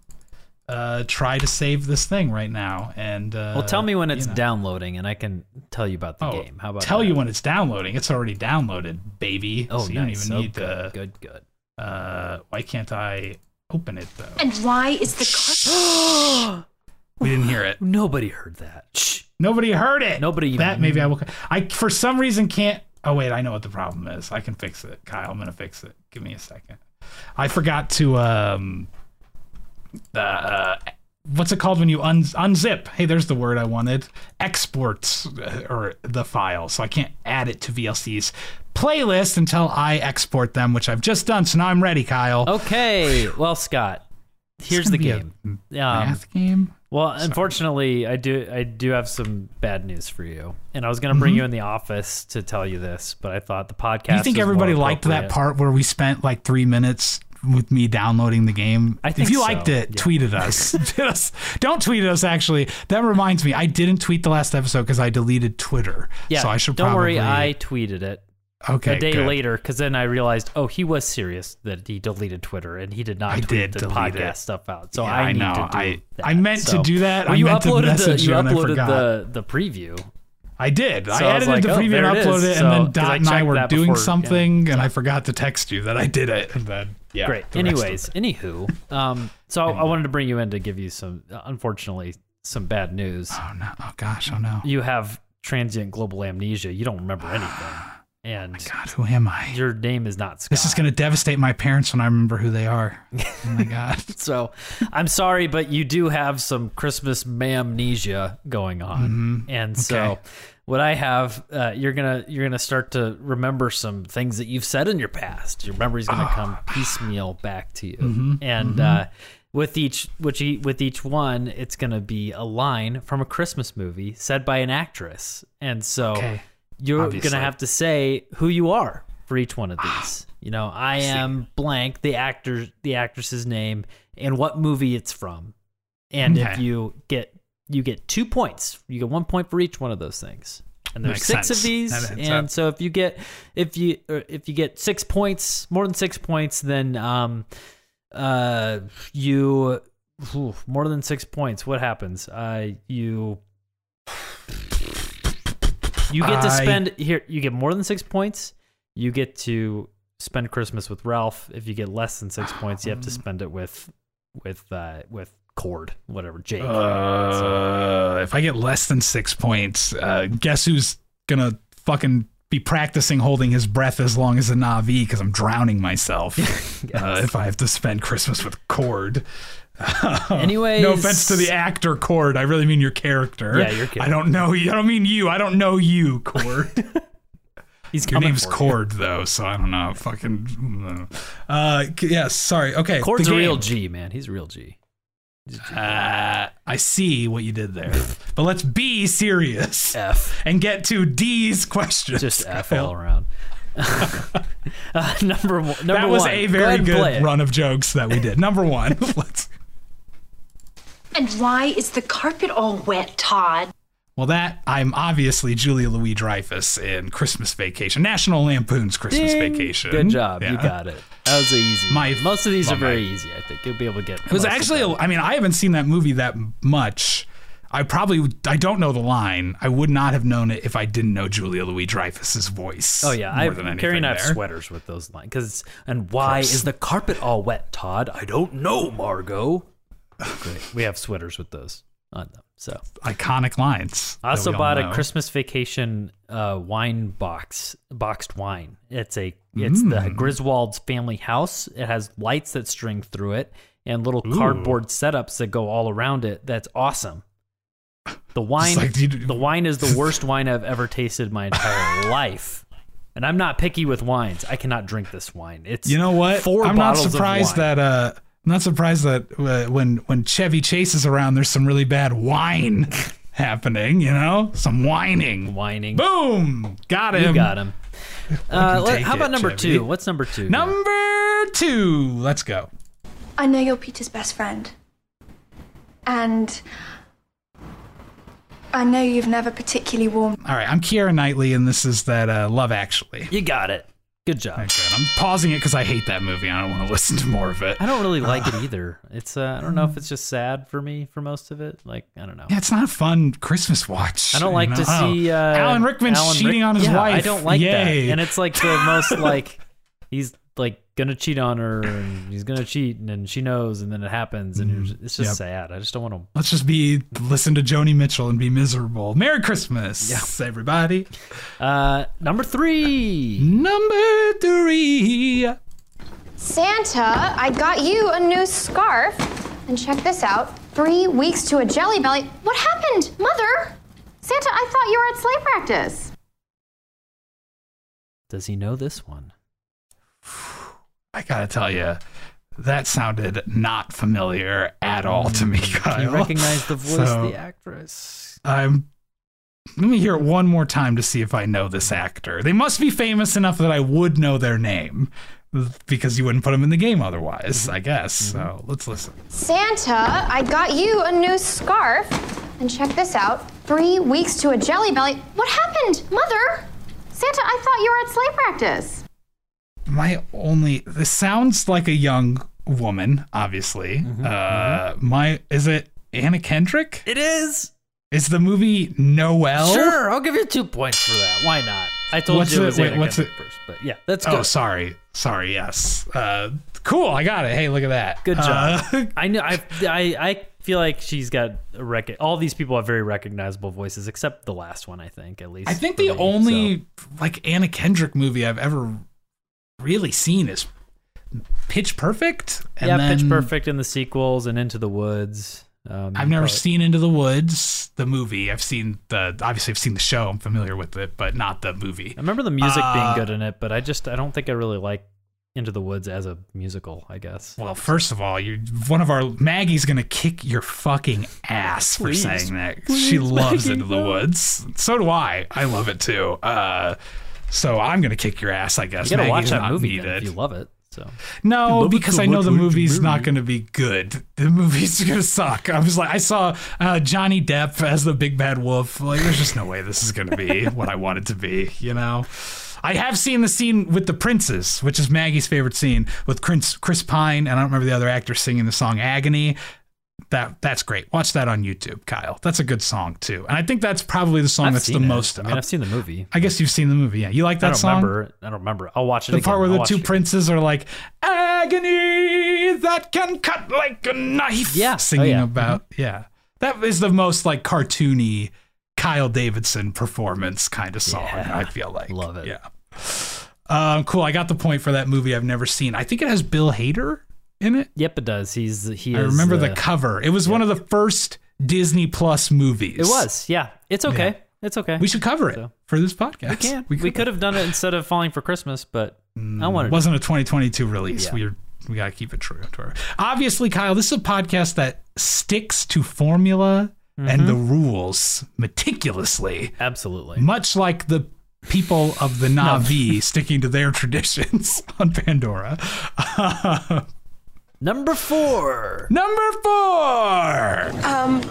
uh, try to save this thing right now. And uh, Well, tell me when it's you know. downloading, and I can tell you about the Oh, game. How about tell that? you when it's downloading? It's already downloaded, baby. Oh, so you nice. don't even Oh, need good, to. good, good. Uh, why can't I open it though? And why is the car- We didn't hear it. Nobody heard that. Shh. Nobody heard it. Nobody even- That maybe I will. I for some reason can't. Oh wait, I know what the problem is. I can fix it, Kyle. I'm gonna fix it. Give me a second. I forgot to um. Uh, what's it called when you un- unzip? Hey, there's the word I wanted. Exports uh, or the file, so I can't add it to VLC's playlist until I export them, which I've just done. So now I'm ready, Kyle. Okay. Well, Scott, here's the game. Um, Math game. well, unfortunately, I do I do have some bad news for you, and I was going to bring you in the office to tell you this, but I thought the podcast. You think everybody liked that part where we spent like three minutes with me downloading the game? I think if you so, liked it, yeah. tweet at us. Don't tweet at us. Actually, that reminds me, I didn't tweet the last episode because I deleted Twitter. Yeah. so I should. Don't worry, I tweeted it okay a day good. later because then I realized, oh, he was serious that he deleted Twitter and he did not I tweet did the podcast it. stuff out. So Yeah, I, I need know. to do I- that. I meant to do that. Well, I you uploaded the you uploaded the the preview. I did. So I I edited like, the oh, preview there and it uploaded it, So- and then Dot and I were doing before, yeah. something, and I forgot to text you that I did it, and then yeah. Great. the rest of Anyways, anywho, um, so I wanted to bring you in to give you some, unfortunately, some bad news. Oh no! Oh gosh! Oh no! You have transient global amnesia. You don't remember anything, and God, who am I? your name is not Scott. This is going to devastate my parents when I remember who they are. Oh my god. So I'm sorry, but you do have some Christmas amnesia going on, and so Mm-hmm. Okay. What I have, uh, you're gonna you're gonna start to remember some things that you've said in your past. Your memory's gonna come piecemeal back to you, Mm-hmm. and uh, with each which with each one, it's gonna be a line from a Christmas movie said by an actress, and so Okay. you're Obviously. gonna have to say who you are for each one of these. You know, I am blank, the actor, the actress's name, and what movie it's from. And if you get you get two points, you get one point for each one of those things. And there's Makes six sense. of these, and up. so if you get if you if you get six points, more than six points, then um, uh, you ooh, more than six points. What happens? Uh, you you get to I- spend here. You get more than six points. You get to spend Christmas with Ralph. If you get less than six points, you have to spend it with with uh, with Chord, whatever Jake. Uh, if I get less than six points, uh, guess who's gonna fucking be practicing holding his breath as long as a Na'vi because I'm drowning myself. uh, if I have to spend Christmas with Chord. Anyways, No offense to the actor Chord. I really mean your character. Yeah, your character. I don't know. I don't mean you. I don't know you, Chord. he's Your name's for you. Chord though, so I don't know. Fucking. Uh, yes. Sorry. Okay. Chord's a real. G, man. He's a real G. He's a G. Uh, I see what you did there, but let's be serious F. and get to D's questions. Just F Kyle. all around. uh, number one. Number That was one. a very ahead good it. run of jokes that we did. Number one. let's. And why is the carpet all wet, Todd? Well, that I'm obviously Julia Louis Dreyfus in Christmas Vacation, National Lampoon's Christmas Ding. Vacation. Good job. You got it. That was easy. My- one. Most of these well, are very my- easy. I think you'll be able to get. It was actually, I mean, I haven't seen that movie that much. I probably, I don't know the line. I would not have known it if I didn't know Julia Louis Dreyfus's voice. Oh yeah, more I than Carrie and I have sweaters with those lines. Because and why is the carpet all wet, Todd? I don't know, Margot. Great. We have sweaters with those on them. So Iconic lines. I also that we all bought a Christmas vacation uh, wine box, boxed wine. It's a it's the Mm. Griswold's family house. It has lights that string through it and little cardboard setups that go all around it. That's awesome. The wine, like, you- the wine is the worst wine I've ever tasted in my entire life. And I'm not picky with wines. I cannot drink this wine. It's You know what? Four I'm not surprised that uh I'm not surprised that uh, when when Chevy Chase is around there's some really bad wine happening, you know? Some whining. Whining. Boom! Got him. You got him. Uh, let- how about it, number Chevy. two? What's number two? Number two. Let's go. I know you're Peter's best friend. And I know you've never particularly warmed. All right, I'm Keira Knightley, and this is that uh, Love Actually. You got it. Good job. Good. I'm pausing it because I hate that movie. I don't want to listen to more of it. I don't really like it either. It's uh, I don't know if it's just sad for me for most of it. Like I don't know. Yeah, it's not a fun Christmas watch. I don't you like know? to see uh, Alan Rickman Alan cheating Rick- on his Yeah, wife. I don't like that, and it's like the most like he's like gonna cheat on her, and he's gonna cheat, and then she knows, and then it happens, and you're just, it's just Yep. sad. I just don't want to. Let's just be listen to Joni Mitchell and be miserable. Merry Christmas, Yes everybody. Uh, number three. Number three. Santa, I got you a new scarf. And check this out three weeks to a jelly belly. What happened, Mother? Santa, I thought you were at sleigh practice. Does he know this one? I gotta tell you, that sounded not familiar at all to me, mm, Kyle. Can you recognize the voice So- the actress? I'm. Let me hear it one more time to see if I know this actor. They must be famous enough that I would know their name, because you wouldn't put them in the game otherwise. Mm-hmm. I guess. So mm-hmm. let's listen. Santa, I got you a new scarf. And check this out three weeks to a jelly belly. What happened, Mother? Santa, I thought you were at sleigh practice. My only this sounds like a young woman obviously Mm-hmm, uh my is it anna kendrick It is. is the movie noel Sure, I'll give you two points for that. Why not? I told What's you it it- was wait, Anna what's Kendrick first, but yeah, that's good. oh sorry sorry yes uh cool i got it hey look at that Good job. Uh, I know. I, I I feel like she's got a rec- All these people have very recognizable voices, except the last one. I think at least. i think the me, only like anna kendrick movie i've ever really seen is pitch perfect and yeah, then Pitch Perfect in the sequels and Into the Woods. Um, I've never but- seen Into the Woods, the movie. I've seen the obviously I've seen the show. I'm familiar with it, but not the movie. I remember the music Uh, being good in it, but I just I don't think I really like Into the Woods as a musical. I guess. Well, first of all, you one of our Maggie's gonna kick your fucking ass for Please. saying that. she loves Into the Woods. So do I. I love it too. Uh, so I'm gonna kick your ass, I guess. You gotta watch that movie then if you love it. So No, because I know the why don't you movie's marry not going to be good. The movie's going to suck. I was like, I saw uh, Johnny Depp as the big bad wolf. Like, there's just no way this is going to be what I want it to be, you know? I have seen the scene with the princes, which is Maggie's favorite scene, with Chris, Chris Pine, and I don't remember the other actor singing the song Agony. That That's great. Watch that on YouTube, Kyle. That's a good song, too. And I think that's probably the song I've that's the it. most. I mean, I've seen the movie. I guess you've seen the movie. Yeah. You like that song? I don't song? remember. I don't remember. I'll watch it. the again. part where I'll the two princes are like agony that can cut like a knife Yeah. Oh, singing yeah. about yeah that is the most like cartoony kyle davidson performance kind of song Yeah. i feel like Love it. yeah um, cool i got the point for that movie i've never seen i think it has bill hader in it Yep, it does. He's he. i is, remember the uh, cover it was one of the first disney plus movies It was. Yeah, it's okay. Yeah. It's okay. we should cover it So. for this podcast We can. We could have done it instead of Falling for Christmas, but I wanted. It wasn't a 2022 release. Yeah. We we got to keep it true to her. Obviously, Kyle, this is a podcast that sticks to formula Mm-hmm. and the rules meticulously, Absolutely. much like the people of the Na'vi sticking to their traditions on Pandora. Number four. Number four. Um,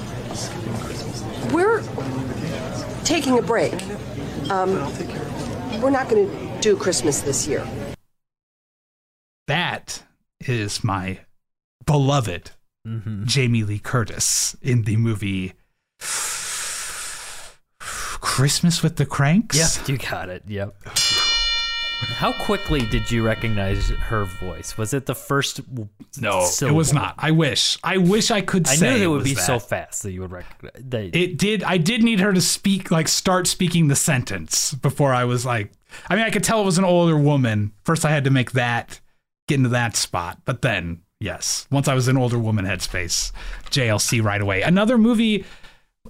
We're taking a break. Um, we're not going to do Christmas this year. That is my beloved Mm-hmm. Jamie Lee Curtis in the movie Christmas with the Cranks. Yep, you got it. Yep. How quickly did you recognize her voice? Was it the first? w- No, it was not. I wish. I wish I could I say knew it would was be so fast that you would recognize. They, It did. I did need her to speak, like, start speaking the sentence before I was like. I mean, I could tell it was an older woman. First, I had to make that get into that spot, but then, yes, once I was in older woman headspace, JLC right away. Another movie.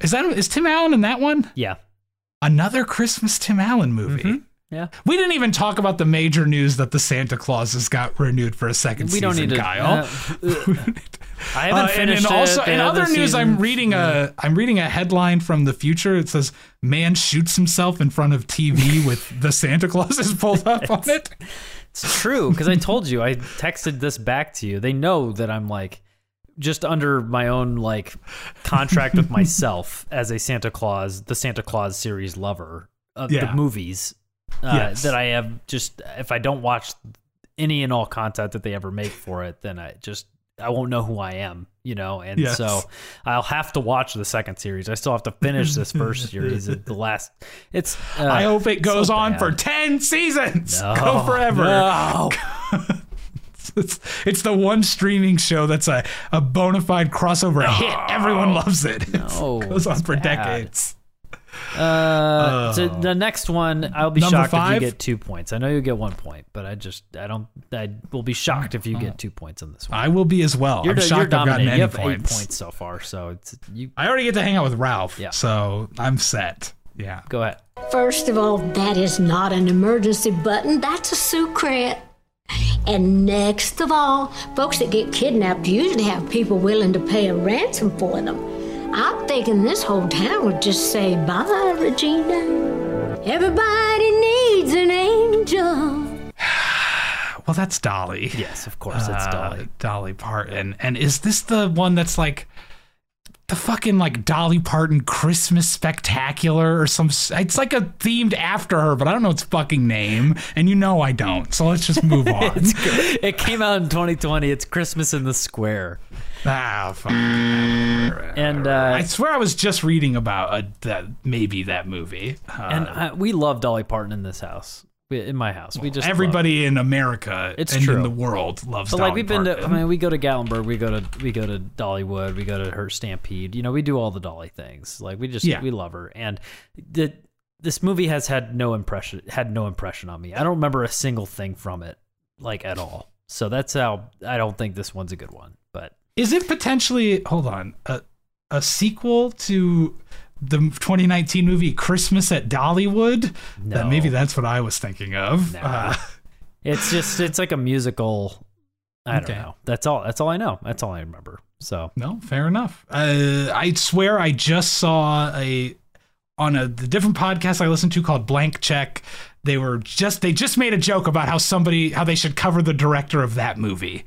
Is that is Tim Allen in that one? yeah. Another Christmas Tim Allen movie. Mm-hmm. Yeah. We didn't even talk about the major news that the Santa Clauses got renewed for a second We season, don't need to. Kyle. uh, I haven't Uh, and, finished and also it. They in other the news, I'm reading a I'm reading a headline from the future. It says man shoots himself in front of TV with the Santa Clauses pulled up on it. It's true because I told you I texted this back to you. They know that I'm like just under my own like contract with myself as a Santa Claus, the Santa Claus series lover of Yeah. the movies. Uh, Yes. That I have just if I don't watch any and all content that they ever make for it, then I just I won't know who I am, you know, and Yes. so I'll have to watch the second series. I still have to finish this first series. The last, it's. Uh, I hope it goes so on for ten seasons. No, Go forever. No. It's, it's the one streaming show that's a, a bona fide crossover hit. Everyone loves it. No, it goes on for bad. decades. Uh, so the next one, I'll be Number shocked if you get two points. I know you get one point, but I just, I don't, I will be shocked if you get two points on this one. I will be as well. You're, I'm you're shocked I've gotten dominating. any You have points. eight points so far, so it's you. I already get to hang out with Ralph, Yeah. so I'm set. Yeah. Go ahead. First of all, that is not an emergency button, that's a secret. And next of all, folks that get kidnapped usually have people willing to pay a ransom for them. I'm thinking this whole town would just say, bye, Regina. Everybody needs an angel. Well, that's Dolly. Yes, of course, it's Uh, Dolly. Dolly Parton. And is this the one that's like the fucking like Dolly Parton Christmas Spectacular or some? It's like a themed after her, but I don't know its fucking name, and you know I don't. So let's just move on. It came out in 2020. It's Christmas in the Square, ah, fuck. and uh, I swear I was just reading about uh, that maybe that movie. Uh, and uh, we love Dolly Parton in this house. We- In my house, we just everybody in America It's and true. in the world loves. But Dolly like we've been to, I mean, we go to Gatlinburg, we go to we go to Dollywood, we go to her Stampede. You know, we do all the Dolly things. Like we just Yeah. we love her, and the this movie has had no impression had no impression on me. I don't remember a single thing from it, like at all. So that's how I don't think this one's a good one. But Is it potentially hold on a a sequel to the 2019 movie Christmas at Dollywood? That No. maybe that's what I was thinking of. Nah. Uh, it's just it's like a musical. I don't Okay. know. That's all. That's all I know. That's all I remember. So no, fair enough. Uh, I swear I just saw a on a the different podcast I listened to called Blank Check. They were just they just made a joke about how somebody how they should cover the director of that movie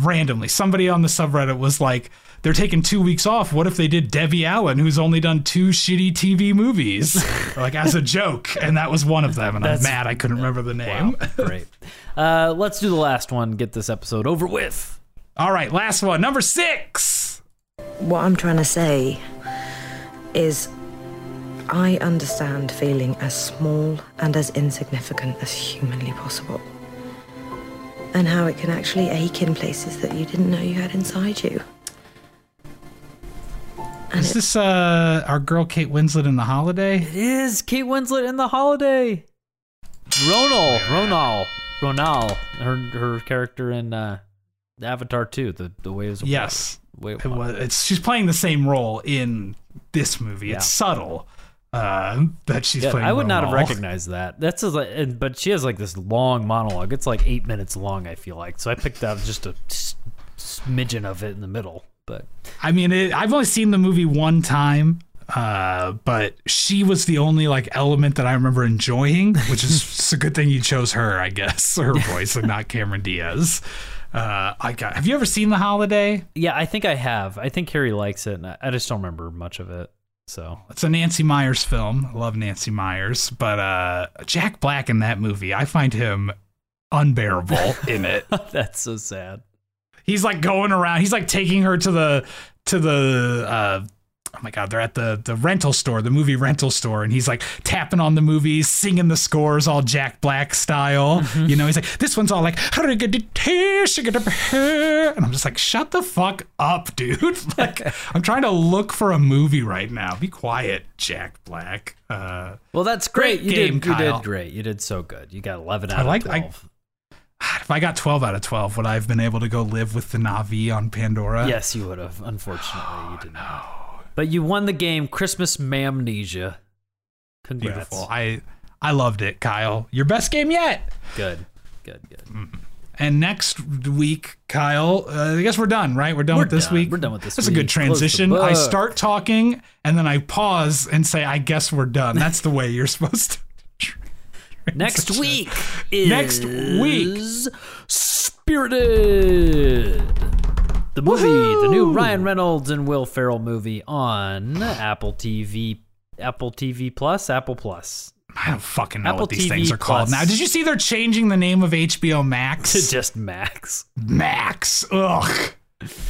randomly. Somebody on the subreddit was like, they're taking two weeks off. What if they did Debbie Allen, who's only done two shitty TV movies, like as a joke? And that was one of them. And I'm mad I couldn't remember the name. great. Uh, let's do the last one. Get this episode over with. All right, last one, number six. What I'm trying to say is I understand feeling as small and as insignificant as humanly possible. And how it can actually ache in places that you didn't know you had inside you. Is this uh our girl Kate Winslet in The Holiday? It is Kate Winslet in the holiday. Ronal, Ronal, Ronal, her her character in uh, Avatar 2, the the waves of Yes. water. It was, it's she's playing the same role in this movie. It's subtle uh, that she's Yeah, playing. I would not have recognized that. That's a, and- but she has like this long monologue. It's like eight minutes long. I feel like so. I picked out just a smidgen of it in the middle. But I mean, it, I've only seen the movie one time, uh, but she was the only like element that I remember enjoying, which is a good thing you chose her, I guess, her voice and not Cameron Diaz. Uh, I got. Have you ever seen The Holiday? yeah, I think I have. I think Carrie likes it, and I, I just don't remember much of it. So It's a Nancy Meyers film. I love Nancy Meyers, but uh, Jack Black in that movie, I find him unbearable in it. that's so sad. he's like going around he's like taking her to the to the uh oh my god they're at the the rental store the movie rental store and he's like tapping on the movies singing the scores all jack black style you know he's like this one's all like and i'm just like shut the fuck up dude like i'm trying to look for a movie right now be quiet jack black uh Well, that's great. Great you game, did. You did great. You did so good. You got eleven out I like- of I- twelve. if i got 12 out of 12 would i have been able to go live with the Na'vi on pandora yes, you would have. Unfortunately, you did not. But you won the game. Christmas Mamnesia. Congrats. beautiful i i loved it kyle your best game yet Good. Good. Good. And next week, Kyle, uh, I guess we're done, right? We're done We're with this done. week. We're done with this That's a good week. Close the transition. I start talking and then I pause and say, "I guess we're done." That's the way you're supposed to. Next week is Next week. Spirited. The movie, the new Ryan Reynolds and Will Ferrell movie on Apple TV, Apple TV Plus, Apple Plus. I don't fucking know Apple what these TV things are called Plus. now. Did you see they're changing the name of HBO Max? To just Max. Max. Ugh.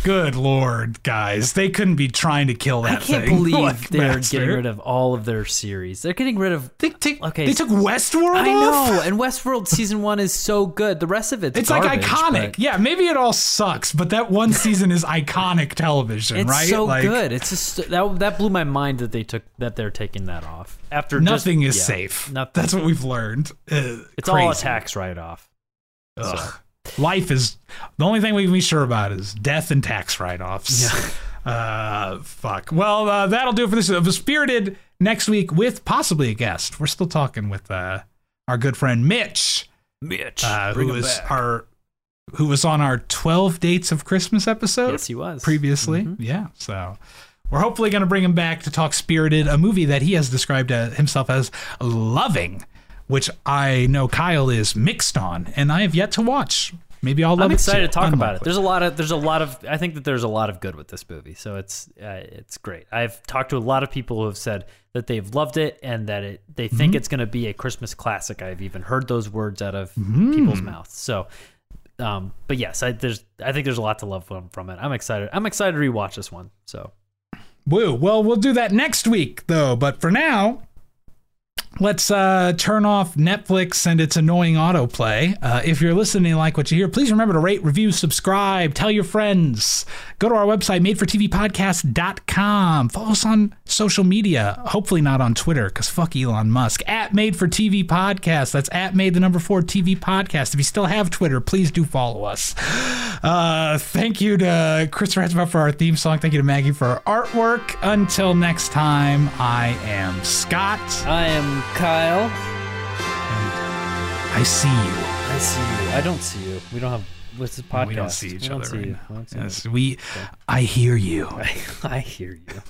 Good lord, guys. They couldn't be trying to kill that. I can't thing. believe like they're Master. getting rid of all of their series. They're getting rid of. They, take, Okay. they took Westworld I off? know, and Westworld season one is so good. The rest of it's It's like iconic. but Yeah, maybe it all sucks, but that one season is iconic television, It's right? so like, good. It's just that that blew my mind that they took that they're taking that off after just- Nothing is yeah, safe. Nothing. That's what we've learned. Uh, it's all a crazy. tax write off. Ugh. Life is the only thing we can be sure about is death and tax write-offs. Uh, fuck. Well, uh, that'll do it for this. Of Spirited next week with possibly a guest. We're still talking with uh, our good friend Mitch, Mitch, uh, who was back. our who was on our 12 dates of Christmas episode yes, he was previously. Mhm. Yeah. So we're hopefully going to bring him back to talk Spirited, a movie that he has described uh, himself as loving, which I know Kyle is mixed on, and I have yet to watch. Maybe I'll. I'm excited to talk about it. There's a lot of there's a lot of I think that there's a lot of good with this movie, so it's uh, it's great. I've talked to a lot of people who have said that they've loved it and that it they Mm-hmm. think it's going to be a Christmas classic. I've even heard those words out of Mm. people's mouths. So, um, but yes, I, there's I think there's a lot to love from, from it. I'm excited. I'm excited to rewatch this one. So Woo. Well, we'll do that next week, though. But for now, let's uh, turn off Netflix and its annoying autoplay. Uh, if you're listening like what you hear, please remember to rate, review, subscribe, tell your friends. Go to our website, madefortvpodcast.com. Follow us on social media. Hopefully not on Twitter, because fuck Elon Musk. At Made for TV Podcast. That's at Made the number four TV Podcast. If you still have Twitter, please do follow us. Uh, thank you to Christopher Hetsma for our theme song. Thank you to Maggie for our artwork. Until next time, I am Scott. I am Kyle. I see you. I see you. I don't see you. We don't have what's this podcast? We don't see each We other see right you. now. We don't see Yes, you. we. I hear you. I hear you.